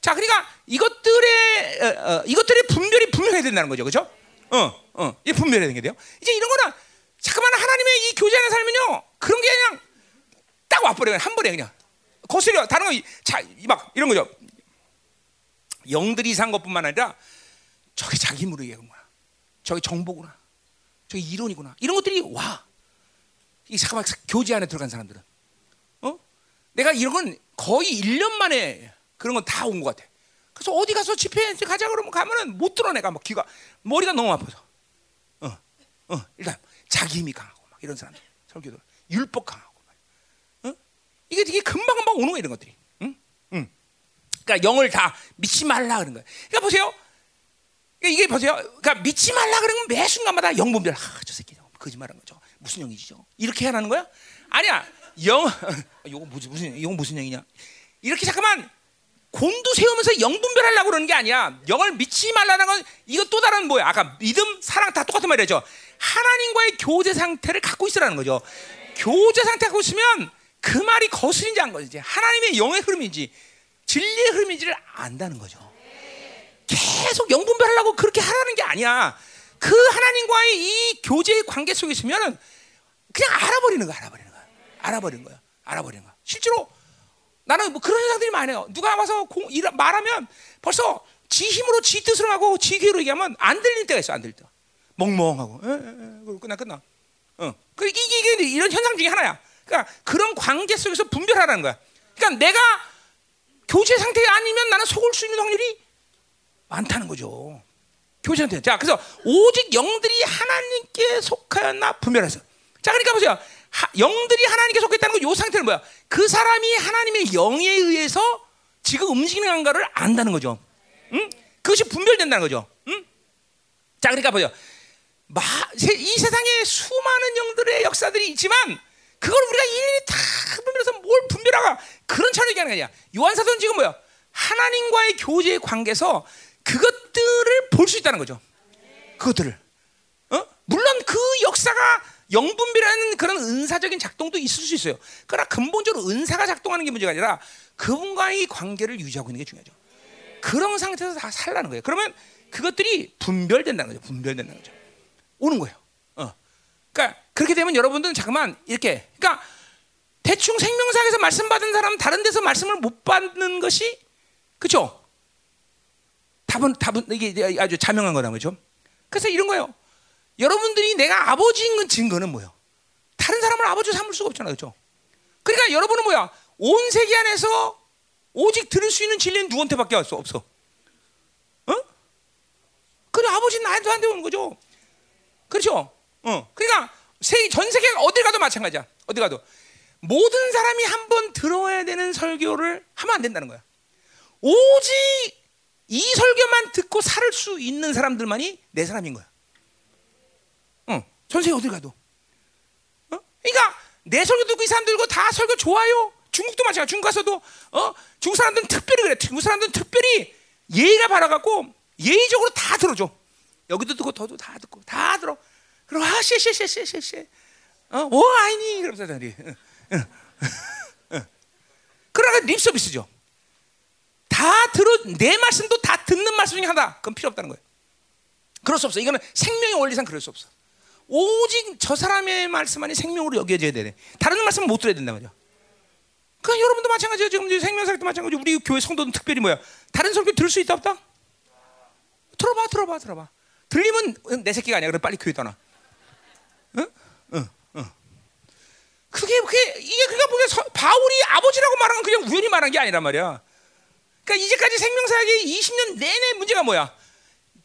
자, 그러니까 이것들의 어, 어, 이것들의 분별이 분명해야 된다는 거죠, 그렇죠? 어, 어, 이 분별해야 되는 게 돼요. 이제 이런 거는 잠깐만 하나님의 이 교제 안에 살면요, 그런 게 그냥 딱 와버려요, 한 번에 그냥 거슬려. 다른 거, 자, 막 이런 거죠. 영들이 산 것뿐만 아니라 저게 자기 힘으로 얘기하구나, 저게 정보구나, 저게 이론이구나, 이런 것들이 와. 이 잠깐만 교제 안에 들어간 사람들은, 어? 내가 이런 건 거의 1년 만에 그런 건 다 온 것 같아. 그래서 어디 가서 집회 가자 그러면 가면은 못 들어 내가 막 귀가 머리가 너무 아파서. 어, 어, 일단 자기 힘이 강하고 막 이런 사람들 설교들 율법 강하고. 어? 이게 되게 금방 금방 오는 거야 이런 것들이. 응? 응. 그러니까 영을 다 믿지 말라 그런 거야. 그러니까 보세요. 이게 보세요. 그러니까 믿지 말라 그러면 매 순간마다 영분별. 아, 저 새끼 거짓말한 거죠. 무슨 영이죠? 이렇게 해야 하는 거야? 아니야. 영. 이거 무슨 무슨 이건 무슨 영이냐? 이렇게 잠깐만 곤두 세우면서 영분별하려고 그러는 게 아니야. 영을 믿지 말라는 건 이거 또 다른 뭐야? 아까 믿음, 사랑 다 똑같은 말이죠. 하나님과의 교제 상태를 갖고 있으라는 거죠. 교제 상태 갖고 있으면 그 말이 거슬린지 안 거슬린지 하나님의 영의 흐름인지 진리의 흐름인지를 안다는 거죠. 계속 영분별하려고 그렇게 하라는 게 아니야. 그 하나님과의 이 교제의 관계 속에 있으면 그냥 알아버리는 거야, 알아버리는 거야. 알아버리는 거야. 알아버리는 거야. 실제로 나는 뭐 그런 현상들이 많아요. 누가 와서 공, 일, 말하면 벌써 지 힘으로 지 뜻으로 하고 지 귀로 얘기하면 안 들릴 때가 있어. 안 들릴 때. 멍멍하고. 에, 에, 에, 끝나 끝나. 어. 그 이게, 이게 이런 현상 중에 하나야. 그러니까 그런 관계 속에서 분별하라는 거야. 그러니까 내가 교제 상태 아니면 나는 속을 수 있는 확률이 많다는 거죠. 교제 상태. 자, 그래서 오직 영들이 하나님께 속하였나 분별해서. 자, 그러니까 보세요. 하, 영들이 하나님께 속했다는 건 이 상태는 뭐야? 그 사람이 하나님의 영에 의해서 지금 움직이는가를 안다는 거죠. 응? 그것이 분별된다는 거죠. 응? 자, 그러니까 보세요. 마, 이 세상에 수많은 영들의 역사들이 있지만 그걸 우리가 일일이 다 분별해서 뭘 분별하가 그런 차원이 하는 거냐. 요한사도는 지금 뭐야? 하나님과의 교제의 관계에서 그것들을 볼 수 있다는 거죠. 그것들을. 어? 물론 그 역사가 영분비라는 그런 은사적인 작동도 있을 수 있어요. 그러나 근본적으로 은사가 작동하는 게 문제가 아니라 그분과의 관계를 유지하고 있는 게 중요하죠. 그런 상태에서 다 살라는 거예요. 그러면 그것들이 분별된다는 거죠. 분별된다는 거죠. 오는 거예요. 어. 그러니까 그렇게 되면 여러분들은 잠깐만 이렇게 그러니까 대충 생명상에서 말씀 받은 사람 다른 데서 말씀을 못 받는 것이 그렇죠? 답은 답은 이게 아주 자명한 거다 그죠? 그래서 이런 거예요. 여러분들이 내가 아버지인 증거는 뭐예요? 다른 사람을 아버지 삼을 수가 없잖아요. 그렇죠? 그러니까 여러분은 뭐야? 온 세계 안에서 오직 들을 수 있는 진리는 누구한테밖에 없어. 없어. 어? 그래 아버지는 나한테 오는 거죠. 그렇죠? 어. 그러니까 세, 전 세계 어디 가도 마찬가지야. 어디 가도 모든 사람이 한 번 들어야 되는 설교를 하면 안 된다는 거야. 오직 이 설교만 듣고 살 수 있는 사람들만이 내 사람인 거야. 어, 전 세계 어디 가도. 어? 그러니까 내 설교 듣고 이 사람 들고 다 설교 좋아요. 중국도 마찬가지. 중국 가서도 어, 중국 사람들은 특별히 그래. 중국 사람들은 특별히 예의가 바라갖고 예의적으로 다 들어줘. 여기도 듣고 더도 다 듣고 다 들어. 그리고 아 쉐쉐쉐쉐쉐쉐. 어, 오 아이니 그러면서 다리. 그러나 립 서비스죠. 다 들어 내 말씀도 다 듣는 말씀 중에 하나. 그건 필요 없다는 거예요. 그럴 수 없어. 이거는 생명의 원리상 그럴 수 없어. 오직 저 사람의 말씀만이 생명으로 여겨져야 되네. 다른 말씀은 못 들어야 된다 말이야. 그 여러분도 마찬가지예요. 지금 생명사 때 마찬가지. 우리 교회 성도는 특별히 뭐야? 다른 설교 들을 수 있다 없다? 들어봐, 들어봐, 들어봐. 들리면 내 새끼가 아니야. 그럼 빨리 교회 떠나. 응? 응, 응. 그게 그게 이게 그가 보게 바울이 아버지라고 말한 건 그냥 우연히 말한 게 아니란 말이야. 그러니까 이제까지 생명사학의 20년 내내 문제가 뭐야?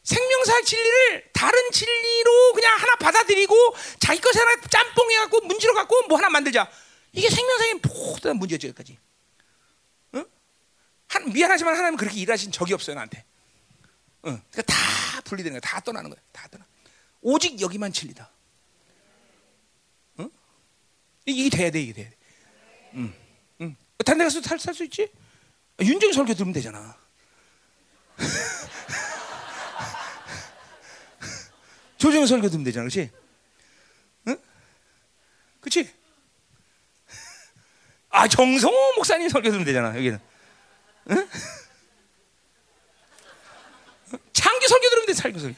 생명사학 진리를 다른 진리로 그냥 하나 받아들이고 자기 것에 하나 짬뽕해 갖고 문지러 갖고 뭐 하나 만들자. 이게 생명상의 모든 문제죠 여기까지. 응? 한, 미안하지만 하나님 그렇게 일하신 적이 없어요 나한테. 응. 그러니까 다 분리되는 거야. 다 떠나는 거야. 다 떠나. 오직 여기만 진리다. 응? 이게 돼야 돼, 이게 돼야 돼. 응. 응. 다른 데 가서 살수 있지? 윤정이 설교 들으면 되잖아. 조정의 설교 들으면 되잖아, 그렇지? 응? 그렇지? 아 정성호 목사님 설교 들으면 되잖아, 여기는. 응? 장기 설교 들으면 돼, 장기 설교.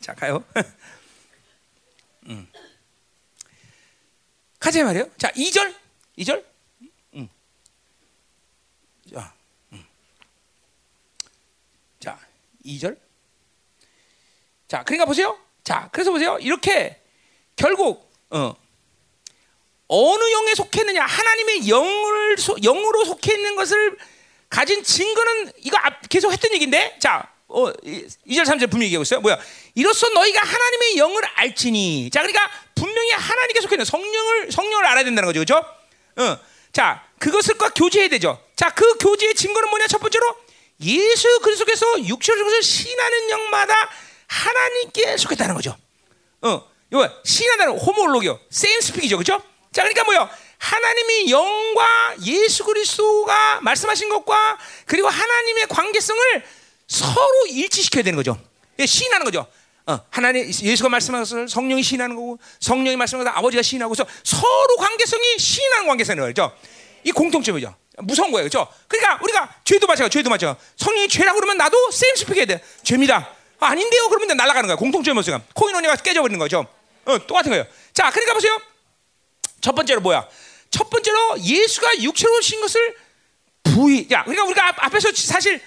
자 가요. 음. 가자 말이요. 자 2절, 2절. 음. 자, 음. 자 2절. 자, 그러니까 보세요. 자, 그래서 보세요. 이렇게 결국 어, 어느 영에 속했느냐, 하나님의 영을 영으로 속해 있는 것을 가진 증거는 이거 계속 했던 얘기인데, 자, 어, 2절 3절 분명히 얘기하고 있어요. 뭐야? 이로써 너희가 하나님의 영을 알지니. 자, 그러니까 분명히 하나님께 속해 있는 성령을 성령을 알아야 된다는 거죠, 그렇죠? 어, 자, 그것을과 교제해야 되죠. 자, 그 교제의 증거는 뭐냐? 첫 번째로 예수 그리스도께서 육체를 것을 신하는 영마다 하나님께 속했다는 거죠. 어, 이거 신하다는 호모올로기요. 세임 스픽이죠. 그죠? 자, 그러니까 뭐요? 하나님의 영과 예수 그리스도가 말씀하신 것과 그리고 하나님의 관계성을 서로 일치시켜야 되는 거죠. 시인하는 거죠. 어, 하나님 예수가 말씀한 것을 성령이 시인하는 거고 성령이 말씀한 것을 아버지가 시인하고 서 서로 관계성이 시인하는 관계성인 거죠. 이 공통점이죠. 무서운 거예요, 그렇죠? 그러니까 우리가 죄도 마찬가 죄도 마찬가 성령이 죄라고 그러면 나도 세임 스픽해야 돼. 죄입니다. 아, 닌데요 그러면 날아가는 거야. 공통점이 뭐죠? 코인 원리가 깨져버리는 거죠. 어, 똑같은 거예요. 자, 그러니까 보세요. 첫 번째로 뭐야? 첫 번째로 예수가 육체로 오신 것을 부의. 야, 그러니까 우리가 앞에서 사실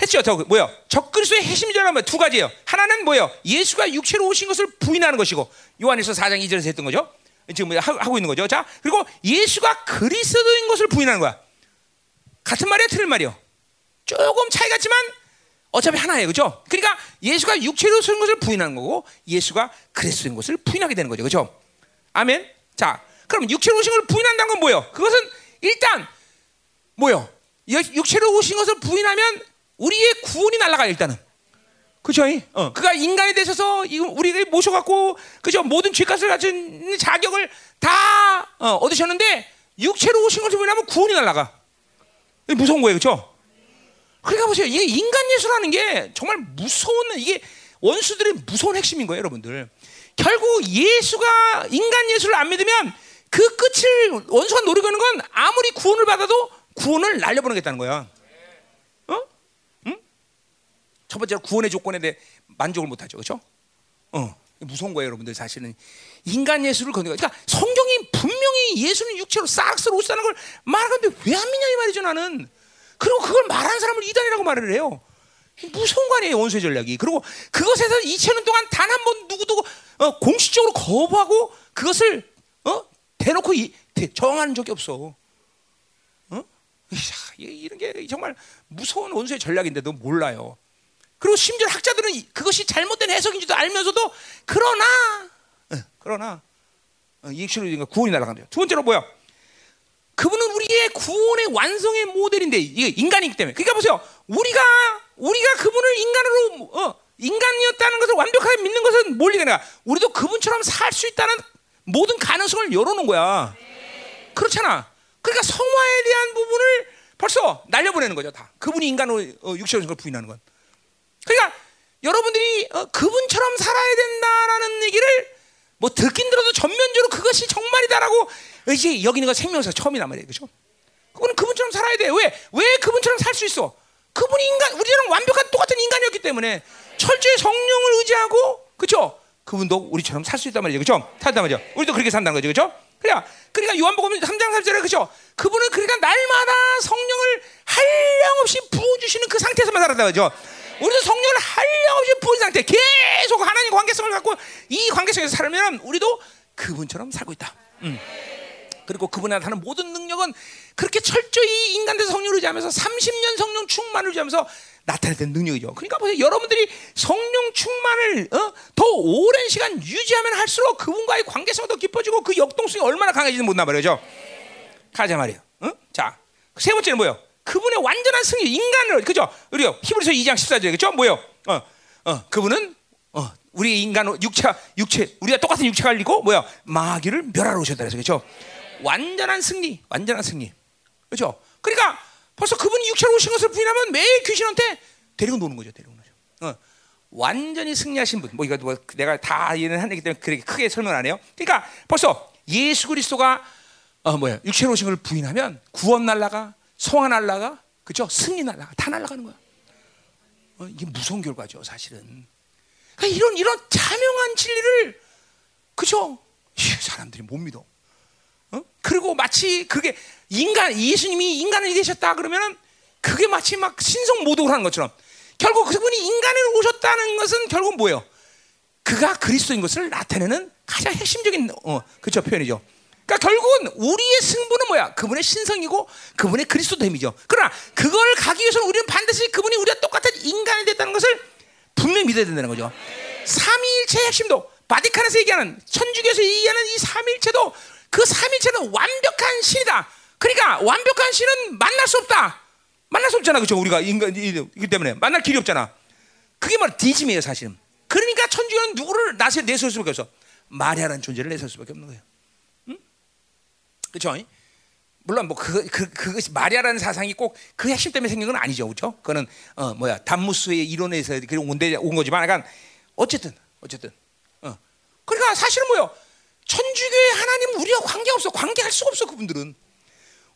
했죠. 더 뭐요? 적그리스도의 핵심이라는 두 가지예요. 하나는 뭐요? 예수가 육체로 오신 것을 부인하는 것이고 요한에서 4장 2절에서 했던 거죠. 지금 뭐 하고 있는 거죠. 자, 그리고 예수가 그리스도인 것을 부인하는 거야. 같은 말이야, 틀린 말이요. 조금 차이 같지만 어차피 하나예요. 그죠? 그러니까 예수가 육체로 오신 것을 부인하는 거고 예수가 그리스도인 것을 부인하게 되는 거죠. 그죠? 아멘. 자, 그럼 육체로 오신 것을 부인한다는 건 뭐예요? 그것은 일단 뭐요? 육체로 오신 것을 부인하면 우리의 구원이 날아가요 일단은. 그죠? 어, 그가 인간이 되셔서 우리를 모셔갖고 그죠? 모든 죄값을 가진 자격을 다 어, 얻으셨는데 육체로 오신 것을 부인하면 구원이 날아가. 무서운 거예요, 그렇죠? 그러니까 보세요, 이게 인간 예수라는 게 정말 무서운 이게 원수들의 무서운 핵심인 거예요, 여러분들. 결국 예수가 인간 예수를 안 믿으면 그 끝을 원수가 노리고 있는 건 아무리 구원을 받아도 구원을 날려보내겠다는 거야. 어? 응? 첫 번째로 구원의 조건에 대해 만족을 못하죠, 그렇죠? 어, 무서운 거예요, 여러분들 사실은 인간 예수를 건드려. 그러니까 성경이 분명히 예수는 육체로 싹쓸 오시다는 걸 말하는데 왜 안 믿냐 이 말이죠, 나는. 그리고 그걸 말하는 사람을 이단이라고 말을 해요. 무서운 거 아니에요, 원수의 전략이. 그리고 그것에서 2000년 동안 단 한 번 누구도 어, 공식적으로 거부하고 그것을 어? 대놓고 이, 대, 정하는 적이 없어. 어? 이런 게 정말 무서운 원수의 전략인데도 몰라요. 그리고 심지어 학자들은 그것이 잘못된 해석인지도 알면서도 그러나 어, 그러나 어, 이익실로 구원이 날아간대요. 두 번째로 뭐야? 그분은 우리의 구원의 완성의 모델인데 이게 인간이기 때문에. 그러니까 보세요. 우리가 우리가 그분을 인간으로 어, 인간이었다는 것을 완벽하게 믿는 것은 뭘 얘기하냐? 우리도 그분처럼 살 수 있다는 모든 가능성을 열어놓은 거야. 그렇잖아. 그러니까 성화에 대한 부분을 벌써 날려보내는 거죠. 다 그분이 인간으로 어, 육체로 걸 부인하는 건. 그러니까 여러분들이 어, 그분처럼 살아야 된다라는 얘기를 뭐 듣긴 들어도 전면적으로 그것이 정말이다라고 이제 여기 있는 거 생명사 처음이란 말이에요. 그죠? 그분은 그분처럼 살아야 돼. 왜? 왜 그분처럼 살 수 있어? 그분이 인간, 우리랑 완벽한 똑같은 인간이었기 때문에 철저히 성령을 의지하고, 그죠? 그분도 우리처럼 살 수 있단 말이죠. 그죠? 살단 말이죠. 우리도 그렇게 산다는 거죠. 그죠? 그러니까 요한복음 3장 3절에 그죠? 그분은 그러니까 날마다 성령을 한량없이 부어주시는 그 상태에서만 살았다. 그죠? 우리도 성령을 한량없이 부은 상태, 계속 하나님 관계성을 갖고 이 관계성에서 살면 우리도 그분처럼 살고 있다. 음. 그리고 그분한테 하는 모든 능력은 그렇게 철저히 인간들 성령을 의지하면서 30년 성령 충만을 의지하면서 나타냈던 능력이죠. 그러니까 보세요. 여러분들이 성령 충만을 어? 더 오랜 시간 유지하면 할수록 그분과의 관계성이 더 깊어지고 그 역동성이 얼마나 강해지는지 못나 말이죠. 가자 말이에요. 어? 자, 세 번째는 뭐요? 그분의 완전한 승리, 인간을 그죠? 우리요 히브리서 2장 14절에 그죠? 뭐요? 어, 어, 그분은 어, 우리 인간 육체, 육체, 우리가 똑같은 육체가 가지고 뭐야? 마귀를 멸하러 오셨다 그래서 그죠? 완전한 승리, 완전한 승리, 그죠? 그러니까 벌써 그분이 육체로 오신 것을 부인하면 매일 귀신한테 데리고 노는 거죠, 데리고 노죠. 어, 완전히 승리하신 분, 뭐 이거 뭐 내가 다 이해는 하기 때문에 그렇게 크게 설명 안 해요. 그러니까 벌써 예수 그리스도가 어 뭐야 육체로 오신 걸 부인하면 구원 날라가 성화 날라가 그죠 승리 날라가 다 날라가는 거야. 어, 이게 무서운 결과죠 사실은. 그러니까 이런 이런 자명한 진리를 그죠 사람들이 못 믿어. 어? 그리고 마치 그게 인간 예수님이 인간이 되셨다 그러면은 그게 마치 막 신성 모독을 하는 것처럼 결국 그분이 인간으로 오셨다는 것은 결국 뭐예요? 그가 그리스도인 것을 나타내는 가장 핵심적인 어, 그죠 표현이죠. 그러니까 결국은 우리의 승부는 뭐야? 그분의 신성이고 그분의 그리스도됨이죠. 그러나 그걸 가기 위해서는 우리는 반드시 그분이 우리와 똑같은 인간이 됐다는 것을 분명히 믿어야 된다는 거죠. 삼위일체의 핵심도 바티칸에서 얘기하는 천주교에서 얘기하는 이 삼위일체도 그 삼위일체는 완벽한 신이다. 그러니까 완벽한 신은 만날 수 없다. 만날 수 없잖아, 그렇죠? 우리가 인간 이기 때문에 만날 길이 없잖아. 그게 뭐 디즘이에요, 사실은. 그러니까 천주교는 누구를 나서 내세울 수밖에 없어. 마리아라는 존재를 내세울 수밖에 없는 거예요. 그렇죠? 물론 뭐그 그 그, 것이 마리아라는 사상이 꼭 그 핵심 때문에 생긴 건 아니죠, 그렇죠? 그거는 어 뭐야 담무스의 이론에서 그런 온데 온 거지만, 약간 어쨌든 어쨌든 어 그러니까 사실은 뭐요? 천주교의 하나님은 우리와 관계 없어, 관계할 수가 없어 그분들은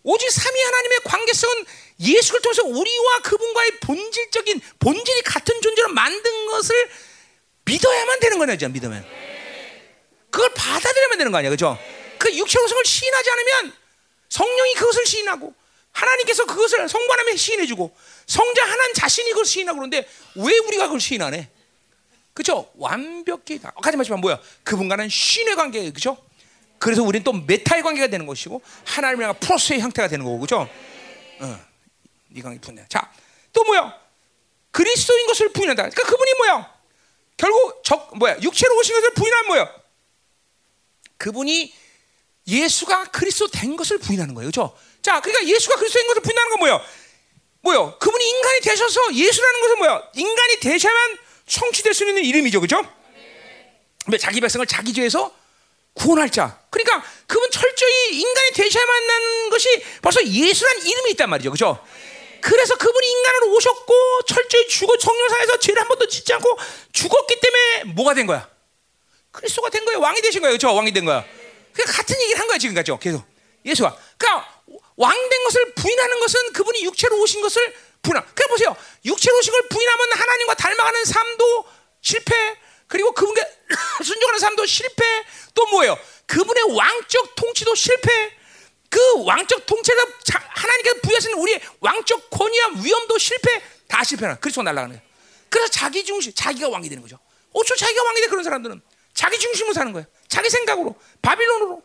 오직 삼위 하나님의 관계성은 예수를 통해서 우리와 그분과의 본질적인 본질이 같은 존재로 만든 것을 믿어야만 되는 거냐, 믿으면 그걸 받아들여야만 되는 거 아니야, 그렇죠? 그 육체로 성을 시인하지 않으면 성령이 그것을 시인하고 하나님께서 그것을 하나님에 시인해주고 성자 하나님 자신이 그걸 시인하고 그러는데 왜 우리가 그걸 시인하네? 그죠? 완벽히 다. 가지 마시면 뭐야? 그분과는 신의 관계예요, 그죠? 그래서 우리는 또 메타의 관계가 되는 것이고 하나님이랑 프로스의 형태가 되는 거고, 그죠? 어, 이 관계 분야. 자, 또 뭐야? 그리스도인 것을 부인한다. 그러니까 그분이 뭐야? 결국 적 뭐야? 육체로 오신 것을 부인하면 뭐야? 그분이 예수가 그리스도 된 것을 부인하는 거예요. 그렇죠? 자, 그러니까 예수가 그리스도 된 것을 부인하는 건 뭐예요? 뭐요? 그분이 인간이 되셔서 예수라는 것은 뭐야? 인간이 되셔야만 성취될 수 있는 이름이죠. 그렇죠? 근데 자기 백성을 자기 죄에서 구원할 자. 그러니까 그분 철저히 인간이 되셔야만 하는 것이 벌써 예수라는 이름이 있단 말이죠. 그렇죠? 그래서 그분이 인간으로 오셨고 철저히 죽어 성령사에서 죄를 한 번도 짓지 않고 죽었기 때문에 뭐가 된 거야? 그리스도가 된 거예요. 왕이 되신 거예요. 그렇죠? 왕이 된 거야. 그 같은 얘기를 한 거야 지금 같죠. 계속 예수가. 그러니까 왕 된 것을 부인하는 것은 그분이 육체로 오신 것을 부인하. 그래 보세요. 육체로 오신 걸 부인하면 하나님과 닮아가는 삶도 실패. 그리고 그분께 순종하는 삶도 실패. 또 뭐예요? 그분의 왕적 통치도 실패. 그 왕적 통치가 하나님께서 부여하신 우리의 왕적 권위와 위엄도 실패. 다 실패나. 그리스도 날아가는 거예요. 그래서 자기 중심, 자기가 왕이 되는 거죠. 어쩌 자기가 왕이 돼 그런 사람들은 자기 중심으로 사는 거예요. 자기 생각으로 바빌론으로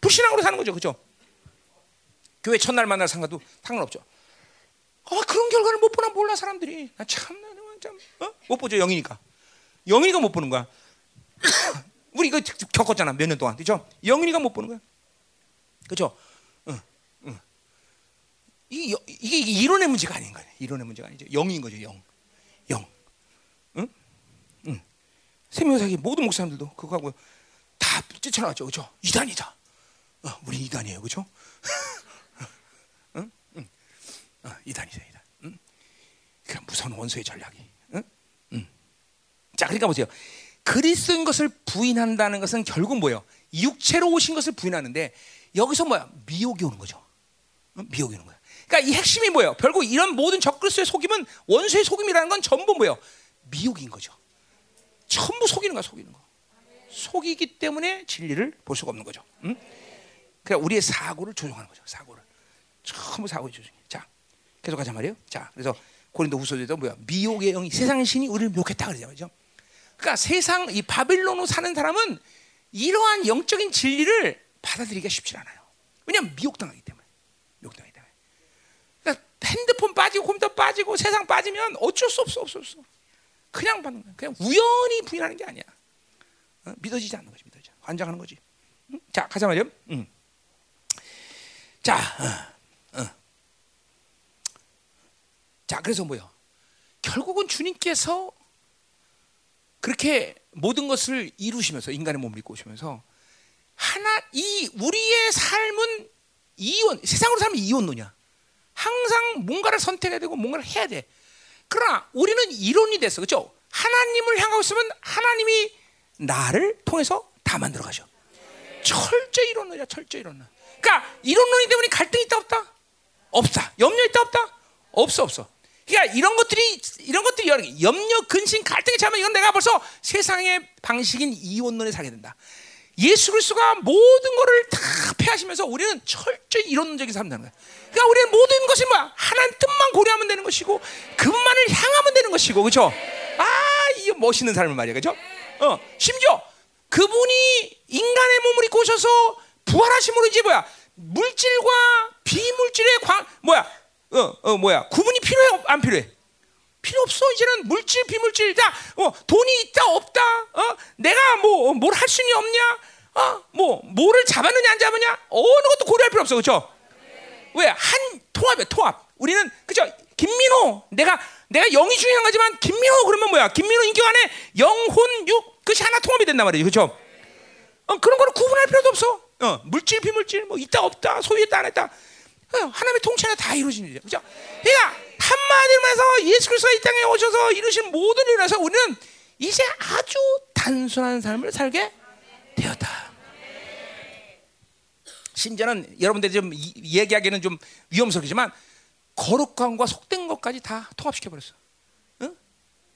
불신앙으로 사는 거죠, 그죠? 교회 첫날 만날 상관도 상관없죠. 아 그런 결과를 못 보나 몰라 사람들이. 나 참, 참, 어? 못 보죠 영이니까. 영이니까 못 보는 거야. 우리 이거 겪었잖아 몇 년 동안, 그죠? 영이니까 못 보는 거야, 그죠? 응, 응. 이게, 이론의 문제가 아닌 거예요. 이론의 문제가 아니죠. 영인 거죠, 영, 영. 응, 응. 세명사기 모든 목사님들도 그거 하고 다 쫓아나왔죠. 그죠? 이단이다. 어, 우리 이단이에요. 그죠? 어, 이단이다, 이단. 응? 그 무서운 원수의 전략이. 자, 그러니까 보세요. 그리스도인 것을 부인한다는 것은 결국 뭐예요? 육체로 오신 것을 부인하는데 여기서 뭐야? 미혹이 오는 거죠. 응? 미혹이 오는 거야. 그러니까 이 핵심이 뭐예요? 결국 이런 모든 적그리스도의 속임은 원수의 속임이라는 건 전부 뭐예요? 미혹인 거죠. 전부 속이는 거야, 속이는 거. 속이기 때문에 진리를 볼 수가 없는 거죠. 응? 그러니까 우리의 사고를 조종하는 거죠. 사고를 전부 사고를 조종해. 자, 계속 가자 말이에요. 자, 그래서 고린도 후서에도 뭐야? 미혹의 영이 세상의 신이 우리를 미혹했다 그러죠, 그죠? 그러니까 세상 이 바빌론으로 사는 사람은 이러한 영적인 진리를 받아들이기가 쉽지 않아요. 왜냐하면 미혹당하기 때문에. 미혹당하기 때문에. 그러니까 핸드폰 빠지고 컴퓨터 빠지고 세상 빠지면 어쩔 수 없어 없어 없어. 그냥 받는 거야. 그냥 우연히 부인하는 게 아니야. 어? 믿어지지 않는 거지, 믿어지. 환장하는 거지. 응? 자, 가자 말이요. 응. 자, 어, 어. 자, 그래서 뭐요? 결국은 주님께서 그렇게 모든 것을 이루시면서 인간의 몸을 입고 오시면서 하나 이 우리의 삶은 이원 세상으로 살면 이원론이야. 항상 뭔가를 선택해야 되고 뭔가를 해야 돼. 그러나 우리는 이론이 됐어, 그렇죠? 하나님을 향하고 있으면 하나님이 나를 통해서 다 만들어 가셔. 철저 이론론이야, 철저 이론론. 그러니까 이론론이 때문에 갈등이 있다 없다? 없다. 염려 있다 없다? 없어, 없어. 그러니까 이런 것들이 이런 것들이 염려, 근심, 갈등이 참면 이건 내가 벌써 세상의 방식인 이원론에 살게 된다. 예수 그리스도가 모든 것을 다 패하시면서 우리는 철저히 이론적인 하는 거야. 그러니까 우리는 모든 것이 뭐야? 하나님 뜻만 고려하면 되는 것이고 그분만을 향하면 되는 것이고 그렇죠? 아, 이 멋있는 삶을 말이야. 그렇죠? 어, 심지어 그분이 인간의 몸을 입고 오셔서 부활하심으로 이제 뭐야? 물질과 비물질의 광 뭐야? 어, 어 뭐야? 구분이 필요해 안 필요해? 필요 없어. 이제는 물질 비물질. 다 어, 돈이 있다 없다? 어? 내가 뭐 뭘 할 수는 없냐? 어? 뭐 뭐를 잡았느냐 안 잡았냐? 어느 것도 고려할 필요 없어. 그렇죠 왜한 통합이야 통합. 우리는 그죠 김민호. 내가 내가 영이 중요한 거지만 김민호 그러면 뭐야? 김민호 인격 안에 영혼 육 그것이 하나 통합이 된단 말이죠 그렇죠 어, 그런 거를 구분할 필요도 없어. 어, 물질 비물질 뭐 있다 없다 소유했다 안 했다. 어, 하나님의 통치 안에 다 이루어지는 일이죠 그렇죠 그러니까 한마디로 말해서 예수 그리스도가 이 땅에 오셔서 이루신 모든 일을 해서 우리는 이제 아주 단순한 삶을 살게 되었다. 심지어는 여러분들이 좀 얘기하기는 좀 위험스럽지만 거룩함과 속된 것까지 다 통합시켜 버렸어. 응?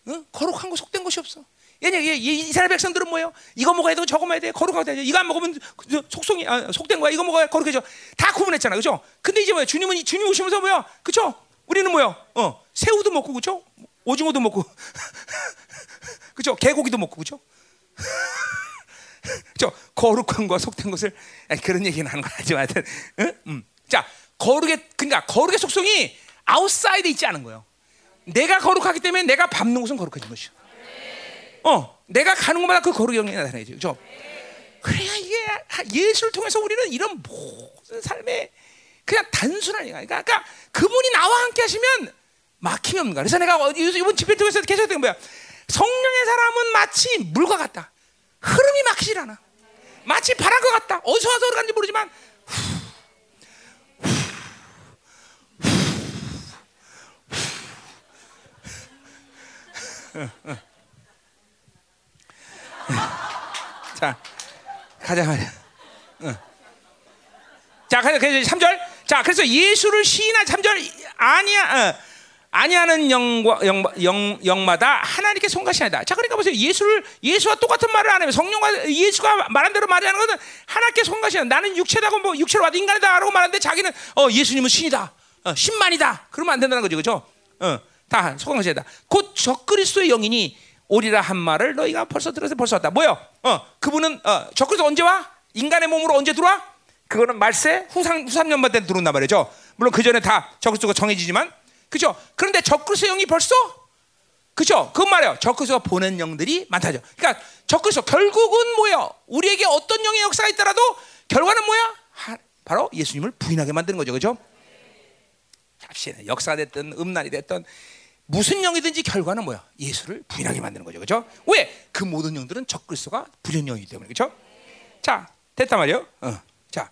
응? 거룩한 거 속된 것이 없어. 얘네 이스라엘 백성들은 뭐예요? 이거 먹어야 되고 저거 먹어야 돼. 거룩하게 돼. 이거 안 먹으면 속성이 아, 속된 거야. 이거 먹어야 거룩해져. 다 구분했잖아. 그죠? 근데 이제 뭐야? 주님은 주님 오시면서 뭐야? 그죠? 우리는 뭐요? 어, 새우도 먹고 그죠? 오징어도 먹고 그죠? 개고기도 먹고 그죠? 저 거룩함과 속된 것을 아니, 그런 얘기는 하는 건 아니지만 하여튼 응? 음. 자 거룩의 그러니까 거룩의 속성이 outside에 있지 않은 거예요. 내가 거룩하기 때문에 내가 밟는 곳은 거룩해진 것이요. 어, 내가 가는 곳마다 그 거룩의 영이 나타나죠. 그죠? 그래야 이게 예수를 통해서 우리는 이런 모든 삶에 그냥 단순한 얘기야. 그러니까, 그러니까 그분이 나와 함께 하시면 막힘이 없는 거야. 그래서 내가 이번 집회 통해서 계속 된 거야. 성령의 사람은 마치 물과 같다. 흐름이 막히질 않아. 마치 바람 것 같다. 어디서 와서 그런지 모르지만 자, 가자 말이야. 자, 그래서 3절. 자, 그래서 예수를 시인한 3절 아니야. 어, 아니하는 영과 영, 영, 영마다 하나님께 송가시하다. 자, 그러니까 보세요. 예수를 예수와 똑같은 말을 안 하면 성령과 예수가 말한 대로 말하는 것은 하나님께 송가시하다. 나는 육체다고 뭐 육체로 와도 인간이다라고 말하는데 자기는 어 예수님은 신이다. 어, 신만이다. 그러면 안 된다는 거죠. 그죠? 어, 다 송가시하다. 곧 적그리스도의 영이니 오리라 한 말을 너희가 벌써 들어서 벌써 왔다. 뭐요? 어, 그분은 어, 적그리스도 언제 와? 인간의 몸으로 언제 들어와? 그거는 말세 후상 후삼년만 때 들어온단 말이죠. 물론 그 전에 다 적그리스도가 정해지지만 그죠? 그런데 적그리스도 영이 벌써 그죠? 그 말이에요. 적그리스도가 보낸 영들이 많다죠. 그러니까 적그리스도 결국은 뭐예요? 우리에게 어떤 영의 역사가 있더라도 결과는 뭐야? 하, 바로 예수님을 부인하게 만드는 거죠. 그죠? 역사가 됐든 음란이 됐든 무슨 영이든지 결과는 뭐야? 예수를 부인하게 만드는 거죠. 그죠? 왜? 그 모든 영들은 적그리스도가 부전 영이기 때문에. 그죠? 자, 됐단 말이에요. 어. 자,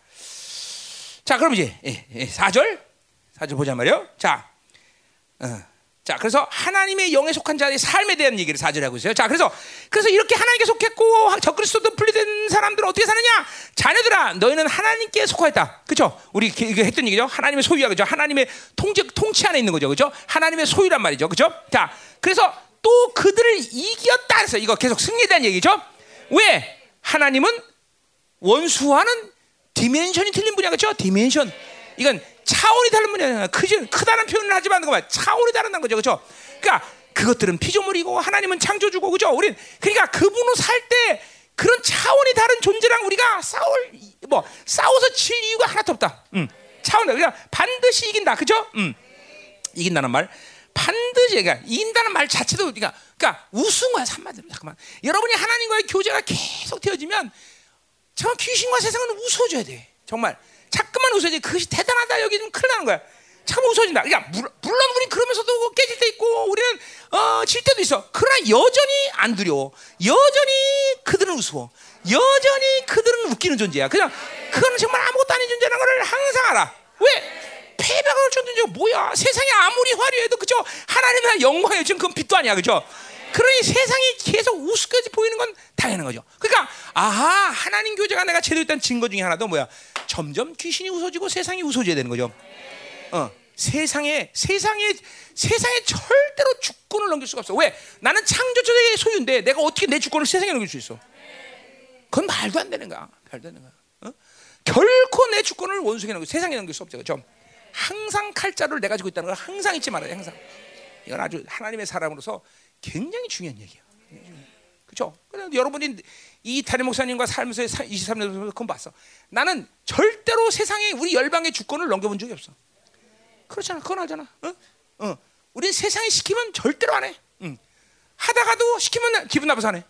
자, 그럼 이제 예, 예, 4절 4절 보자 말이요. 자, 어. 자, 그래서 하나님의 영에 속한 자의 삶에 대한 얘기를 4절에 하고 있어요. 자, 그래서 그래서 이렇게 하나님께 속했고 적그리스도도 분리된 사람들은 어떻게 사느냐? 자녀들아, 너희는 하나님께 속하였다. 그렇죠? 우리 이거 했던 얘기죠. 하나님의 소유야, 그죠? 하나님의 통제 통치 안에 있는 거죠, 그죠? 하나님의 소유란 말이죠, 그죠? 자, 그래서 또 그들을 이겼다 해서 이거 계속 승리에 대한 얘기죠. 왜? 하나님은 원수와는 dimension이 틀린 분이야 그렇죠? dimension. 이건 차원이 다른 분이야. 크지 크다는 표현을 하지 않는 거만 차원이 다른 거죠. 그렇죠? 그러니까 그것들은 피조물이고 하나님은 창조주고 그죠? 우린 그러니까 그분으로 살 때 그런 차원이 다른 존재랑 우리가 싸울 뭐 싸워서 질 이유가 하나도 없다. 음. 차원 그러니까 반드시 이긴다. 그죠? 음. 이긴다는 말 반드시 그러니까 이긴다는 말 자체도 그러니까 그러니까 우스운 거야 한마디로 잠깐만 여러분이 하나님과의 교제가 계속 되어지면 정말 귀신과 세상은 웃어줘야 돼 정말 자꾸만 웃어야지. 그것이 대단하다. 여기 좀 큰일 나는 거야. 참 웃어진다. 그러니까 물- 물론 우리 그러면서도 깨질 때 있고 우리는 어, 질 때도 있어. 그러나 여전히 안 두려워. 여전히 그들은 우스워. 여전히 그들은 웃기는 존재야. 그냥 그거는 정말 아무것도 아닌 존재라는 걸 항상 알아. 왜? 패배가 줬는지 뭐야? 세상이 아무리 화려해도 그죠? 하나님의 영광에 지금 그건 빛도 아니야, 그죠? 그러니 세상이 계속 우습게 보이는 건 당연한 거죠. 그러니까 아하 하나님 교제가 내가 제대로 됐다는 증거 중에 하나도 뭐야? 점점 귀신이 웃어지고 세상이 웃어져야 되는 거죠. 어, 세상에 세상에 세상에 절대로 주권을 넘길 수가 없어. 왜? 나는 창조주의 소유인데 내가 어떻게 내 주권을 세상에 넘길 수 있어? 그건 말도 안 되는 거야. 말도 안 되는 거야. 어? 결코 내 주권을 원수에게 넘길 세상에 넘길 수 없죠. 그죠? 항상 칼자루를 내 가 지고 있다는 걸 항상 잊지 말아요. 항상. 이건 아주 하나님의 사람으로서 굉장히 중요한 얘기야. 그렇죠? 여러분이 이 다리 목사님과 살면서 23년 그건 봤어. 나는 절대로 세상에 우리 열방의 주권을 넘겨본 적이 없어. 그렇잖아. 그건 알잖아. 어? 어. 우리 세상에 시키면 절대로 안 해. 응. 하다가도 시키면 기분 나빠서 안 해.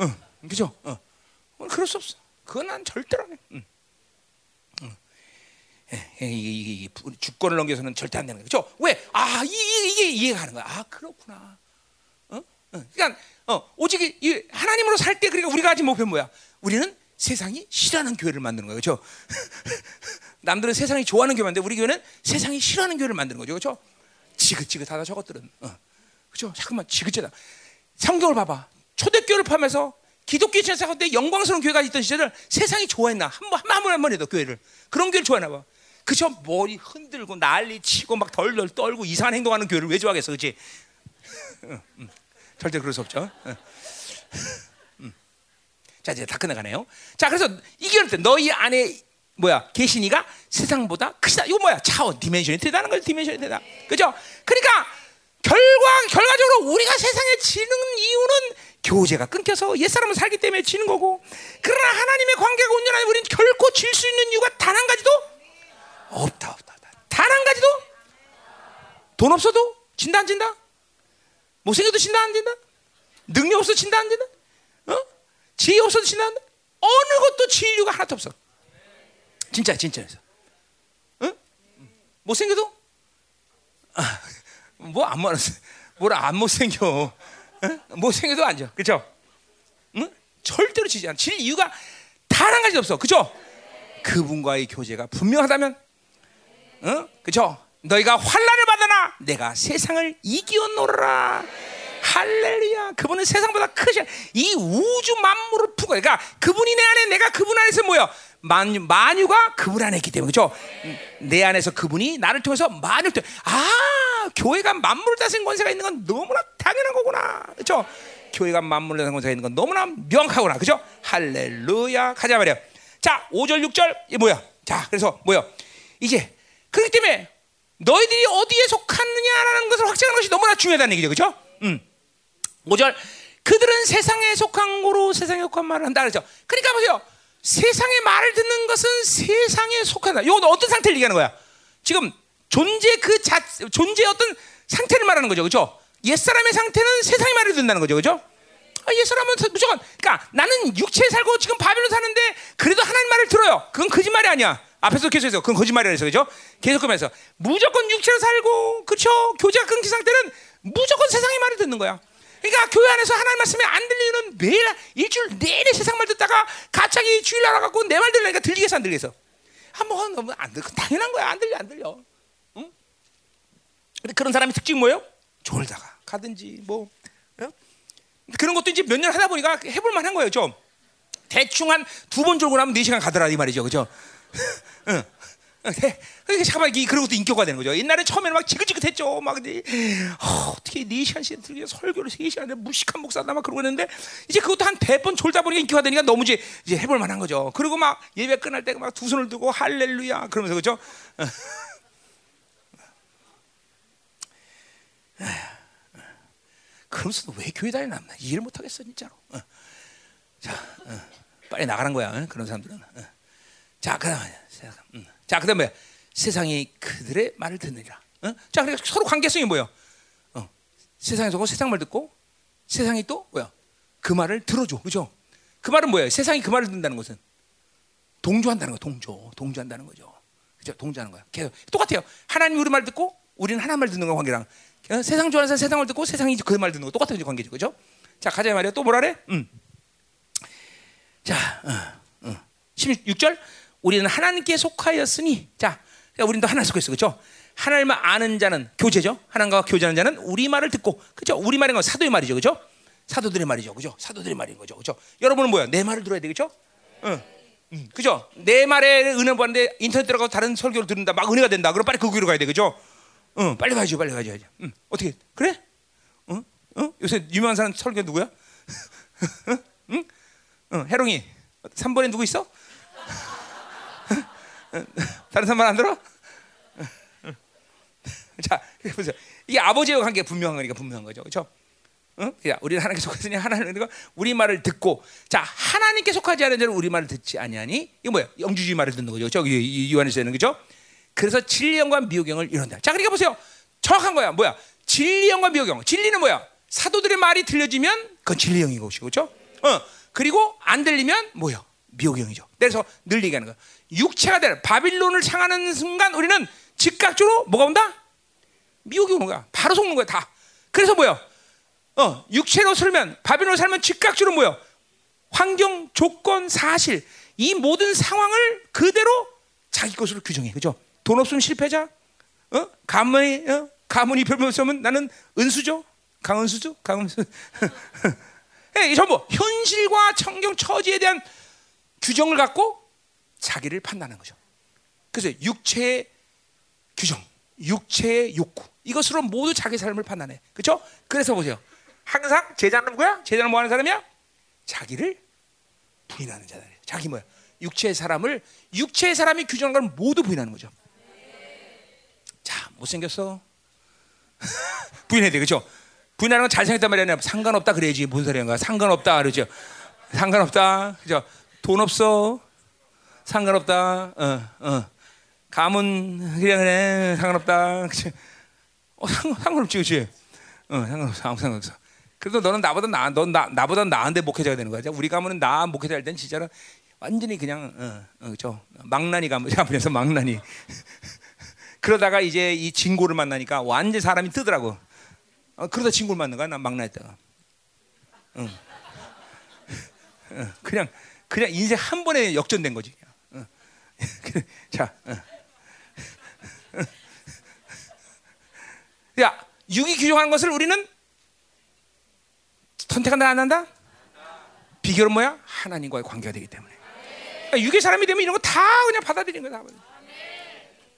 응. 그죠? 어. 어, 그럴 수 없어. 그건 난 절대로 안 해. 응. 예, 이게, 이게, 이게 주권을 넘겨서는 절대 안 되는 거죠. 그렇죠? 왜? 아, 이, 이, 이게 이해가 가는 거야. 아, 그렇구나. 그러니까 어, 오직 이- 이 하나님으로 살 때 그러니까 우리가 가진 목표는 뭐야? 우리는 세상이 싫어하는 교회를 만드는 거예요. 그렇죠? 남들은 세상이 좋아하는 교회인데 우리 교회는 세상이 싫어하는 교회를 만드는 거죠. 그렇죠? 지긋지긋하다 저것들은. 어. 그렇죠? 잠깐만 지긋지다. 성경을 봐봐. 초대교회를 포함해서 기독교 시작할 때 영광스러운 교회가 있던 시절을 세상이 좋아했나? 한번한번한번 해도 교회를 그런 교회를 좋아했나 봐. 그죠? 머리 흔들고 난리 치고 막 덜덜 떨고 이상한 행동하는 교회를 왜 좋아하겠어, 그렇지? 절대 그럴 수 없죠. 응. 음. 자 이제 다 끝나가네요. 자 그래서 이게 때 너희 안에 뭐야 계신 이가 세상보다 크시다. 이거 뭐야 차원 dimension이 틀리다는 거죠. dimension이 틀리다. 그죠? 그러니까 결과 결과적으로 우리가 세상에 지는 이유는 교제가 끊겨서 옛사람을 살기 때문에 지는 거고 그러나 하나님의 관계가 온전하면 우리는 결코 질 수 있는 이유가 단 한 가지도 없다 없다 단한 가지도 돈 없어도 진다 안 진다 못생겨도 진다 안 진다 능력 없어도 진다 안 진다 어? 지혜 없어도 진다 안 진다 어느 것도 진리가 하나도 없어. 진짜 진짜에서 응? 못생겨도? 아, 뭐안 말았어 뭘안 못생겨. 응? 못생겨도 앉아 그죠 응? 절대로 지지 않아. 질 이유가 단 한 가지 없어. 그죠 그분과의 교제가 분명하다면? 어? 그죠? 너희가 환란을 받으나 내가 세상을 이기었노라. 할렐루야. 그분은 세상보다 크시. 이 우주 만물을 푸고, 그러니까 그분이 내 안에, 내가 그분 안에서 뭐야? 만유, 만유가 그분 안에 있기 때문에 그죠? 내 안에서 그분이 나를 통해서 만유 때, 아, 교회가 만물을 다스린 권세가 있는 건 너무나 당연한 거구나, 그죠? 교회가 만물을 다스린 권세가 있는 건 너무나 명확하구나, 그죠? 할렐루야. 가자 말이야. 자, 5절, 6절, 이 뭐야? 자, 그래서 뭐야? 이제 그렇기 때문에 너희들이 어디에 속하느냐라는 것을 확정하는 것이 너무나 중요하다는 얘기죠, 그렇죠? 음. 5절 그들은 세상에 속한 거로 세상에 속한 말을 한다 그렇죠? 그러니까 보세요. 세상의 말을 듣는 것은 세상에 속한다. 이건 어떤 상태를 얘기하는 거야? 지금 존재 그 자, 존재의 어떤 상태를 말하는 거죠, 그렇죠? 옛 사람의 상태는 세상의 말을 듣는다는 거죠, 그렇죠? 아, 옛 사람은 무조건 그러니까 나는 육체에 살고 지금 바벨론 사는데 그래도 하나님 말을 들어요. 그건 거짓말이 아니야. 앞에서 계속해서 그건 거짓말이라 서 그죠? 계속하면서 무조건 육체로 살고 그렇죠? 교제가 끊긴 상태는 무조건 세상의 말을 듣는 거야. 그러니까 교회 안에서 하나님 말씀이 안 들리는 매일 일주일 내내 세상 말 듣다가 갑자기 주일 날아갖고 내 말 들으니까 들리겠어 안 들리겠어? 한번 너무 안 들려 당연한 거야 안 들려 안 들려. 응? 근데 그런 사람의 특징이 뭐예요? 졸다가 가든지 뭐 어? 그런 것도 이제 몇 년 하다 보니까 해볼 만한 거예요 좀 대충 한 두 번 졸고 나면 네 시간 가더라 이 말이죠 그죠? 응. 그러니까 잠깐만 이 그런 것도 인격화 되는 거죠. 옛날에 처음에는 막 지긋지긋했죠. 막 어, 어떻게 네 시간씩 들게 설교를 세 시간에 무식한 목사다 막 그러고 있는데 이제 그것도 한백번 졸다 보니까 인격화 되니까 너무 이제, 이제 해볼 만한 거죠. 그리고 막 예배 끝날 때 막 두 손을 들고 할렐루야 그러면서 그죠? 그러면서도 왜 교회 다니나 이해를 못 하겠어 진짜로. 어. 자, 어. 빨리 나가는 거야. 어? 그런 사람들은. 어. 자, 그다음 음. 자, 그다음에 세상이 그들의 말을 듣느니라. 어? 자, 그러니까 서로 관계성이 뭐예요? 어. 세상에서 세상 말 듣고 세상이 또 뭐야? 그 말을 들어줘, 그죠? 그 말은 뭐예요? 세상이 그 말을 듣는다는 것은 동조한다는 거, 동조, 동조한다는 거죠. 그죠? 동조하는 거야. 계속 똑같아요. 하나님 우리 말 듣고 우리는 하나님 말 듣는 거 관계랑 어? 세상 좋아하는 사람 세상을 듣고 세상이 그 말 듣는 거 똑같은 관계죠, 그죠? 자, 가자 말이야. 또 뭐라래? 음. 자, 어, 어. 16절. 우리는 하나님께 속하였으니, 자, 그러니까 우리는 또 하나님 속했어, 그죠? 하나님을 아는 자는 교제죠. 하나님과 교제하는 자는 우리 말을 듣고, 그죠? 우리 말인 건 사도의 말이죠, 그죠? 사도들의 말이죠, 그죠? 사도들의 말인 거죠, 그죠? 여러분은 뭐야? 내 말을 들어야 돼, 그죠? 응. 음, 그죠? 내 말에 은혜 받는데 인터넷 들어가서 다른 설교를 듣는다, 막 은혜가 된다. 그럼 빨리 그 교회로 가야 돼, 그죠? 응, 빨리 가야죠, 빨리 가야죠. 응, 어떻게? 그래? 응, 응? 요새 유명한 사람 설교 누구야? 응, 응, 응, 해롱이. 3번에 누구 있어? 다른 사람 말 안 들어? 자, 보세요. 이게 아버지와 관계 분명한 거니까 분명한 거죠, 그렇죠? 응? 야, 우리는 하나님께 속하으니 하나님 우리 말을 듣고, 자 하나님께 속하지 않은 자는 우리 말을 듣지 아니하니 이거 뭐야? 영주주의 말을 듣는 거죠, 저기 요한에서는 그죠? 그래서 진리영과 미혹영을 이룬다. 자, 그러니까 보세요, 정확한 거야, 뭐야? 진리영과 미혹영. 진리는 뭐야? 사도들의 말이 들려지면 그건 진리영인 것이고, 그렇죠? 어, 그리고 안 들리면 뭐야? 미혹영이죠. 그래서 늘 얘기하는 거야. 육체가 될 바빌론을 향하는 순간 우리는 즉각적으로 뭐가 온다? 미혹이 오는 거야. 바로 속는 거야, 다. 그래서 뭐야? 어, 육체로 살면 바빌론으로 살면 즉각적으로 뭐야? 환경, 조건, 사실 이 모든 상황을 그대로 자기 것으로 규정해. 그죠? 돈 없으면 실패자. 어? 가문이 어? 가문이 별로 없으면 나는 은수죠. 강은수죠. 강은수. 예, 전부 현실과 청경 처지에 대한 규정을 갖고 자기를 판단하는 거죠. 그래서 육체의 규정, 육체의 욕구 이것으로 모두 자기 삶을 판단해. 그렇죠? 그래서 보세요. 항상 제자는 누구야? 제자는 뭐 하는 사람이야? 자기를 부인하는 자다. 자기 뭐야? 육체의 사람을 육체의 사람이 규정한 걸 모두 부인하는 거죠. 자, 못생겼어. 부인해야 돼. 그렇죠? 부인하는 건 잘생겼단 말이 아니라 상관없다 그래야지. 뭔 소리인 거야? 상관없다 그러죠. 상관없다. 그죠? 돈 없어. 상관없다. 어, 어. 가문 그냥 그래. 상관없다. 그치? 어, 상관, 상관없지, 그치? 어, 상관없어. 아무 상관없어. 그래도 너는 나보다 나, 넌 나, 나보다 나은데 목회자가 되는 거야. 우리 가문은 나 목회자 할땐 진짜로 완전히 그냥, 어, 어, 저 망나니 가문, 가문에서 망나니. 그러다가 이제 이 진고를 만나니까 완전 사람이 뜨더라고. 어, 그러다 진고를 만난 거야. 난 망나니다가. 응. 어, 그냥 그냥 인생 한 번에 역전된 거지. 어. 자, 어. 야, 육이 규정하는 것을 우리는 선택한다 안 한다? 비결은 뭐야? 하나님과의 관계가 되기 때문에. 그러니까 육의 사람이 되면 이런 거 다 그냥 받아들이는 거다.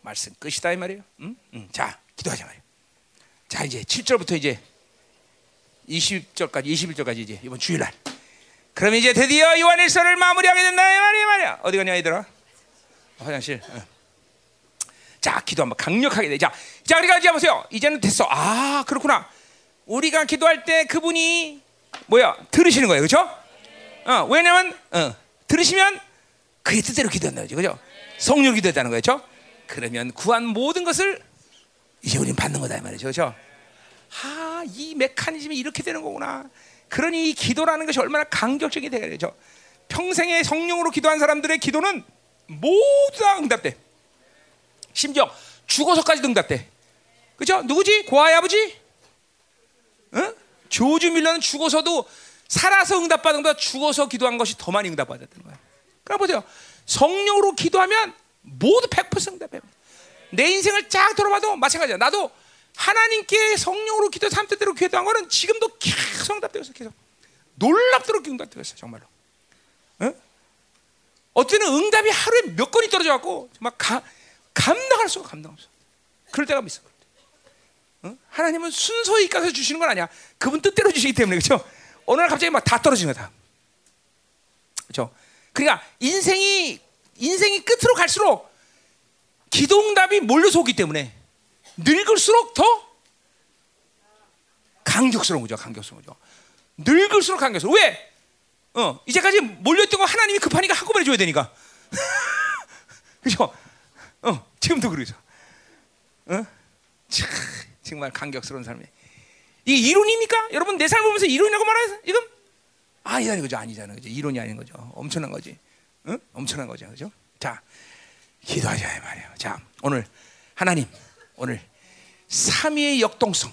말씀 끝이다 이 말이에요. 응? 응. 자, 기도하자 말이에요. 자, 이제 7절부터 이제 20절까지 21절까지 이제 이번 주일날. 그럼 이제 드디어 요한일서를 마무리하게 된다 이 말이야 말이야. 어디 가냐 얘들아? 화장실. 응. 자, 기도 한번 강력하게 돼. 자, 자, 우리가 이제 보세요. 이제는 됐어. 아, 그렇구나. 우리가 기도할 때 그분이 뭐야 들으시는 거예요, 그렇죠? 어, 왜냐면 어, 들으시면 그의 뜻대로 기도한다, 그죠? 성령 기도했다는 거죠. 그러면 구한 모든 것을 이제 우리는 받는 거다 이 말이죠, 그렇죠? 아, 이 메커니즘이 이렇게 되는 거구나. 그러니 이 기도라는 것이 얼마나 강격적이 되겠죠. 평생에 성령으로 기도한 사람들의 기도는 모두 다 응답돼. 심지어 죽어서까지 응답돼. 그죠? 누구지? 고아의 아버지? 어? 조주 밀러는 죽어서도 살아서 응답받은 것보다 죽어서 기도한 것이 더 많이 응답받았다는 거야. 그러니까 보세요. 성령으로 기도하면 모두 100% 응답해. 내 인생을 쫙 돌아봐도 마찬가지야. 나도 하나님께 성령으로 기도 삼 뜻대로 기도한 거는 지금도 계속 응답되고 있어. 계속 놀랍도록 응답되고 있어. 정말로. 어? 어때는 응답이 하루에 몇 건이 떨어져 갖고 막 가, 감당할 수가 감당 없어. 그럴 때가 있어. 어? 하나님은 순서에 가서 주시는 건 아니야. 그분 뜻대로 주시기 때문에 그렇죠. 어느 날 갑자기 막 다 떨어지는 거다. 그렇죠. 그러니까 인생이 인생이 끝으로 갈수록 기도응답이 몰려서 오기 때문에 늙을수록 더 강격스러운 거죠. 강격스러운 거죠. 늙을수록 강격스러워. 왜? 어, 이제까지 몰려있던 거 하나님이 급하니까 한꺼번에 줘야 되니까. 그죠? 어, 지금도 그러죠. 어? 참, 정말 감격스러운 삶이. 이게 이론입니까? 여러분 내 삶을 보면서 이론이라고 말해서 지금 아니라는 거죠, 아니잖아요, 그죠? 이론이 아닌 거죠. 엄청난 거지, 응? 엄청난 거죠, 그죠? 자, 기도하자 말이에요. 자, 오늘 하나님, 오늘 삼위의 역동성,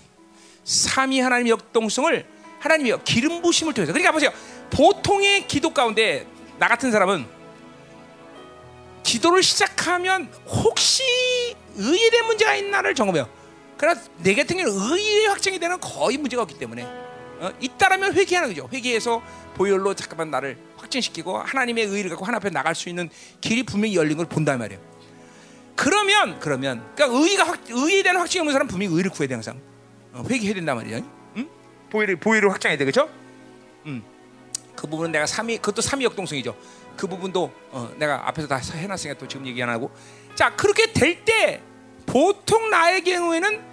삼위 하나님의 역동성을 하나님이 기름 부심을 통해서. 그러니까 보세요, 보통의 기도 가운데 나 같은 사람은 기도를 시작하면 혹시 의의된 문제가 있나를 점검해요. 그러나 내 같은 경우는 의의 확정이 되는 거의 문제가 없기 때문에 어, 있다라면 회개하는 거죠. 회개해서 보혈로 잠깐만 나를 확증시키고 하나님의 의를 갖고 하나 앞에 나갈 수 있는 길이 분명히 열린 걸 본단 말이에요. 그러면 그러면 그러니까 의가 확, 의에 대한 확증이 없는 사람 은 분명히 의를 구해야 되는 항상 어, 회개해야 된단 말이죠. 응? 보혈을 보혈을 확정해야 돼, 그렇죠? 음. 그 부분은 내가 삼위 그것도 삼위 역동성이죠. 그 부분도 어, 내가 앞에서 다 해놨으니까 또 지금 얘기 안 하고. 자 그렇게 될 때 보통 나의 경우에는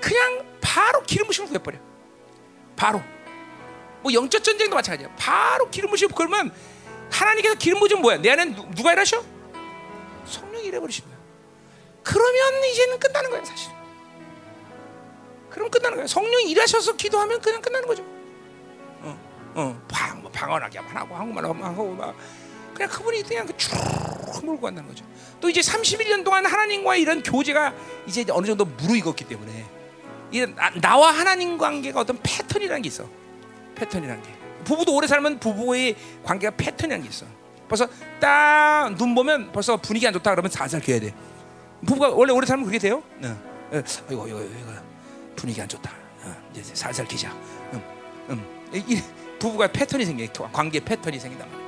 그냥 바로 기름 부심을 구해버려. 바로. 뭐 영적 전쟁도 마찬가지야. 바로 기름 부심 걸면 하나님께서 기름 부심 뭐야? 내 안에 누, 가 일하셔? 성령이 일해버리신 거야. 그러면 이제는 끝나는 거야 사실. 그럼 끝나는 거야. 성령이 일하셔서 기도하면 그냥 끝나는 거죠 어, 어, 방, 뭐 방언하기만 하고 한국말 하고 막 그냥 그분이 그냥 쭉 몰고 간다는 거죠. 또 이제 31년 동안 하나님과 이런 교제가 이제 어느 정도 무르익었기 때문에 이 나와 하나님 관계가 어떤 패턴이라는 게 있어. 패턴이라는 게. 부부도 오래 살면 부부의 관계가 패턴이라는 게 있어. 벌써 딱 눈 보면 벌써 분위기 안 좋다 그러면 살살 귀야 돼. 부부가 원래 오래 살면 그게 돼요? 네. 이거 이거 이거 분위기 안 좋다. 어, 이제 살살 기자. 음, 음. 이, 부부가 패턴이 생겨. 관계 패턴이 생긴단 말이야.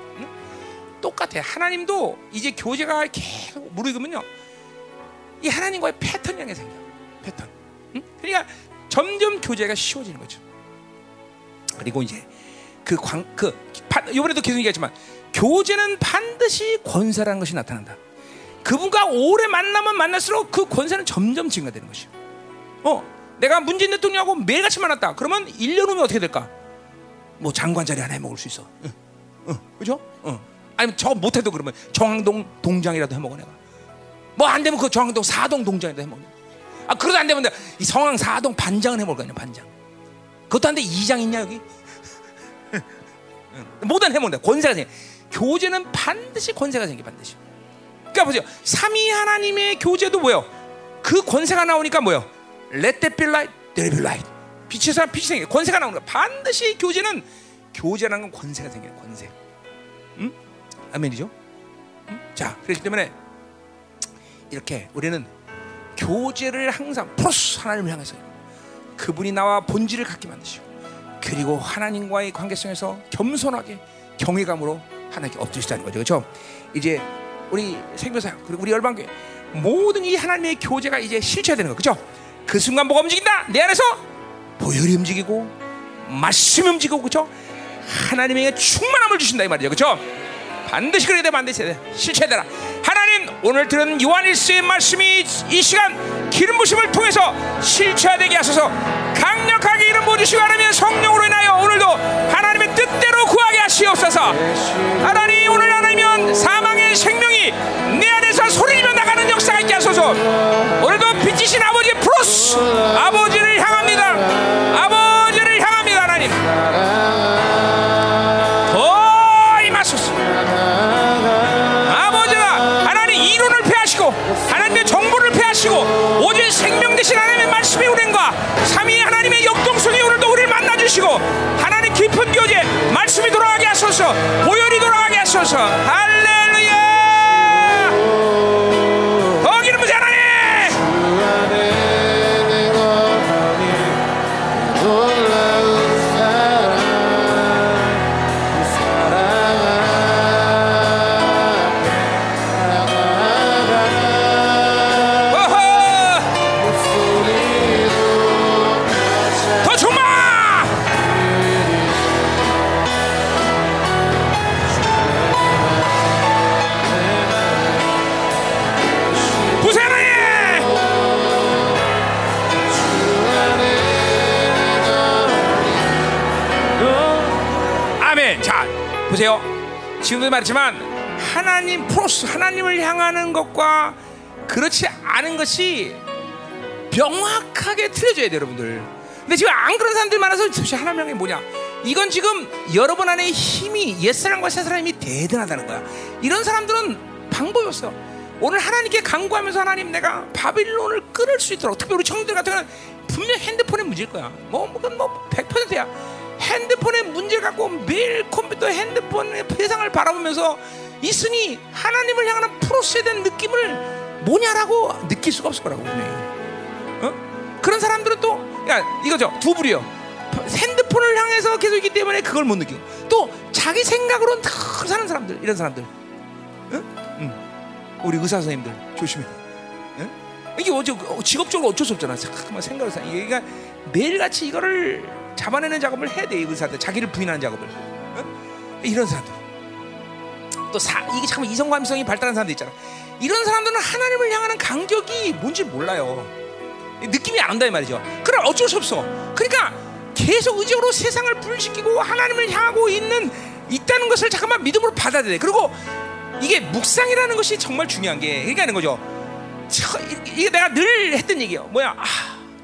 똑같아요. 하나님도 이제 교제가 계속 무르익으면요. 이 하나님과의 패턴이라는 게 생겨. 패턴. 응? 그러니까 점점 교제가 쉬워지는 거죠. 그리고 이제 그 광, 그, 이번에도 계속 얘기했지만, 교제는 반드시 권세라는 것이 나타난다. 그분과 오래 만나면 만날수록 그 권세는 점점 증가되는 것이요. 어, 내가 문재인 대통령하고 매일같이 만났다. 그러면 1년 후면 어떻게 될까? 뭐 장관 자리 하나 해 먹을 수 있어. 응. 응. 그죠? 응. 아니면 저 못해도 그러면 정항동 동장이라도 해먹어 내가. 뭐 안 되면 그 정항동 사동 동장이라도 해먹어. 아 그러도 안 되면 이 성황 사동 반장은 해먹을 거냐 반장. 그것도 안 돼 이장 있냐 여기? 모든 해먹는다. 권세가 생겨. 교제는 반드시 권세가 생겨 반드시. 그러니까 보세요. 삼위 하나님의 교제도 뭐요? 그 권세가 나오니까 뭐요? Let there be light, there be light. 빛에서 빛이 생겨. 권세가 나오는 거. 반드시 교제는 교제라는 건 권세가 생겨요. 권세. 응? 아멘이죠? 자, 그렇기 때문에 이렇게 우리는 교제를 항상 플러스 하나님을 향해서 그분이 나와 본질을 갖게 만드시고 그리고 하나님과의 관계성에서 겸손하게 경외감으로 하나님께 엎드리시다는 거죠. 그렇죠? 이제 우리 생명사 그리고 우리 열방교회 모든 이 하나님의 교제가 이제 실체되는 거 그렇죠? 그 순간 뭐가 움직인다? 내 안에서 보혈이 움직이고 말씀이 움직이고 그렇죠? 하나님의 충만함을 주신다 이 말이죠. 그렇죠? 반드시 그래야 돼 반드시 돼 실체되라 하나님 오늘 들은 요한일서의 말씀이 이 시간 기름 부심을 통해서 실체되게 하소서 강력하게 이름 부으시고 하나님 성령으로 인하여 오늘도 하나님의 뜻대로 구하게 하시옵소서 하나님 오늘 하나님은 사망의 생명이 내 안에서 소리내며 나가는 역사가 있게 하소서 오늘도 빛이신 아버지 프로스 아버지를 향합니다 아버지를 향합니다 하나님 하나님의 정보를 폐하시고 오직 생명 되신 하나님의 말씀이 우리과 삼위 하나님의 역동성이 오늘도 우리를 만나주시고 하나님 깊은 교제 말씀이 돌아가게 하소서 보혈이 돌아가게 하소서. 할렐 보세요. 지금도 말했지만 하나님 프로스 하나님을 향하는 것과 그렇지 않은 것이 명확하게 틀려져야 돼요, 여러분들. 근데 지금 안 그런 사람들 많아서 도대체 하나님이 뭐냐? 이건 지금 여러분 안에 힘이 옛사람과 새사람이 대단하다는 거야. 이런 사람들은 방법이 없어. 오늘 하나님께 강구하면서 하나님 내가 바빌론을 끊을 수 있도록 특히 우리 청년들 같은 경우는 분명 핸드폰의 문제일 거야. 뭐, 뭐, 뭐 100%야. 핸드폰의 문제 갖고 매일 컴퓨터 핸드폰의 세상을 바라보면서 있으니 하나님을 향하는 프로스에 대한 느낌을 뭐냐라고 느낄 수가 없을 거라고 분명히. 어? 그런 사람들은 또, 야, 이거죠. 두 부류요. 핸드폰을 향해서 계속 있기 때문에 그걸 못 느끼고 또 자기 생각으로는 다 사는 사람들 이런 사람들 응? 응. 우리 의사 선생님들 조심해 응? 이게 어째 직업적으로 어쩔 수 없잖아 잠깐만 생각을 사 그러니까 매일같이 이거를 잡아내는 작업을 해야 돼 의사들 자기를 부인하는 작업을 응? 이런 사람들 또 사, 이게 잠깐 이성 감성이 발달한 사람들 있잖아 이런 사람들은 하나님을 향하는 간격이 뭔지 몰라요 느낌이 안 온다 이 말이죠 그럼 어쩔 수 없어 그러니까 계속 의적으로 세상을 불시키고 하나님을 향하고 있는 있다는 것을 잠깐만 믿음으로 받아들여야 돼. 그리고 이게 묵상이라는 것이 정말 중요한 게 그러니까 하는 거죠. 저, 이게 내가 늘 했던 얘기예요. 뭐야? 아,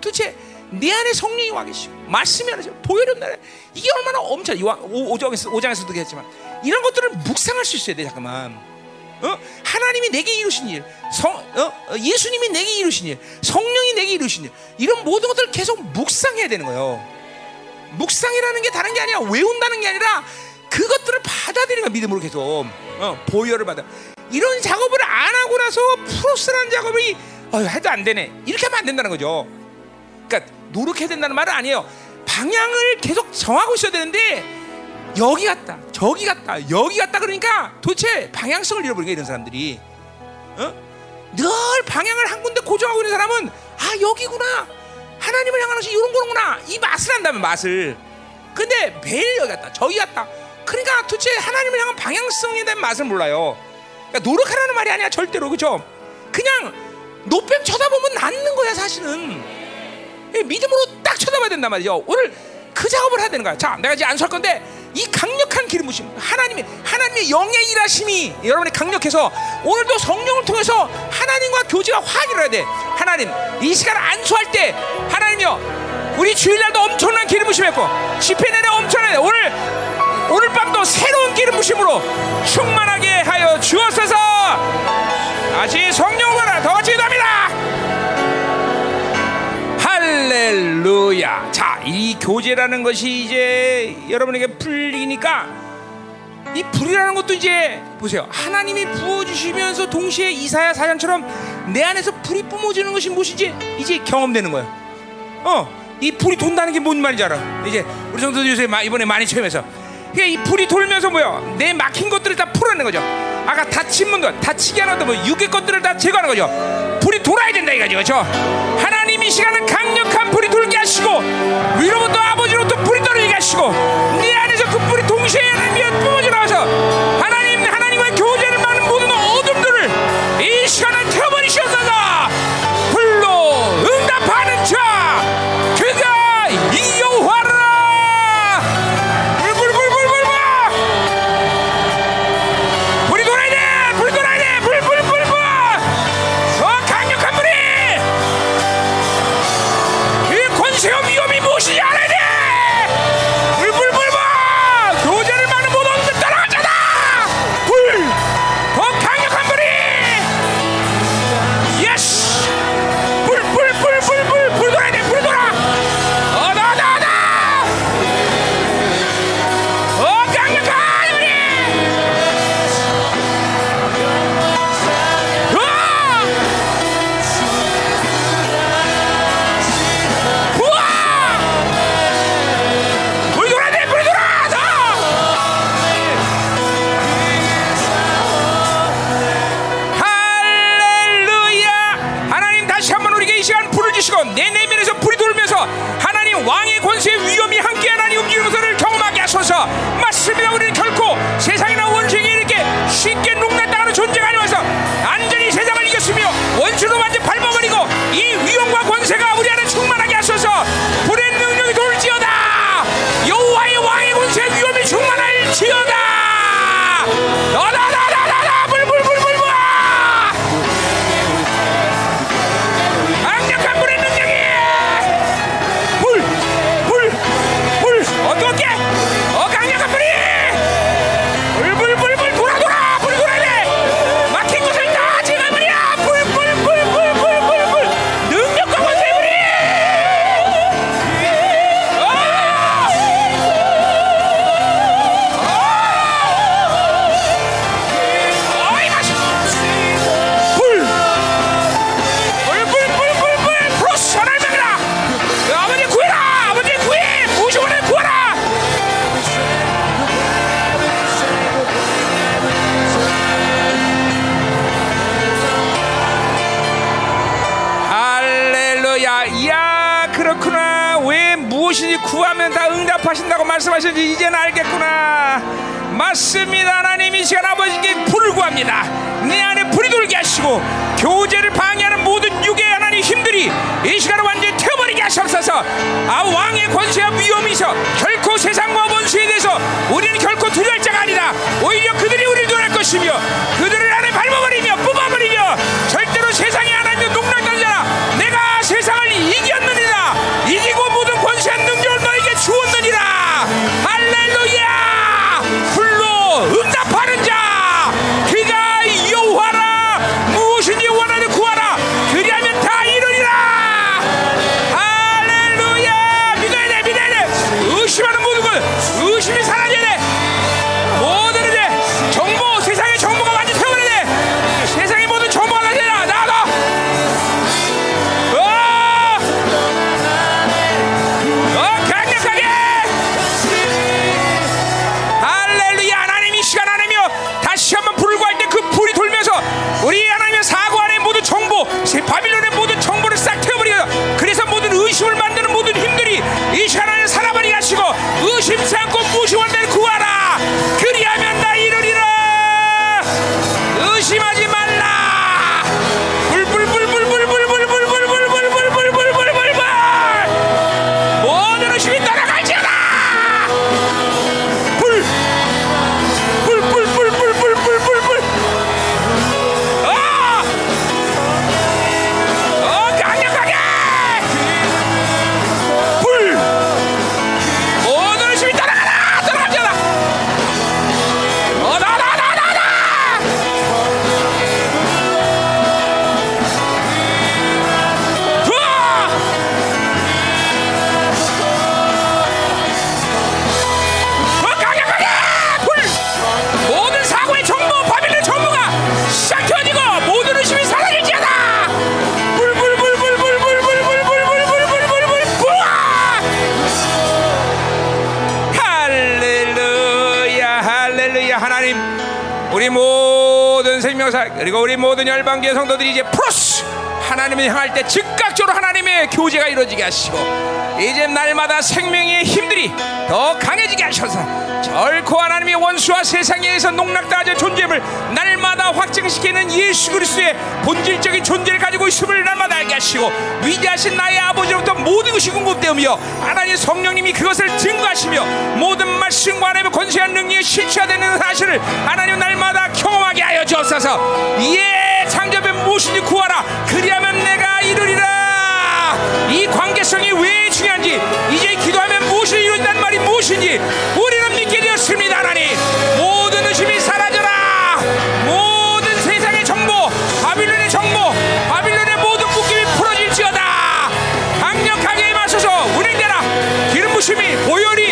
도대체 내 안에 성령이 와 계시고 말씀이 안에 보혈이 나 이게 얼마나 엄청 오장에서 오장에서도 했지만 이런 것들을 묵상할 수 있어야 돼 잠깐만. 어? 하나님이 내게 이루신 일, 성, 어? 예수님이 내게 이루신 일, 성령이 내게 이루신 일, 이런 모든 것들을 계속 묵상해야 되는 거예요. 묵상이라는 게 다른 게 아니라 외운다는 게 아니라 그것들을 받아들이는 거야 믿음으로 계속 어, 보혈을 받아 이런 작업을 안 하고 나서 프로스라는 작업이 어, 해도 안 되네 이렇게 하면 안 된다는 거죠 그러니까 노력해야 된다는 말은 아니에요. 방향을 계속 정하고 있어야 되는데 여기 갔다 저기 갔다 여기 갔다 그러니까 도대체 방향성을 잃어버린 거야 이런 사람들이. 어? 늘 방향을 한 군데 고정하고 있는 사람은 아 여기구나. 하나님을 향하는 것이 이런 거구나. 이 맛을 한다면 맛을. 근데 매일 여기 갔다 저기 갔다. 그러니까 도대체 하나님을 향한 방향성에 대한 맛을 몰라요. 그러니까 노력하라는 말이 아니야 절대로 그죠? 그냥 노뱀 쳐다보면 낫는 거야 사실은 믿음으로 딱 쳐다봐야 된단 말이죠. 오늘 그 작업을 해야 되는 거야. 자 내가 이제 안수할 건데 이 강력한 기름 부심 하나님의 하나님의 영의 일하심이 여러분이 강력해서 오늘도 성령을 통해서 하나님과 교제가 확 일어야 돼. 하나님 이 시간 안수할 때 하나님이여 우리 주일날도 엄청난 기름 부심했고 집회 내내 엄청난 오늘 오늘 밤도 새로운 기름 부심으로 충만하게 하여 주옵소서. 아직 성령을 더 기도합니다 할렐루야. 자, 이 교제라는 것이 이제 여러분에게 풀리니까 이 불이라는 것도 이제 보세요. 하나님이 부어주시면서 동시에 이사야 사장처럼 내 안에서 불이 뿜어지는 것이 무엇인지 이제 경험되는 거예요. 어, 이 불이 돈다는 게 뭔 말인지 알아. 이제 우리 성도들 요새 이번에 많이 체험해서. 이 불이 돌면서 뭐야? 내 막힌 것들을 다 풀어내는 거죠. 아까 다친 문도 다치게 하는 뭐 육의 것들을 다 제거하는 거죠. 불이 돌아야 된다 이거죠. 그렇죠? 하나님 이 시간을 강력한 불이 돌게 하시고 위로부터 아버지로부터 불이 떨어지게 하시고 네 안에서 그 불이 동시에 하나님이 뿜어져 나와서 말씀하셨는지 이제는 알겠구나. 맞습니다. 하나님 이 시간 아버지께 불을 구합니다. 내 안에 불이 돌게 하시고 교제를 방해하는 모든 육의 하나님 힘들이 이 시간을 완전히 태워버리게 하시옵소서. 아 왕의 권세와 위험이서 결코 세상과 원수에 대해서 우리는 결코 두려울 자가 아니다. 오히려 그들이 우리를 두려울 것이며 그들을 그리고 우리 모든 열방계 성도들이 이제 프로스 하나님을 향할 때 즉각적으로 하나님의 교제가 이루어지게 하시고 이제 날마다 생명의 힘들이 더 강해지게 하셔서 결코 하나님의 원수와 세상에서 농락당하는 존재임을 날마다 확증시키는 예수 그리스도의 본질적인 존재를 가지고 있음을 날마다 알게 하시고 위대하신 나의 아버지로부터 모든 것이 공급되며 하나님 성령님이 그것을 증거하시며 모든 말씀과 하나님의 권세한 능력이 실체화되는 사실을 하나님 날마다 경험 하게 하여 주옵소서. 예 창조의 무엇인지 구하라. 그리하면 내가 이루리라. 이 관계성이 왜 중요한지 이제 기도하면 무엇을 이룬다는 말이 무엇인지 우리는 믿게 되었습니다 하나님. 모든 의심이 사라져라. 모든 세상의 정보 바빌론의 정보 바빌론의 모든 묶임이 풀어질지어다. 강력하게 임하소서. 운행되라. 기름 부심이 보혈이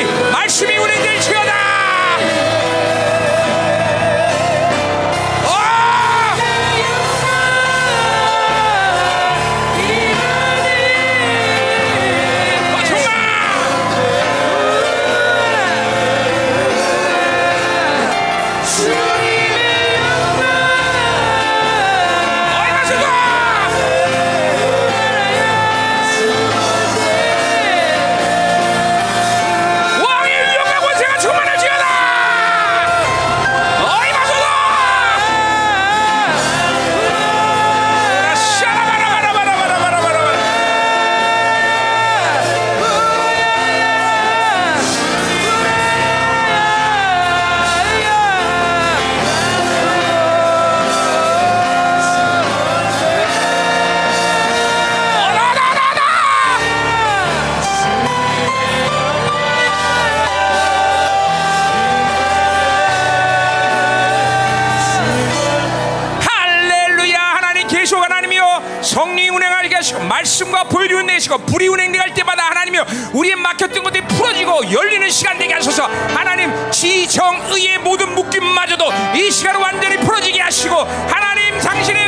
하시고 불이 운행할 때마다 하나님이여 우리의 막혔던 것들이 풀어지고 열리는 시간 되게 하소서. 하나님 지정의의 모든 묶임마저도 이 시간 완전히 풀어지게 하시고 하나님 당신의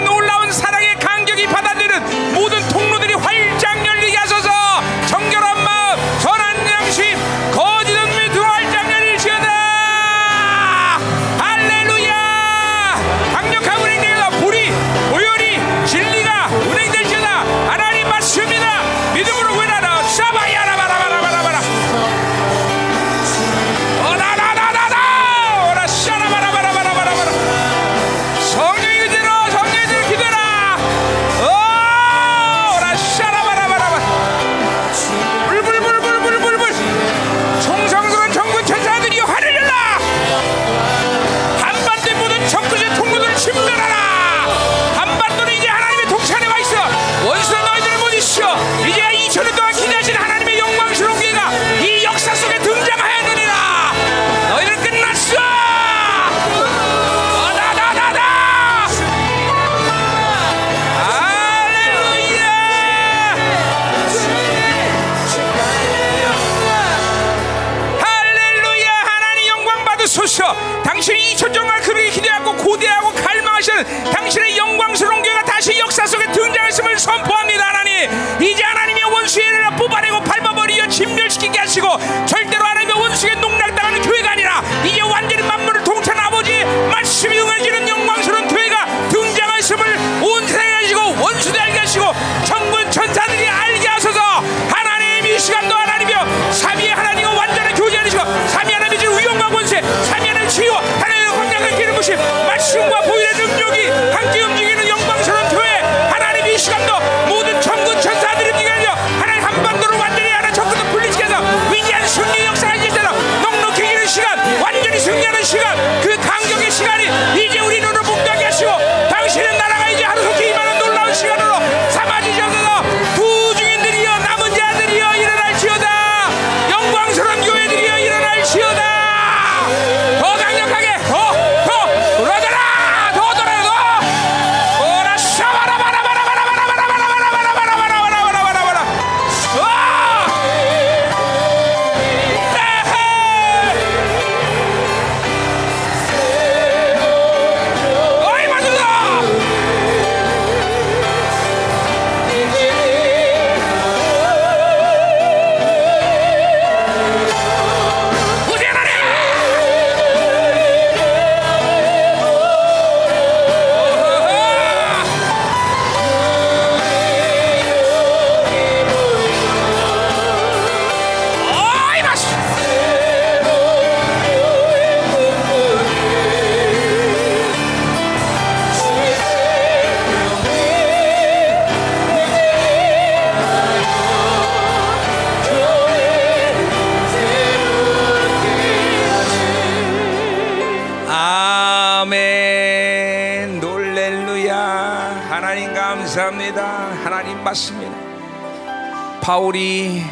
바울이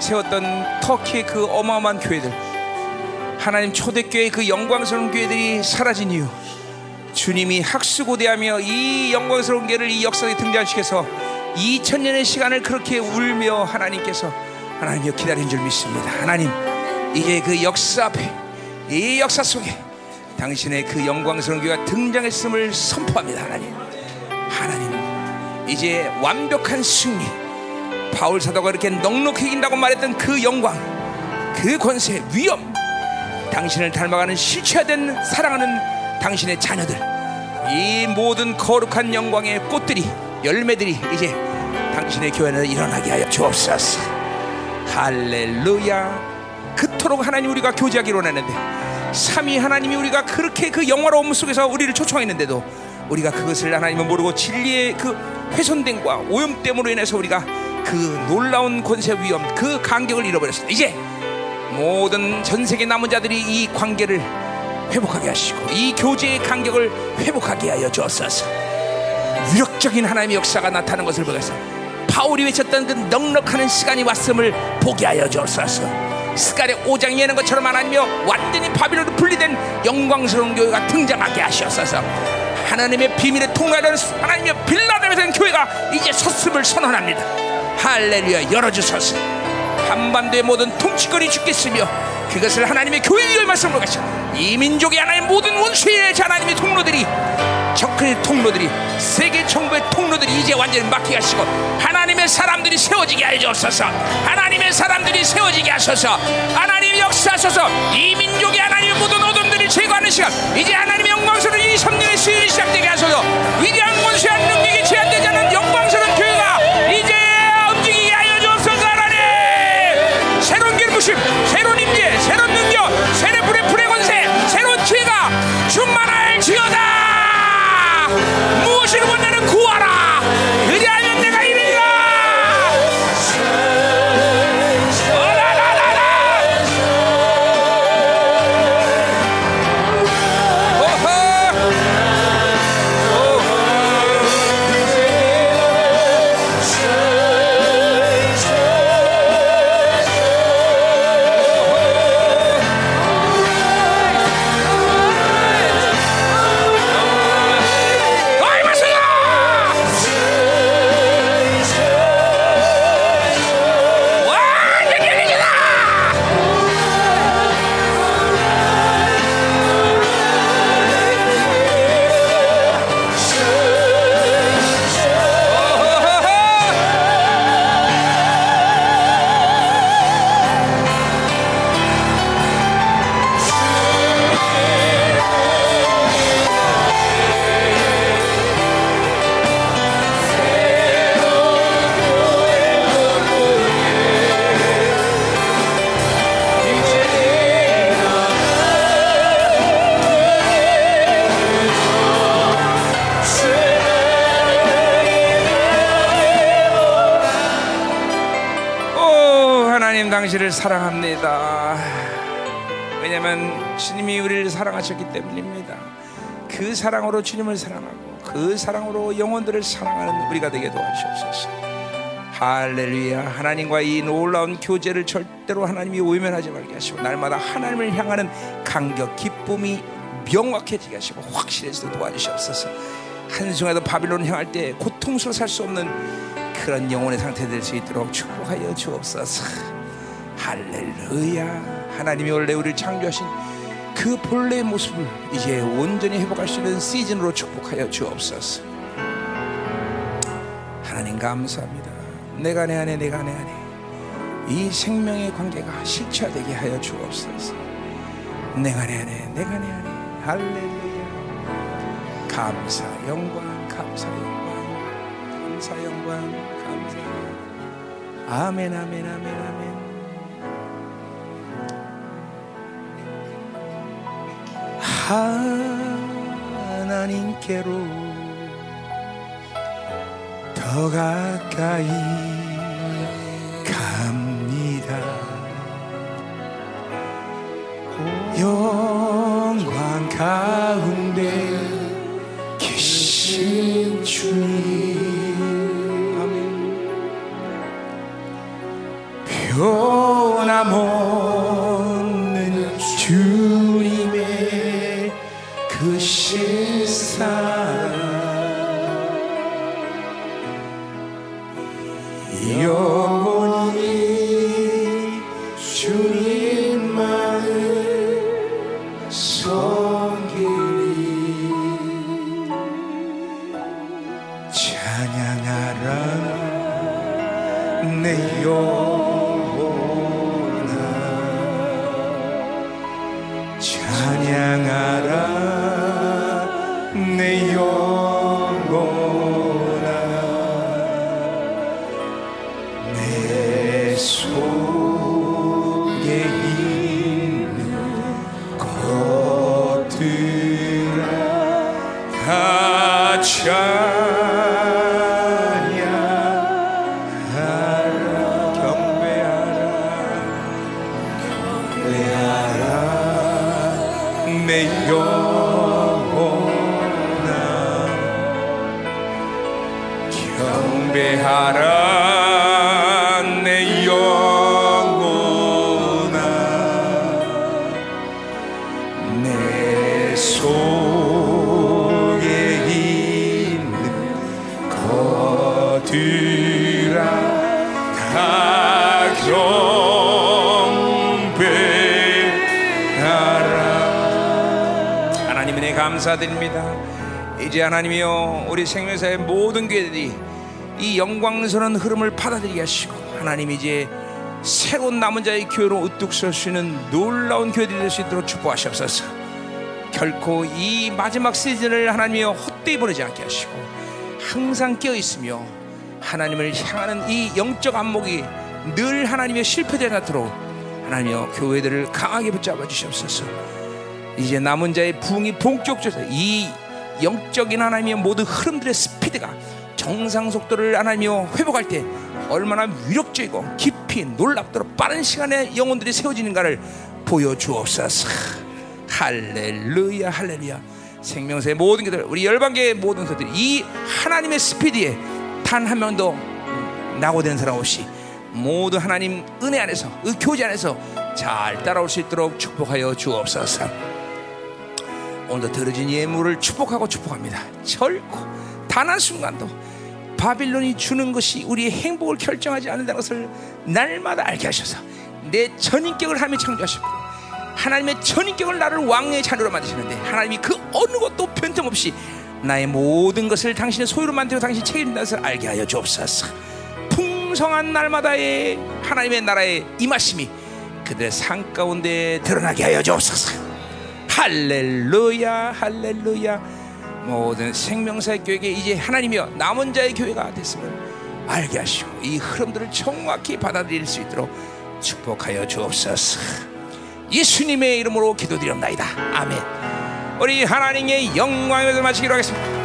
세웠던 터키의 그 어마어마한 교회들 하나님 초대교회 그 영광스러운 교회들이 사라진 이유 주님이 학수고대하며 이 영광스러운 교회를 이 역사에 등장시켜서 2000년의 시간을 그렇게 울며 하나님께서 하나님이여 기다린 줄 믿습니다. 하나님 이제 그 역사 앞에 이 역사 속에 당신의 그 영광스러운 교회가 등장했음을 선포합니다 하나님. 하나님 이제 완벽한 승리 바울 사도가 이렇게 넉넉히 이긴다고 말했던 그 영광 그 권세 위엄 당신을 닮아가는 실체화된 사랑하는 당신의 자녀들 이 모든 거룩한 영광의 꽃들이 열매들이 이제 당신의 교회는 일어나게 하여 주옵소서. 할렐루야. 그토록 하나님 우리가 교제하기로 원했는데 삼위 하나님이 우리가 그렇게 그 영화로운 움 속에서 우리를 초청했는데도 우리가 그것을 하나님은 모르고 진리의 그 훼손됨과 오염됨으로 인해서 우리가 그 놀라운 권세 위엄 그 간격을 잃어버렸습니다. 이제 모든 전 세계 남은 자들이 이 관계를 회복하게 하시고 이 교제의 간격을 회복하게 하여 주옵소서. 위력적인 하나님의 역사가 나타나는 것을 보겠어 바울이 외쳤던 그 넉넉하는 시간이 왔음을 보게 하여 주옵소서. 스가랴 5장에 있는 것처럼 하나님이여 완전히 바빌론으로 분리된 영광스러운 교회가 등장하게 하시옵소서. 하나님의 비밀의 통로하는 하나님의 빌라델에 된 교회가 이제 섰음을 선언합니다 할렐루야 열어주소서. 한반도의 모든 통치권이 죽겠으며 그것을 하나님의 교회 위의 말씀으로 가시 이 민족의 하나님 모든 원수의 하나님의 통로들이 적근의 통로들이 세계 정부의 통로들이 이제 완전히 막히게 하시고 하나님의 사람들이 세워지게 하여 주옵소서. 하나님의 사람들이 세워지게 하소서. 하나님 역사하소서. 이 민족의 하나님의 모든 어둠들을 제거하는 시간. 이제 하나님의 영광스러운 이 섬년의 시즌이 시작되게 하소서. 위대한 원수의 능력이 제한되지 않는 당신을 사랑합니다. 왜냐하면 주님이 우리를 사랑하셨기 때문입니다. 그 사랑으로 주님을 사랑하고 그 사랑으로 영혼들을 사랑하는 우리가 되게 도와주옵소서. 할렐루야. 하나님과 이 놀라운 교제를 절대로 하나님이 외면하지 말게 하시고 날마다 하나님을 향하는 감격, 기쁨이 명확해지게 하시고 확실해지도록 도와주시옵소서. 한순간도 바빌론을 향할 때 고통스러워 살 수 없는 그런 영혼의 상태 될 수 있도록 축복하여 주옵소서. 할렐루야. 하나님이 원래 우리를 창조하신 그 본래의 모습을 이제 온전히 회복할 수 있는 시즌으로 축복하여 주옵소서. 하나님 감사합니다. 내가 내 안에 내가 내 안에 이 생명의 관계가 실체화되게 하여 주옵소서. 내가 내 안에 내가 내 안에 할렐루야. 감사 영광 감사 영광 감사 영광 감사 아멘 아멘 아멘 아멘. 하나님께로 더 가까이 갑니다. 영광 가운데 계신 주님 이제 하나님이여. 우리 생명사의 모든 교회들이 이 영광스러운 흐름을 받아들이게 하시고 하나님 이제 새로운 남은 자의 교회로 우뚝 설 수 있는 놀라운 교회들이 될 수 있도록 축복하시옵소서. 결코 이 마지막 시즌을 하나님이여 헛되이 보내지 않게 하시고 항상 깨어 있으며 하나님을 향하는 이 영적 안목이 늘 하나님의 실패되지 않도록 하나님이여 교회들을 강하게 붙잡아 주시옵소서. 이제 남은 자의 부흥이 본격적으로 이 영적인 하나님의 모든 흐름들의 스피드가 정상 속도를 하나님이여 회복할 때 얼마나 위력적이고 깊이 놀랍도록 빠른 시간에 영혼들이 세워지는가를 보여주옵소서. 할렐루야 할렐루야 생명사의 모든 것들 우리 열방계의 모든 것들이 이 하나님의 스피드에 단 한 명도 낙오된 사람 없이 모두 하나님 은혜 안에서 그 교제 안에서 잘 따라올 수 있도록 축복하여 주옵소서. 오늘도 들어진 예물을 축복하고 축복합니다. 절코 단 한 순간도 바빌론이 주는 것이 우리의 행복을 결정하지 않는다는 것을 날마다 알게 하셔서 내 전인격을 하나님이 창조하셨고 하나님의 전인격을 나를 왕의 자녀로 만드시는데 하나님이 그 어느 것도 변함없이 나의 모든 것을 당신의 소유로 만들고 당신이 책임진다는 것을 알게 하여 주옵소서 풍성한 날마다의 하나님의 나라의 임하심이 그들의 상 가운데 드러나게 하여 주옵소서 할렐루야 할렐루야. 모든 생명사의 교회에 이제 하나님이여 남은 자의 교회가 됐으면 알게 하시고 이 흐름들을 정확히 받아들일 수 있도록 축복하여 주옵소서. 예수님의 이름으로 기도드립나이다. 아멘. 우리 하나님의 영광을 마치기로 하겠습니다